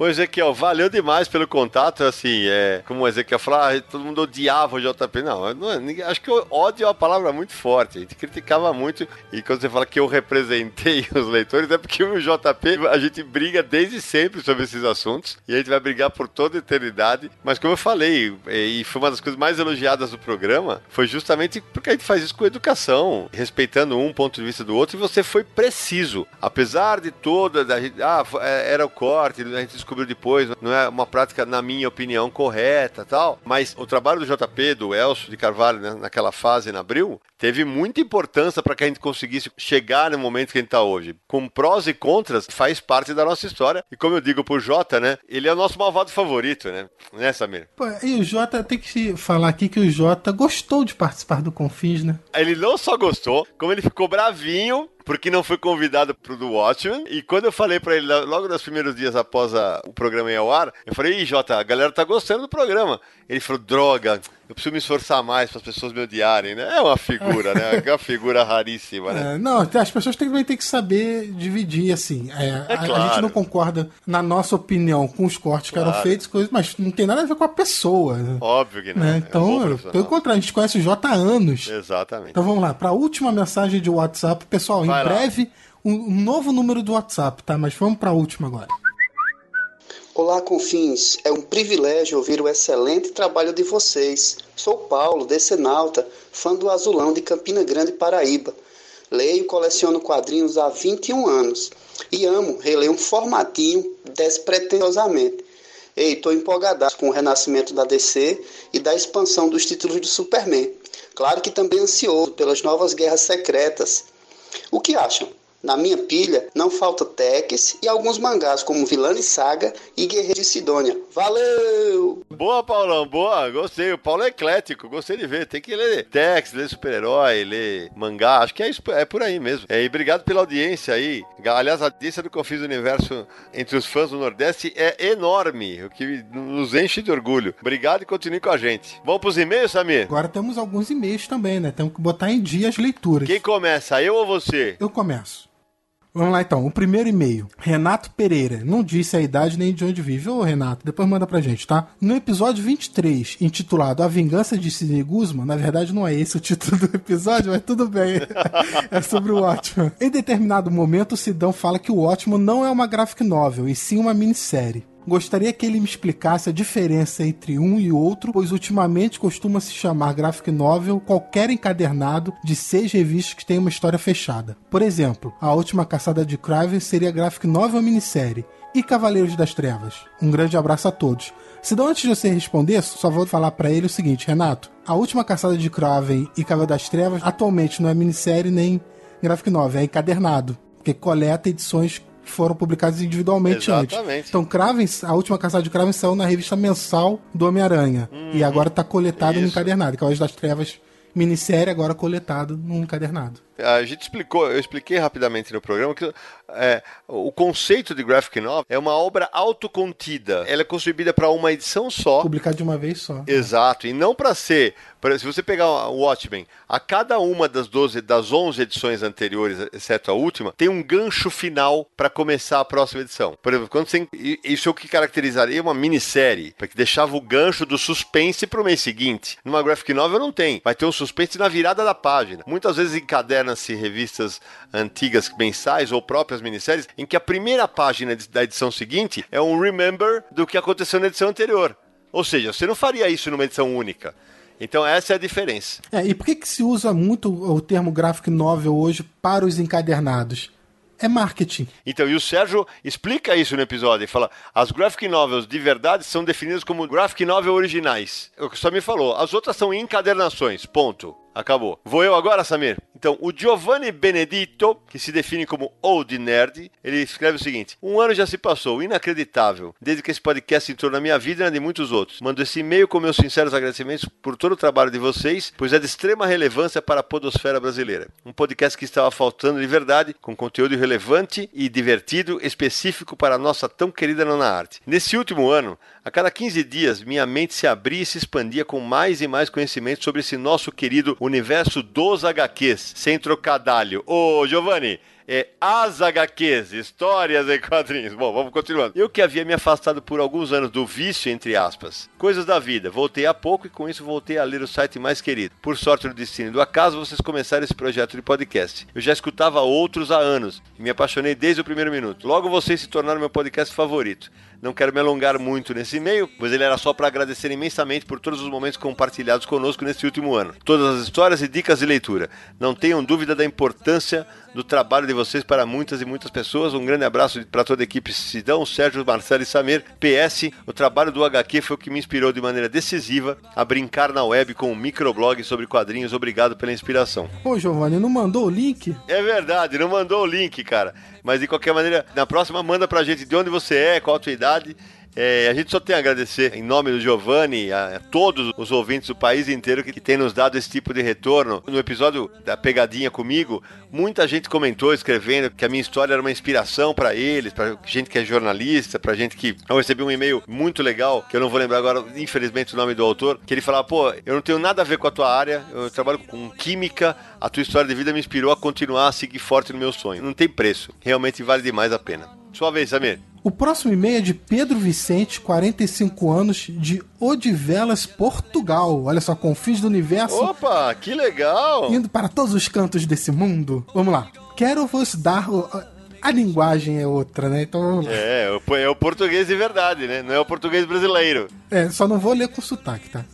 Ô Ezequiel, valeu demais pelo contato. Assim, é, como o Ezequiel falou, ah, todo mundo odiava o JP. Não, não é, acho que ódio é uma palavra muito forte. A gente criticava muito. E quando você fala que eu representei os leitores, é porque o JP, a gente briga desde sempre sobre esses assuntos. E a gente vai brigar por toda a eternidade. Mas como eu falei, e foi uma das coisas mais elogiadas do programa, foi justamente porque a gente faz isso com educação, respeitando um ponto de vista do outro. E você foi preciso. Apesar de toda. Da, ah, é, era o corte, a gente descobriu depois, não é uma prática, na minha opinião, correta tal. Mas o trabalho do JP, do Elcio de Carvalho, né, naquela fase, na Abril, teve muita importância para que a gente conseguisse chegar no momento que a gente está hoje. Com prós e contras, faz parte da nossa história. E como eu digo pro Jota, né? Ele é o nosso malvado favorito, né? Né, Samir? Pô, e o Jota, tem que falar aqui que o Jota gostou de participar do Confins, né? Ele não só gostou, como ele ficou bravinho porque não foi convidado pro do Watchmen. E quando eu falei para ele, logo nos primeiros dias após a, o programa ir ao ar, eu falei, Ih, Jota, a galera tá gostando do programa. Ele falou, droga, eu preciso me esforçar mais para as pessoas me odiarem, né? É uma figura, né? É uma figura raríssima, né? É, não, as pessoas também têm que saber dividir, assim. É, é a, claro. a, gente não concorda, na nossa opinião, com os cortes claro. que eram feitos, coisas, mas não tem nada a ver com a pessoa. Né? Óbvio que não. Né? Então, é pelo contrário, a gente conhece o J há anos. Exatamente. Então vamos lá, para a última mensagem de WhatsApp. Pessoal, Vai em lá. breve, um, um novo número do WhatsApp, tá? Mas vamos para a última agora. Olá, Confins. É um privilégio ouvir o excelente trabalho de vocês. Sou Paulo, decenalta, fã do Azulão de Campina Grande, Paraíba. Leio e coleciono quadrinhos há 21 anos e amo reler um formatinho despretensiosamente. Ei, tô empolgadaço com o renascimento da DC e da expansão dos títulos do Superman. Claro que também ansioso pelas novas guerras secretas. O que acham? Na minha pilha não falta Tex e alguns mangás como Vilani Saga e Guerreiro de Sidônia. Valeu! Boa, Paulão, boa, gostei. O Paulo é eclético, gostei de ver. Tem que ler Tex, ler super-herói, ler mangá. Acho que é, isso, é por aí mesmo. É, e obrigado pela audiência aí. Aliás, a audiência do Confis do Universo entre os fãs do Nordeste é enorme, o que nos enche de orgulho. Obrigado e continue com a gente. Vamos pros e-mails, Samir? Agora temos alguns e-mails também, né? Temos que botar em dia as leituras. Quem começa, eu ou você? Eu começo. Vamos lá então, o primeiro e-mail. Renato Pereira. Não disse a idade nem de onde vive. Ô Renato, depois manda pra gente, tá? No episódio 23, intitulado A Vingança de Sidney Guzman, na verdade não é esse o título do episódio, mas tudo bem. é sobre o Watchman. Em determinado momento, o Sidão fala que o Watchman não é uma graphic novel, e sim uma minissérie. Gostaria que ele me explicasse a diferença entre um e outro, pois ultimamente costuma se chamar graphic novel qualquer encadernado de seis revistas que tem uma história fechada. Por exemplo, A Última Caçada de Kraven seria graphic novel minissérie, e Cavaleiros das Trevas. Um grande abraço a todos. Se não antes de você responder, só vou falar para ele o seguinte, Renato. A última caçada de Kraven e Cavaleiro das Trevas atualmente não é minissérie nem graphic novel, é encadernado, porque coleta edições foram publicados individualmente Exatamente. antes. Então, Kraven, a última caçada de Kraven saiu na revista mensal do Homem-Aranha. Uhum. E agora está coletado Isso. no encadernado. Cavaleiros das Trevas minissérie agora coletado num encadernado. A gente explicou, eu expliquei rapidamente no programa que é, o conceito de graphic novel é uma obra autocontida. Ela é concebida para uma edição só. Publicada de uma vez só. Exato, e não para ser. Pra, se você pegar o Watchmen, a cada uma das 12, das 11 edições anteriores, exceto a última, tem um gancho final para começar a próxima edição. Por exemplo, quando você, isso é o que caracterizaria uma minissérie, porque deixava o gancho do suspense para o mês seguinte. Numa graphic novel não tem, vai ter um suspense na virada da página. Muitas vezes encaderna-se revistas antigas mensais ou próprias minisséries em que a primeira página da edição seguinte é um remember do que aconteceu na edição anterior. Ou seja, você não faria isso numa edição única. Então essa é a diferença. É, e por que, que se usa muito o termo graphic novel hoje para os encadernados? É marketing. Então, e o Sérgio explica isso no episódio. Ele fala: as graphic novels de verdade são definidas como graphic novel originais. É o que só me falou. As outras são encadernações, ponto. Acabou. Vou eu agora, Samir? Então, o Giovanni Benedito, que se define como Old Nerd, ele escreve o seguinte: Um ano já se passou, inacreditável, desde que esse podcast entrou na minha vida e na de muitos outros. Mando esse e-mail com meus sinceros agradecimentos por todo o trabalho de vocês, pois é de extrema relevância para a podosfera brasileira. Um podcast que estava faltando de verdade, com conteúdo relevante e divertido, específico para a nossa tão querida nona arte. Nesse último ano, a cada 15 dias, minha mente se abria e se expandia com mais e mais conhecimento sobre esse nosso querido universo dos HQs, sem trocadalho. Ô, Giovanni, é as HQs, histórias em quadrinhos. Bom, vamos continuando. Eu que havia me afastado por alguns anos do vício, entre aspas. Coisas da vida. Voltei há pouco e com isso voltei a ler o site mais querido. Por sorte do destino e do acaso, vocês começaram esse projeto de podcast. Eu já escutava outros há anos e me apaixonei desde o primeiro minuto. Logo vocês se tornaram meu podcast favorito. Não quero me alongar muito nesse e-mail, pois ele era só para agradecer imensamente por todos os momentos compartilhados conosco nesse último ano. Todas as histórias e dicas de leitura. Não tenham dúvida da importância do trabalho de vocês para muitas e muitas pessoas. Um grande abraço para toda a equipe Sidão, Sérgio, Marcelo e Samir. PS, o trabalho do HQ foi o que me inspirou de maneira decisiva a brincar na web com um microblog sobre quadrinhos. Obrigado pela inspiração. Ô, Giovanni, não mandou o link? É verdade, não mandou o link, cara. Mas de qualquer maneira, na próxima manda pra gente de onde você é, qual a tua idade. É, a gente só tem a agradecer em nome do Giovanni, a, a todos os ouvintes do país inteiro que, que tem nos dado esse tipo de retorno. No episódio da Pegadinha comigo, muita gente comentou, escrevendo que a minha história era uma inspiração para eles, para gente que é jornalista, para gente que. Eu recebi um e-mail muito legal, que eu não vou lembrar agora, infelizmente, o nome do autor, que ele falava: pô, eu não tenho nada a ver com a tua área, eu trabalho com química, a tua história de vida me inspirou a continuar a seguir forte no meu sonho. Não tem preço, realmente vale demais a pena. Sua vez, Samir. O próximo e-mail é de Pedro Vicente, 45 anos, de Odivelas, Portugal. Olha só, confins do universo. Opa, que legal! Indo para todos os cantos desse mundo. Vamos lá. Quero vos dar. A linguagem é outra, né? Então. É, é o português de verdade, né? Não é o português brasileiro. É, só não vou ler com sotaque, tá?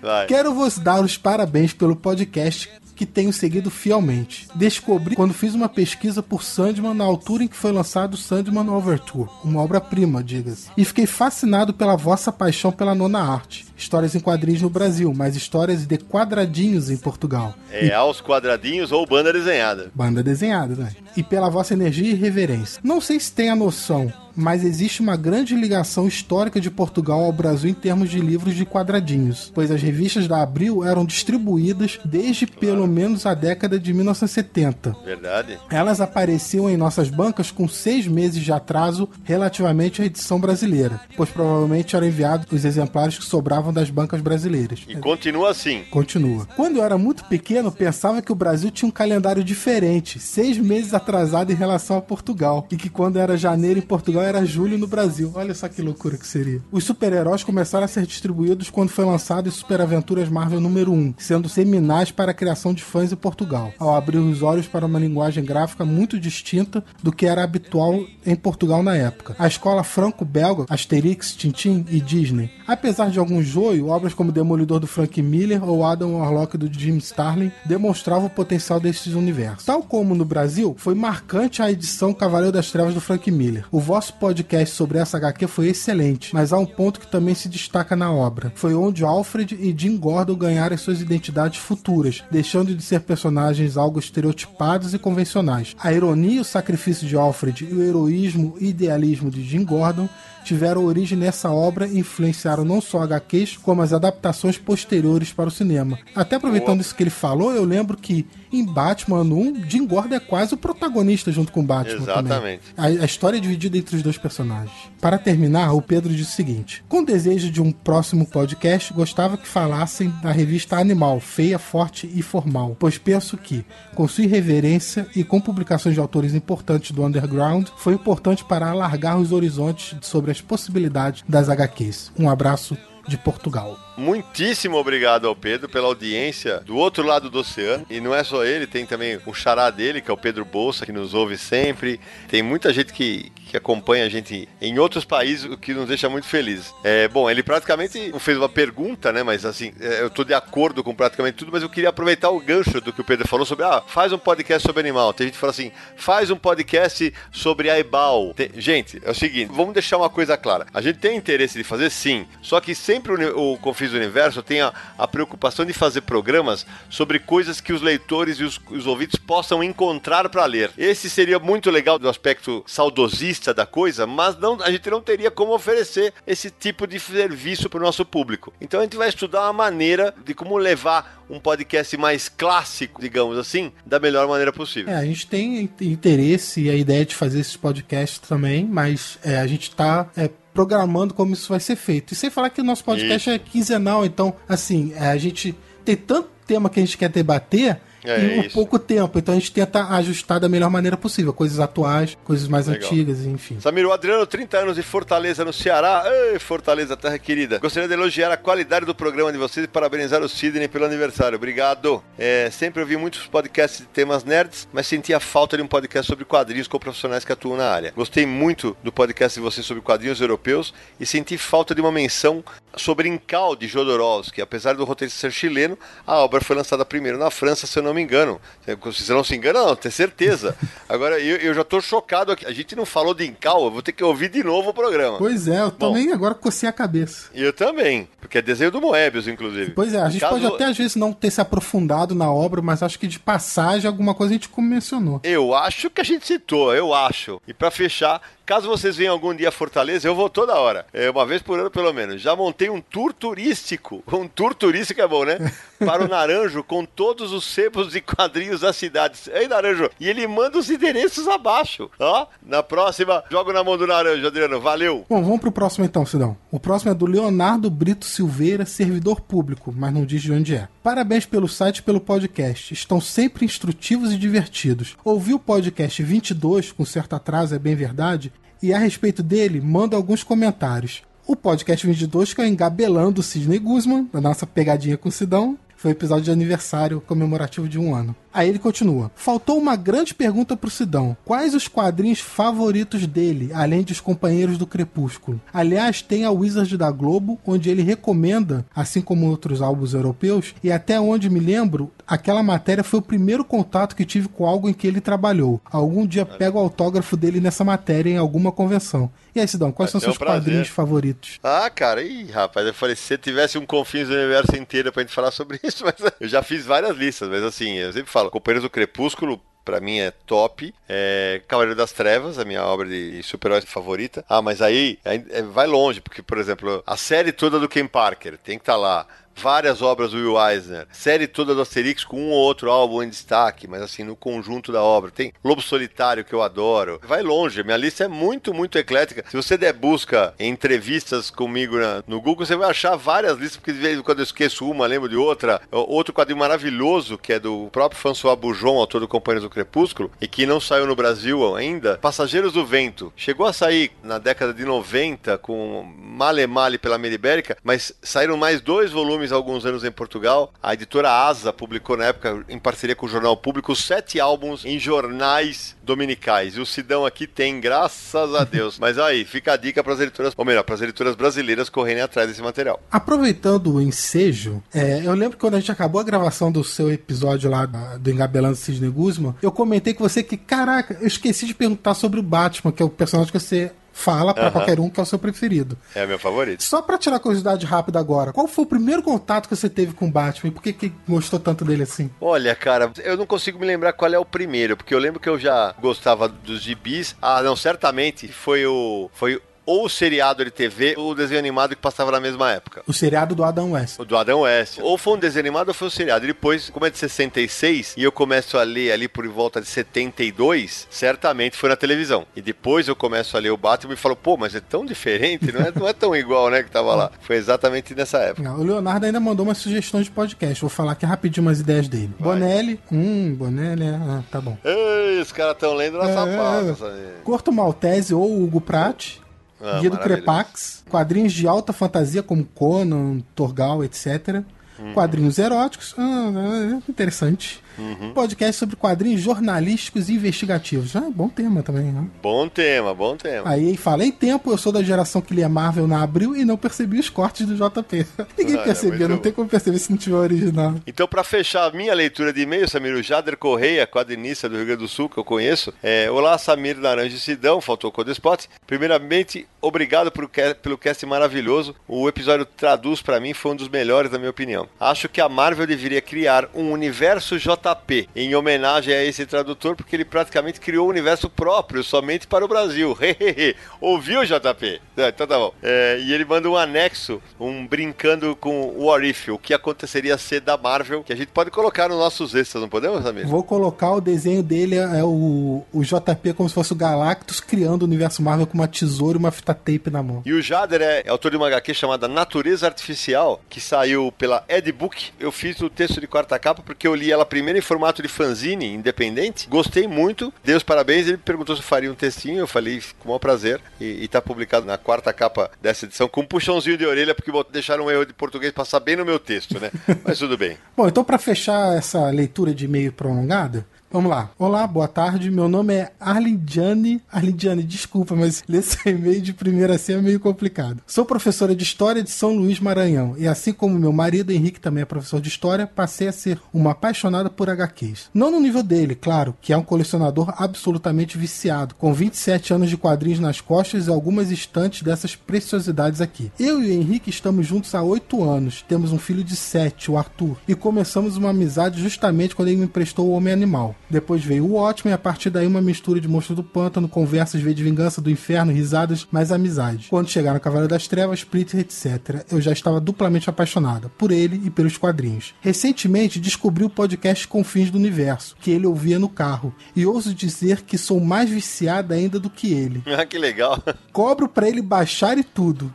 Vai. Quero vos dar os parabéns pelo podcast que tenho seguido fielmente. Descobri quando fiz uma pesquisa por Sandman na altura em que foi lançado Sandman Overture, uma obra-prima, diga-se. E fiquei fascinado pela vossa paixão pela nona arte. Histórias em quadrinhos no Brasil, mas histórias de quadradinhos em Portugal. É, aos quadradinhos ou banda desenhada. Banda desenhada, né? E pela vossa energia e reverência. Não sei se tem a noção, mas existe uma grande ligação histórica de Portugal ao Brasil em termos de livros de quadradinhos, pois as revistas da Abril eram distribuídas desde pelo menos a década de 1970. Verdade. Elas apareciam em nossas bancas com seis meses de atraso relativamente à edição brasileira, pois provavelmente eram enviados os exemplares que sobravam das bancas brasileiras. E continua assim. Continua. Quando eu era muito pequeno, pensava que o Brasil tinha um calendário diferente, seis meses atrasado em relação a Portugal, e que quando era janeiro em Portugal era julho no Brasil. Olha só que loucura que seria. Os super-heróis começaram a ser distribuídos quando foi lançado em Super Aventuras Marvel número 1, sendo seminais para a criação de fãs em Portugal, ao abrir os olhos para uma linguagem gráfica muito distinta do que era habitual em Portugal na época. A escola franco-belga, Asterix, Tintin e Disney. Apesar de algum joio, obras como Demolidor do Frank Miller ou Adam Warlock do Jim Starlin demonstravam o potencial desses universos. Tal como no Brasil, foi marcante a edição Cavaleiro das Trevas do Frank Miller. O vosso podcast sobre essa HQ foi excelente, mas há um ponto que também se destaca na obra. Foi onde Alfred e Jim Gordon ganharam suas identidades futuras, deixando de ser personagens algo estereotipados e convencionais. A ironia e o sacrifício de Alfred e o heroísmo e idealismo de Jim Gordon tiveram origem nessa obra e influenciaram não só HQs, como as adaptações posteriores para o cinema. Até aproveitando isso que ele falou, eu lembro que em Batman 1, Jim Gordon é quase o protagonista junto com Batman. Exatamente. A, a, história é dividida entre os dois personagens. Para terminar, o Pedro diz o seguinte: Com desejo de um próximo podcast, gostava que falassem da revista Animal, feia, forte e formal, pois penso que, com sua irreverência e com publicações de autores importantes do underground, foi importante para alargar os horizontes sobre as possibilidades das HQs. Um abraço de Portugal. Muitíssimo obrigado ao Pedro pela audiência do outro lado do oceano. E não é só ele, tem também o xará dele, que é o Pedro Bolsa, que nos ouve sempre. Tem muita gente que, que acompanha a gente em outros países, o que nos deixa muito felizes. É, bom, ele praticamente não fez uma pergunta, né? Mas assim, é, eu tô de acordo com praticamente tudo, mas eu queria aproveitar o gancho do que o Pedro falou sobre, ah, faz um podcast sobre animal. Tem gente que fala assim, faz um podcast sobre a Ebal. Tem, gente, é o seguinte, vamos deixar uma coisa clara. A gente tem interesse de fazer sim, só que sempre o, o Confis Do Universo, tenho a, a preocupação de fazer programas sobre coisas que os leitores e os, os ouvintes possam encontrar para ler. Esse seria muito legal do aspecto saudosista da coisa, mas não, a gente não teria como oferecer esse tipo de serviço para o nosso público. Então a gente vai estudar uma maneira de como levar um podcast mais clássico, digamos assim, da melhor maneira possível. É, a gente tem interesse e a ideia de fazer esses podcasts também, mas é, a gente está é, programando como isso vai ser feito. E sem falar que o nosso podcast é quinzenal, então, assim, é, a gente tem tanto tema que a gente quer debater é, em um pouco tempo. Então a gente tenta ajustar da melhor maneira possível. Coisas atuais, coisas mais Legal. antigas, enfim. Samir, o Adriano, 30 anos de Fortaleza, no Ceará. Ei, Fortaleza, terra querida. Gostaria de elogiar a qualidade do programa de vocês e parabenizar o Sidney pelo aniversário. Obrigado. É, sempre ouvi muitos podcasts de temas nerds, mas senti a falta de um podcast sobre quadrinhos com profissionais que atuam na área. Gostei muito do podcast de vocês sobre quadrinhos europeus e senti falta de uma menção sobre Incal de Jodorowsky. Apesar do roteirista ser chileno, a obra foi lançada primeiro na França, se eu não me engano. Se você não se engana, não, tenho certeza. Agora, eu, eu já estou chocado aqui. A gente não falou de Incal, eu vou ter que ouvir de novo o programa. Pois é, eu Bom, também agora cocei a cabeça. Eu também, porque é desenho do Moebius, inclusive. Pois é, a gente Caso... pode até às vezes não ter se aprofundado na obra, mas acho que de passagem alguma coisa a gente mencionou. Eu acho que a gente citou, eu acho. E para fechar, Caso vocês venham algum dia a Fortaleza, eu vou toda hora. É, uma vez por ano, pelo menos. Já montei um tour turístico. Um tour turístico é bom, né? Para o Naranjo, com todos os sebos e quadrinhos das cidades. Ei, Naranjo! E ele manda os endereços abaixo. Ó, na próxima, jogo na mão do Naranjo, Adriano. Valeu! Bom, vamos pro próximo então, Sidão. O próximo é do Leonardo Brito Silveira, servidor público, mas não diz de onde é. Parabéns pelo site e pelo podcast. Estão sempre instrutivos e divertidos. Ouvi o podcast 22, com certo atraso, é bem verdade, e a respeito dele, manda alguns comentários. O podcast 22 que é engabelando o Sidney Guzman, da nossa pegadinha com o Sidão, foi o episódio de aniversário comemorativo de um ano. Aí ele continua. Faltou uma grande pergunta pro Sidão. Quais os quadrinhos favoritos dele, além dos companheiros do Crepúsculo? Aliás, tem a Wizard da Globo, onde ele recomenda, assim como outros álbuns europeus, e até onde me lembro, aquela matéria foi o primeiro contato que tive com algo em que ele trabalhou. Algum dia pego o autógrafo dele nessa matéria em alguma convenção. E aí, Sidão, quais são seus um quadrinhos favoritos? Ah, cara, ih, rapaz, eu falei, se você tivesse um Confins do Universo inteiro pra gente falar sobre isso, mas eu já fiz várias listas, mas assim, eu sempre falo, Companheiros do Crepúsculo, para mim é top. É Cavaleiro das Trevas, a minha obra de super-herói favorita. Ah, mas aí é, vai longe, porque, por exemplo, a série toda do Ken Parker tem que estar tá lá várias obras do Will Eisner, série toda do Asterix com um ou outro álbum em destaque, mas assim, no conjunto da obra. Tem Lobo Solitário, que eu adoro. Vai longe, minha lista é muito, muito eclética. Se você der busca em entrevistas comigo na, no Google, você vai achar várias listas, porque de vez em quando eu esqueço uma, lembro de outra. Outro quadrinho maravilhoso, que é do próprio François Bujon, autor do Companheiros do Crepúsculo, e que não saiu no Brasil ainda, Passageiros do Vento. Chegou a sair na década de 90 com Male Male pela Meribérica, mas saíram mais dois volumes há alguns anos em Portugal. A editora Asa publicou na época, em parceria com o Jornal Público, sete álbuns em jornais dominicais. E o Sidão aqui tem, graças a Deus. Mas aí, fica a dica para as editoras, ou melhor, para as editoras brasileiras correrem atrás desse material. Aproveitando o ensejo, é, eu lembro que quando a gente acabou a gravação do seu episódio lá do Engabelando Sidney Guzman, eu comentei com você que, caraca, eu esqueci de perguntar sobre o Batman, que é o personagem que você fala para qualquer um que é o seu preferido. É meu favorito. Só para tirar curiosidade rápida agora, qual foi o primeiro contato que você teve com o Batman e por que, que gostou tanto dele assim? Olha, cara, eu não consigo me lembrar qual é o primeiro, porque eu lembro que eu já gostava dos gibis. Ah, não, certamente foi o foi ou o seriado de TV ou o desenho animado que passava na mesma época. O seriado do Adam West. O do Adam West. Ou foi um desenho animado ou foi um seriado. E depois, como é de 66, e eu começo a ler ali por volta de 72, certamente foi na televisão. E depois eu começo a ler o Batman e falo, pô, mas é tão diferente, não é, não é tão igual, né, que tava lá. Foi exatamente nessa época. Não, o Leonardo ainda mandou umas sugestões de podcast. Vou falar aqui rapidinho umas ideias dele. Vai. Bonelli, hum, Bonelli, ah, tá bom. Ei, os caras estão lendo nossa é, pauta. Corto Maltese ou Hugo Pratt. Ah, Guia do Crepax, quadrinhos de alta fantasia como Conan, Torgal, etc. Uhum. Quadrinhos eróticos, ah, é interessante. Uhum. Podcast sobre quadrinhos jornalísticos e investigativos. Ah, bom tema também, né? Bom tema, bom tema. Aí fala, em tempo, eu sou da geração que lia Marvel na Abril e não percebi os cortes do JP. Ninguém Olha, percebia, muito não tem como perceber se não tiver original. Então, para fechar a minha leitura de e-mail, Samir, o Jader Correia, quadrinista do Rio Grande do Sul, que eu conheço. É, Olá, Samir Naranja e Sidão, faltou o Codespot. Primeiramente, obrigado por, pelo cast maravilhoso. O episódio traduz para mim foi um dos melhores, na minha opinião. Acho que a Marvel deveria criar um universo JP em homenagem a esse tradutor, porque ele praticamente criou um universo próprio, somente para o Brasil. Ouviu, JP? É, então tá bom. É, e ele manda um anexo, um brincando com o What If, o que aconteceria ser da Marvel, que a gente pode colocar nos nossos extras, não podemos, Samir? Vou colocar o desenho dele, é o, o JP como se fosse o Galactus criando o universo Marvel com uma tesoura e uma fita tape na mão. E o Jader é autor de uma HQ chamada Natureza Artificial, que saiu pela Edbook. Eu fiz o texto de quarta capa porque eu li ela primeiro em formato de fanzine, independente. Gostei muito, dei os parabéns. Ele perguntou se eu faria um textinho, eu falei com o maior prazer. E, e tá publicado na quarta capa dessa edição, com um puxãozinho de orelha, porque deixaram um erro de português passar bem no meu texto, né? Mas tudo bem. Bom, então para fechar essa leitura de e-mail prolongada, vamos lá. Olá, boa tarde. Meu nome é Arlidiane. Arlidiane, desculpa, mas ler esse e-mail de primeira assim é meio complicado. Sou professora de História de São Luís Maranhão e assim como meu marido Henrique também é professor de História, passei a ser uma apaixonada por HQs. Não no nível dele, claro, que é um colecionador absolutamente viciado, com 27 anos de quadrinhos nas costas e algumas estantes dessas preciosidades aqui. Eu e o Henrique estamos juntos há 8 anos, temos um filho de 7, o Arthur, e começamos uma amizade justamente quando ele me emprestou o Homem Animal. Depois veio o Ótimo e a partir daí uma mistura de Monstro do Pântano, conversas, V de Vingança do Inferno, risadas, mais amizade. Quando chegaram Cavaleiro das Trevas, Split, etc., eu já estava duplamente apaixonada por ele e pelos quadrinhos. Recentemente descobri o podcast Confins do Universo, que ele ouvia no carro, e ouso dizer que sou mais viciada ainda do que ele. Ah, que legal. Cobro pra ele baixar e tudo.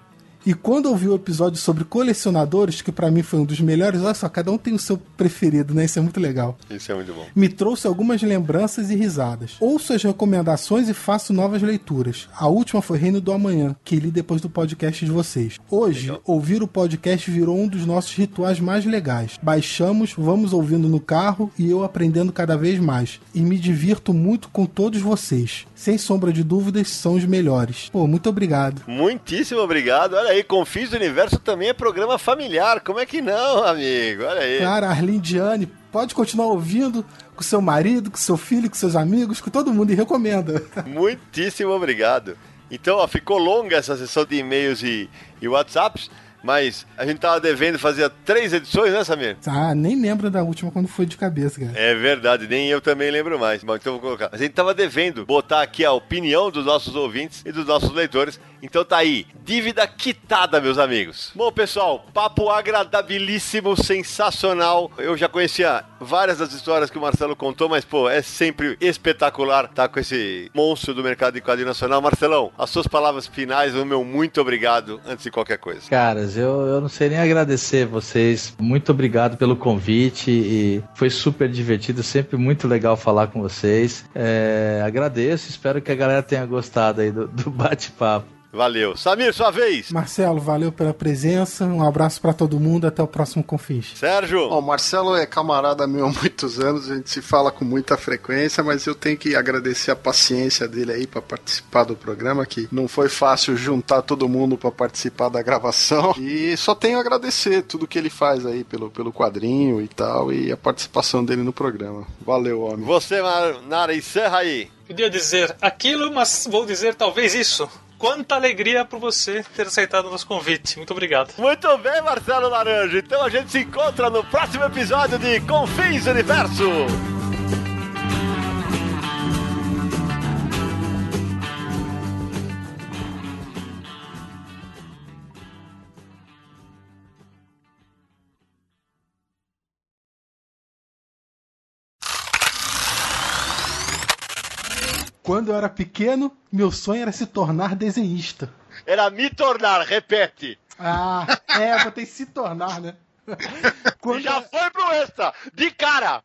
E quando ouvi o episódio sobre colecionadores, que pra mim foi um dos melhores, olha só, cada um tem o seu preferido, né? Isso é muito legal. Isso é muito bom. Me trouxe algumas lembranças e risadas. Ouço as recomendações e faço novas leituras. A última foi Reino do Amanhã, que li depois do podcast de vocês. Hoje, ouvir o podcast virou um dos nossos rituais mais legais. Baixamos, vamos ouvindo no carro e eu aprendendo cada vez mais. E me divirto muito com todos vocês. Sem sombra de dúvidas, são os melhores. Pô, muito obrigado. Muitíssimo obrigado. Olha aí, Confins do Universo também é programa familiar. Como é que não, amigo? Olha aí. Cara, Arlindiane, pode continuar ouvindo com seu marido, com seu filho, com seus amigos, com todo mundo e recomenda. Muitíssimo obrigado. Então, ó, ficou longa essa sessão de e-mails e, e WhatsApps, mas a gente tava devendo fazer três edições, né, Samir? Ah, nem lembro da última quando foi de cabeça, cara. É verdade, nem eu também lembro mais. Bom, então vou colocar. A gente tava devendo botar aqui a opinião dos nossos ouvintes e dos nossos leitores. Então tá aí, dívida quitada, meus amigos. Bom, pessoal, papo agradabilíssimo, sensacional. Eu já conhecia várias das histórias que o Marcelo contou, mas, pô, é sempre espetacular estar com esse monstro do mercado de quadrinho nacional. Marcelão, as suas palavras finais, o meu muito obrigado antes de qualquer coisa. Caras, eu, eu não sei nem agradecer vocês. Muito obrigado pelo convite e foi super divertido, sempre muito legal falar com vocês. É, agradeço, espero que a galera tenha gostado aí do, do bate-papo. Valeu. Samir, sua vez. Marcelo, valeu pela presença. Um abraço pra todo mundo. Até o próximo Confis. Sérgio. Ó, o Marcelo é camarada meu há muitos anos, a gente se fala com muita frequência, mas eu tenho que agradecer a paciência dele aí para participar do programa, que não foi fácil juntar todo mundo para participar da gravação. E só tenho a agradecer tudo que ele faz aí pelo, pelo quadrinho e tal, e a participação dele no programa. Valeu, homem. Você, Nara, encerra aí. Podia dizer aquilo, mas vou dizer talvez isso. Quanta alegria por você ter aceitado o nosso convite. Muito obrigado. Muito bem, Marcelo Laranja. Então a gente se encontra no próximo episódio de Confins Universo. Quando eu era pequeno, meu sonho era se tornar desenhista. Era me tornar, repete. Ah, é, botei se tornar, né? Quando... Já foi pro extra, de cara.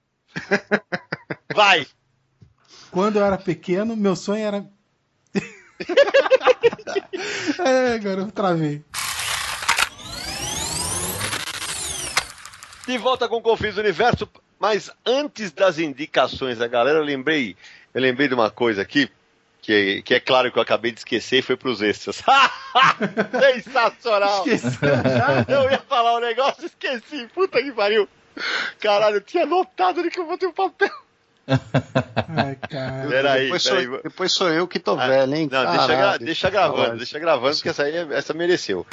Vai. Quando eu era pequeno, meu sonho era. é, garoto, travei. De volta com o Confins do Universo. Mas antes das indicações da galera, eu lembrei, eu lembrei de uma coisa aqui, que, que é claro que eu acabei de esquecer e foi pros extras. Sensacional! Eu ia falar um negócio, esqueci. Puta que pariu. Caralho, eu tinha notado ali que eu botei o papel. Ai, cara. Peraí, depois, peraí. Sou, depois sou eu que tô velho, hein? Não, deixa, Caralho, deixa gravando, deixa gravando, porque essa aí essa mereceu.